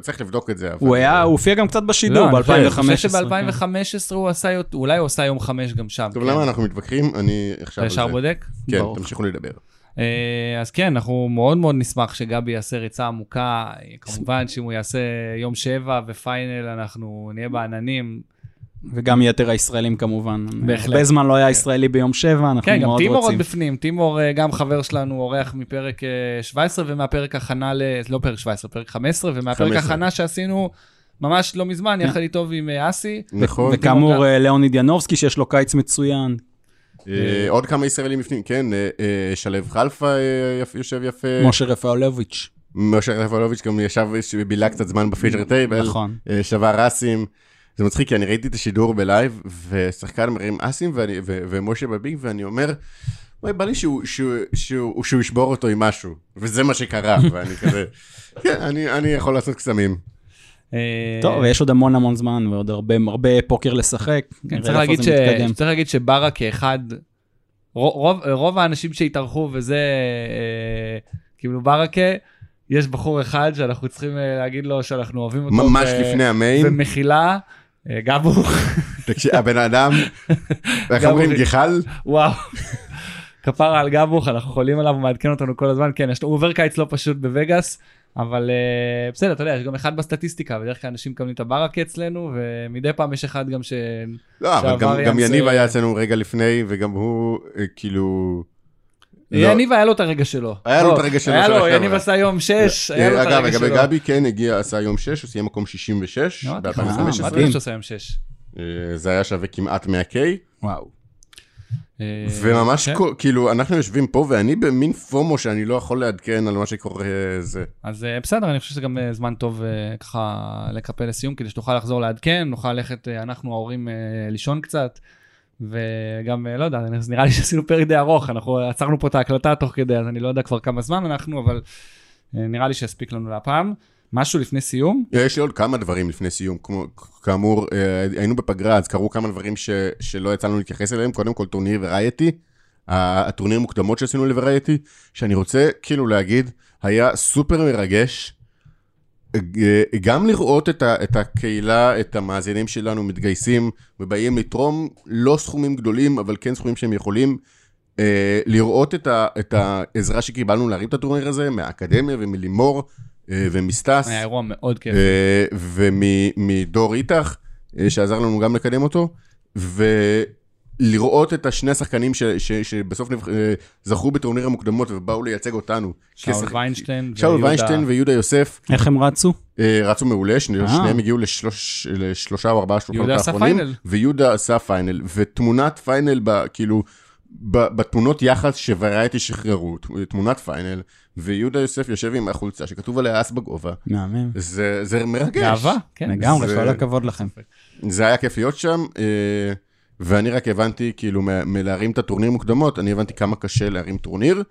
צריך לבדוק את זה. אבל- הוא היה, הוא הופיע גם קצת בשידור לא, אני חושב ב-2015. שב-2015 הוא עשה, אולי הוא עשה יום חמש גם שם. טוב, כן. למה אנחנו מתווכחים? אני עכשיו אתה ישר. בודק? כן. תמשיכו לדבר. אה, אז כן, אנחנו מאוד מאוד נשמח שגבי יעשה ריצה עמוקה. כמובן שאם הוא יעשה יום שבע ופיינל, אנחנו נהיה בעננים. וגם יתר הישראלים כמובן. בהחלט. הרבה זמן לא היה ישראלי ביום שבע, אנחנו כן, גם מאוד טימור עוד רוצים. בפנים. טימור אה, גם חבר שלנו, אורח מפרק אה, 17 ומהפרק הכנה ל... לא פרק 17, פרק 15, ומהפרק 15. הכנה שעשינו ממש לא מזמן, יחד איתו ועם אה, אסי. נכון. וכאמור, אה, ליאוניד ינובסקי, שיש לו קיץ מצוין. אה, עוד כמה ישראלים בפנים, כן, אה, אה, שלו חלפה אה, יושב יפה. משה רפאולוביץ'. משה רפאלוביץ' גם ישב, בילה קצת זמן ב feature table. נכון. אה, שבר אסים. זה מצחיק, כי אני ראיתי את השידור ב live, ושחקן מרים אסים, ומשה ב big, ואני אומר, וואי, בא לי שהוא, שהוא, שהוא, שהוא ישבור אותו עם משהו, וזה מה שקרה, ואני כזה, כן, אני, אני יכול לעשות קסמים. אה, טוב, ויש עוד המון המון זמן, ועוד הרבה הרבה פוקר לשחק. כן, צריך להגיד, ש... צריך להגיד שברק כאחד, רוב, רוב, האנשים שהתארחו וזה, אה, כאילו ברקה, יש בחור אחד שאנחנו צריכים אה, להגיד לו שאנחנו אוהבים אותו. ממש ו- לפני המיין, ומחילה, אה, גבו, תקשיב, הבן אדם, איך אומרים, גחל? וואו. כפרה על גבוך, אנחנו חולים עליו, הוא מעדכן אותנו כל הזמן, כן, יש לו, הוא עובר קיץ לא פשוט בווגאס, אבל uh, בסדר, אתה יודע, יש גם אחד בסטטיסטיקה, בדרך כלל אנשים מקבלים את הברקה אצלנו, ומדי פעם יש אחד גם ש... לא, אבל גם, גם יניב היה אצלנו רגע לפני, וגם הוא, אה, כאילו... לא. יניב היה לו את הרגע שלו. היה לו את הרגע שלו, היה לו. יניב עשה יום 6, היה לו את אגב, הרגע לגבי שלו. גבי, כן, הגיע, עשה יום 6, הוא סיים מקום 66 אמרתי לך, אה, ב- אמרתי ב-2015. לך שהוא עשה יום 6. אה, זה היה שווה כמעט 100K. וואו. וממש כן. כל- כאילו אנחנו יושבים פה ואני במין פומו שאני לא יכול לעדכן על מה שקורה אה, זה. אז אה, בסדר, אני חושב שזה גם אה, זמן טוב אה, ככה לקפל לסיום, כדי שתוכל לחזור לעדכן, נוכל ללכת, אה, אנחנו ההורים, אה, לישון קצת, וגם, אה, לא יודע, נראה לי שעשינו פרק די ארוך, אנחנו עצרנו פה את ההקלטה תוך כדי, אז אני לא יודע כבר כמה זמן אנחנו, אבל אה, נראה לי שהספיק לנו להפעם. משהו לפני סיום? יש לי עוד כמה דברים לפני סיום, כמו, כאמור אה, היינו בפגרה אז קרו כמה דברים ש, שלא יצא לנו להתייחס אליהם, קודם כל טורניר ורייטי, הטורניר מוקדמות שעשינו לוורייטי, שאני רוצה כאילו להגיד, היה סופר מרגש. אה, גם לראות את, ה, את הקהילה, את המאזינים שלנו מתגייסים ובאים לתרום לא סכומים גדולים, אבל כן סכומים שהם יכולים. אה, לראות את, ה, את העזרה שקיבלנו להרים את הטורניר הזה מהאקדמיה ומלימור אה, ומסטס. היה אירוע מאוד כיף. אה, ומדור איתך, אה, שעזר לנו גם לקדם אותו, ולראות את השני השחקנים ש, ש, שבסוף נבח... אה, זכו בטורניר המוקדמות ובאו לייצג אותנו. שאול כשחק- ויינשטיין. שאול ויהודה- ויינשטיין ויהודה יוסף איך הם רצו? אה, רצו מעולה, שני, אה. שניהם הגיעו לשלוש, לשלושה או ארבעה שלוחות יהודה עשה האחרונים. פיינל. ויהודה עשה פיינל, ותמונת פיינל, ב, כאילו, ב, בתמונות יח"צ שוורייטי שחררו, תמונת final, ויהודה יוסף יושב עם החולצה שכתוב עליה אס בגובה. מהמם. זה, זה מרגש. גאווה, כן. לגמרי, כל הכבוד לכם. זה היה כיף להיות שם, אה, ואני רק הבנתי, כאילו, מ- מלהרים את הטורניר מוקדמות, אני הבנתי כמה קשה להרים טורניר,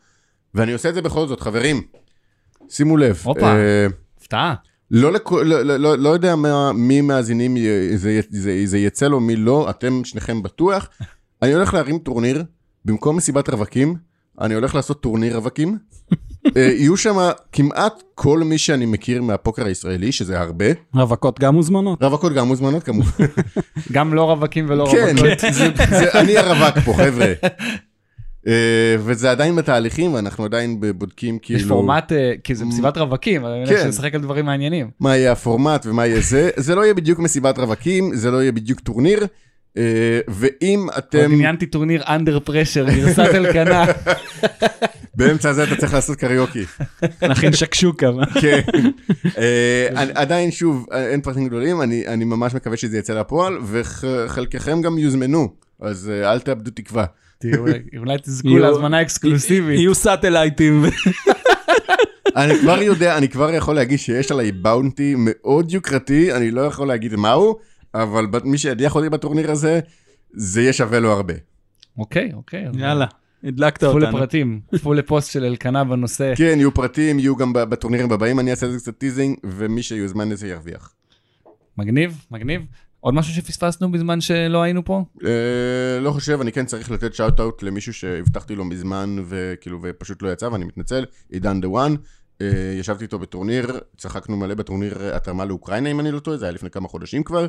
ואני עושה את זה בכל זאת, חברים. שימו לב. הופה. אה, הפתעה. לא, לכו, לא, לא, לא, לא יודע מה, מי מאזינים זה, זה, זה יצא לו, מי לא, אתם שניכם בטוח. אני הולך להרים טורניר, במקום מסיבת רווקים, אני הולך לעשות טורניר רווקים. אה, יהיו שם כמעט כל מי שאני מכיר מהפוקר הישראלי, שזה הרבה. רווקות גם מוזמנות. רווקות גם מוזמנות כמובן. גם לא רווקים ולא כן, רווקות. זה, אני הרווק פה, חבר'ה. אה, וזה עדיין בתהליכים, ואנחנו עדיין בודקים כאילו... יש פורמט, אה, כי זה מסיבת רווקים, אבל אני כן. מניח שנשחק על דברים מעניינים. מה יהיה הפורמט ומה יהיה זה. זה לא יהיה בדיוק מסיבת רווקים, זה לא יהיה בדיוק טורניר. אה, ואם עוד אתם... עניינתי טורניר under pressure, גרסת אלקנה. באמצע הזה אתה צריך לעשות קריוקי. נכין שקשוקה. כן. אה, אני- עדיין, שוב, אין פרטים גדולים, אני אני ממש מקווה שזה יצא לפועל, וחלקכם גם יוזמנו, אז אה, אל תאבדו תקווה. תראו, אולי תזכו להזמנה אקסקלוסיבית. יהיו סאטלייטים. אני כבר יודע, אני כבר יכול להגיד שיש עליי bounty מאוד יוקרתי, אני לא יכול להגיד מהו, אבל מי שידיח אותי בטורניר הזה, זה יהיה שווה לו הרבה. אוקיי, אוקיי. יאללה, הדלקת אותנו. לפרטים, חכו לפוסט של אלקנה בנושא. כן, יהיו פרטים, יהיו גם בטורנירים הבאים, אני אעשה לזה קצת teasing, ומי שיוזמן לזה ירוויח. מגניב, מגניב. עוד משהו שפספסנו בזמן שלא היינו פה? אה, לא חושב, אני כן צריך לתת shout out למישהו שהבטחתי לו מזמן, וכאילו, ופשוט לא יצא, ואני מתנצל, עידן דה וואן. אה, ישבתי איתו בטורניר, צחקנו מלא בטורניר התרמה לאוקראינה, אם אני לא טועה, זה היה לפני כמה חודשים כבר.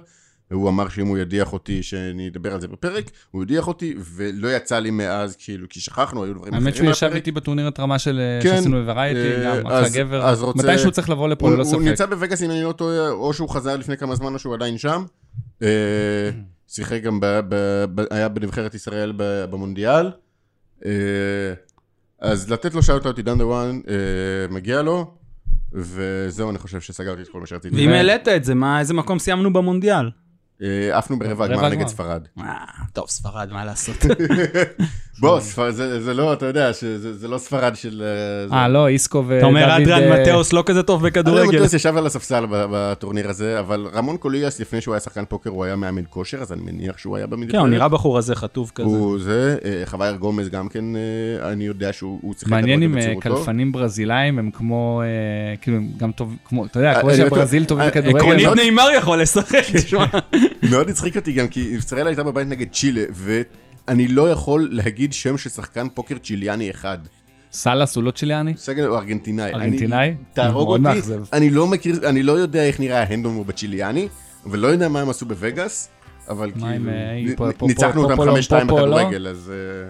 והוא אמר שאם הוא ידיח אותי, שאני אדבר על זה בפרק, הוא ידיח אותי, ולא יצא לי מאז, כאילו, כי שכחנו, היו דברים האמת אחרים שהוא ישב. איתי בטורניר התרמה של כן. שעשינו בוורייטי, אה, גם אחלה גבר. אז רוצה- מתי שהוא צריך לבוא לפה, הוא, ללא הוא ספק. נמצא בווגאס, אם אני לא טועה, או שהוא חזר לפני כמה זמן, או שהוא עדיין שם. אה, שיחק גם, ב, ב, ב, היה בנבחרת ישראל ב, במונדיאל. אה, אז לתת לו shout-out עידן דה וואן, אה, מגיע לו, וזהו, אני חושב שסגרתי את כל מה שרציתי. ואם העלית את זה, מה, איזה מקום סיימנו במונדיאל? אה, עפנו ברבע רבע הגמר נגד. ספרד. אה, טוב, ספרד, מה לעשות? בוא, ספרד, זה, זה לא, אתה יודע, שזה, זה לא ספרד של... אה, זה- אה, לא, איסקו ודוד... אתה אומר, אדריאן אה, מתאוס לא כזה טוב אדריאן בכדורגל. מטוס ישב על הספסל בטורניר הזה, אבל רמון קוליאס, לפני שהוא היה שחקן פוקר, הוא היה מאמן כושר, אז אני מניח שהוא היה במנבחרת. כן, הוא נראה בחור הזה חטוב כזה. הוא זה, אה, חווייר גומז גם כן, אני יודע שהוא הוא שיחק מעניין אם. קלפנים ברזילאים הם כמו, כאילו, הם גם טוב, כמו, אתה יודע, כמו שהברזיל טובים בכדורגל. עקרונית נאמר יכול לשחק, תשמע. מאוד הצחיק אותי גם, כי ישראל הייתה בבית נגד צ'ילה, ואני לא יכול להגיד שם של שחקן פוקר צ'יליאני אחד. סאלס הוא לא צ'יליאני? סגל הוא ארגנטינאי. ארגנטינאי? אני- תהרוג אותי. אני לא מכיר, אני לא יודע איך נראה ההנדומור בצ'יליאני, ולא יודע מה הם עשו בווגאס, אבל מה כאילו, אה, ניצחנו אותם פה- 5-2 פה- פה- לא? בכדורגל, אז... אה,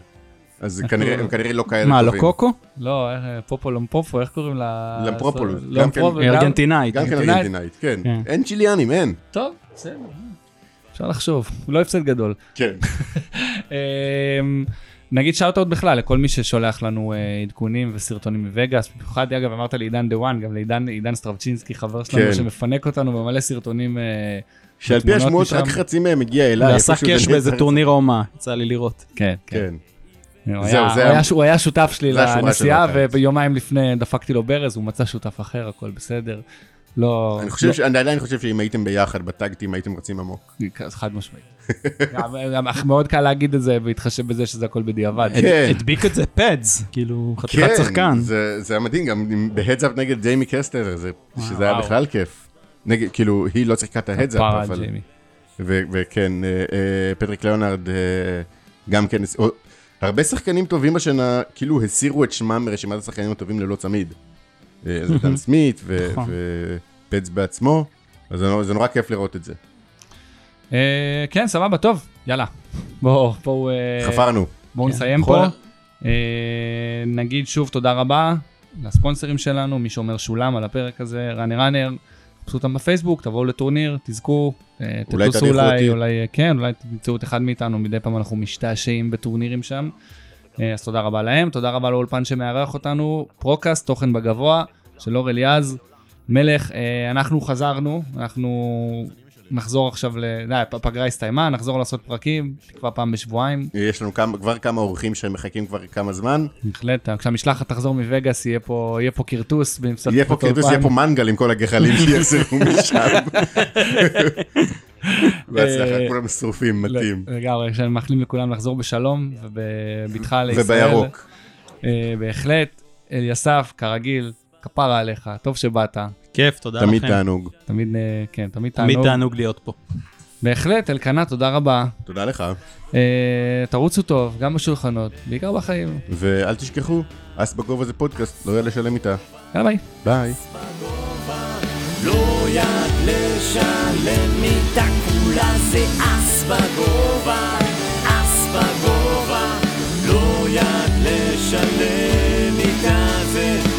אז כנראה, הם כנראה לא כאלה מה, טובים. לא קוקו? לא, איך- פופו איך קוראים לה? למפרופולוס, לא, כן. ארגנטינאית. גם כן ארגנטינאית? ארגנטינאית, כן. כן. אין צ'יליאנים, אין. טוב, בסדר. אפשר לחשוב, לא הפסד גדול. כן. אמ, נגיד shout-out בכלל לכל מי ששולח לנו אה, עדכונים וסרטונים מווגאס, במיוחד אגב אמרת לעידן דה וואן, גם לעידן עידן סטרבצ'ינסקי חבר שלנו כן. שמפנק אותנו במלא סרטונים. אה, שעל פי השמועות משם. רק חצי מהם מגיע אליי. ועשה איפשהו cash זה באיזה. טורניר אומה, יצא לי לראות. כן, כן. כן. הוא זהו, היה- זה הוא ה- היה- הוא היה שותף שלי לנסיעה שלו. וביומיים לפני דפקתי לו ברז, הוא מצא שותף אחר, הכל בסדר. לא, אני חושב ש... אני עדיין חושב שאם הייתם ביחד ב tag team הייתם רצים עמוק. לא, חד משמעית. גם- מאוד קל להגיד את זה בהתחשב בזה שזה הכל בדיעבד. כן. הדביק את זה פדס, כאילו חתיכת שחקן. זה זה היה מדהים, גם ב heads-up נגד ג'יימי קרסטטר, זה- שזה היה. בכלל כיף. נגד, כאילו, היא לא שיחקה את ה heads-up, per se, אבל... וכן, אה, אה, פטריק ליאונרד אה, גם כן, הרבה שחקנים טובים השנה, כאילו הסירו את שמם מרשימת השחקנים הטובים ללא צמיד. זה דן סמית ו- נכון. ופדס בעצמו, אז זה נורא- כיף לראות את זה. אה, כן, סבבה, טוב, יאללה. בואו, בואו אה, חפרנו. בואו כן. נסיים יכול- פה. אה, נגיד שוב תודה רבה לספונסרים שלנו, מי שאומר שולם על הפרק הזה, ראנר ראנר, חפשו אותם בפייסבוק, תבואו לטורניר, תזכו, אולי תטוסו אולי. אולי, כן, אולי תמצאו את אחד מאיתנו, מדי פעם אנחנו משתעשעים בטורנירים שם. אה, אז תודה רבה להם, תודה רבה לאולפן שמארח אותנו, פרוקאסט, תוכן בגבוה, של אור אליעז, מלך, אה, אנחנו חזרנו, אנחנו נחזור עכשיו, ל... די, הפגרה הסתיימה, נחזור לעשות פרקים, תקווה פעם בשבועיים, יש לנו כמה, כבר כמה אורחים שמחכים כבר כמה זמן. בהחלט, כשהמשלחת תחזור מווגאס יהיה פה, יהיה פה באמצע יהיה פה קרטוס. יהיה פה מנגל עם כל הגחלים שיחזרו משם. בהצלחה, אה, כולם שרופים, מתאים. לגמרי, מאחלים לכולם לחזור בשלום ובבטחה לישראל. ובירוק. אה, בהחלט, אליסף, כרגיל, כפרה עליך, טוב שבאת, כיף, תודה תמיד לכם. אה, כן, תמיד תענוג. תמיד, כן, תמיד תענוג. תמיד תענוג להיות פה. בהחלט, אלקנה, תודה רבה. תודה לך. אה, תרוצו טוב, גם בשולחנות, בעיקר בחיים. ואל תשכחו, אס בגובה זה פודקאסט, לא יד לשלם איתה. יאללה ביי. ביי. לא יד לשלם איתה, כולה זה אס בגובה, אס בגובה. לא יד לשלם איתה זה...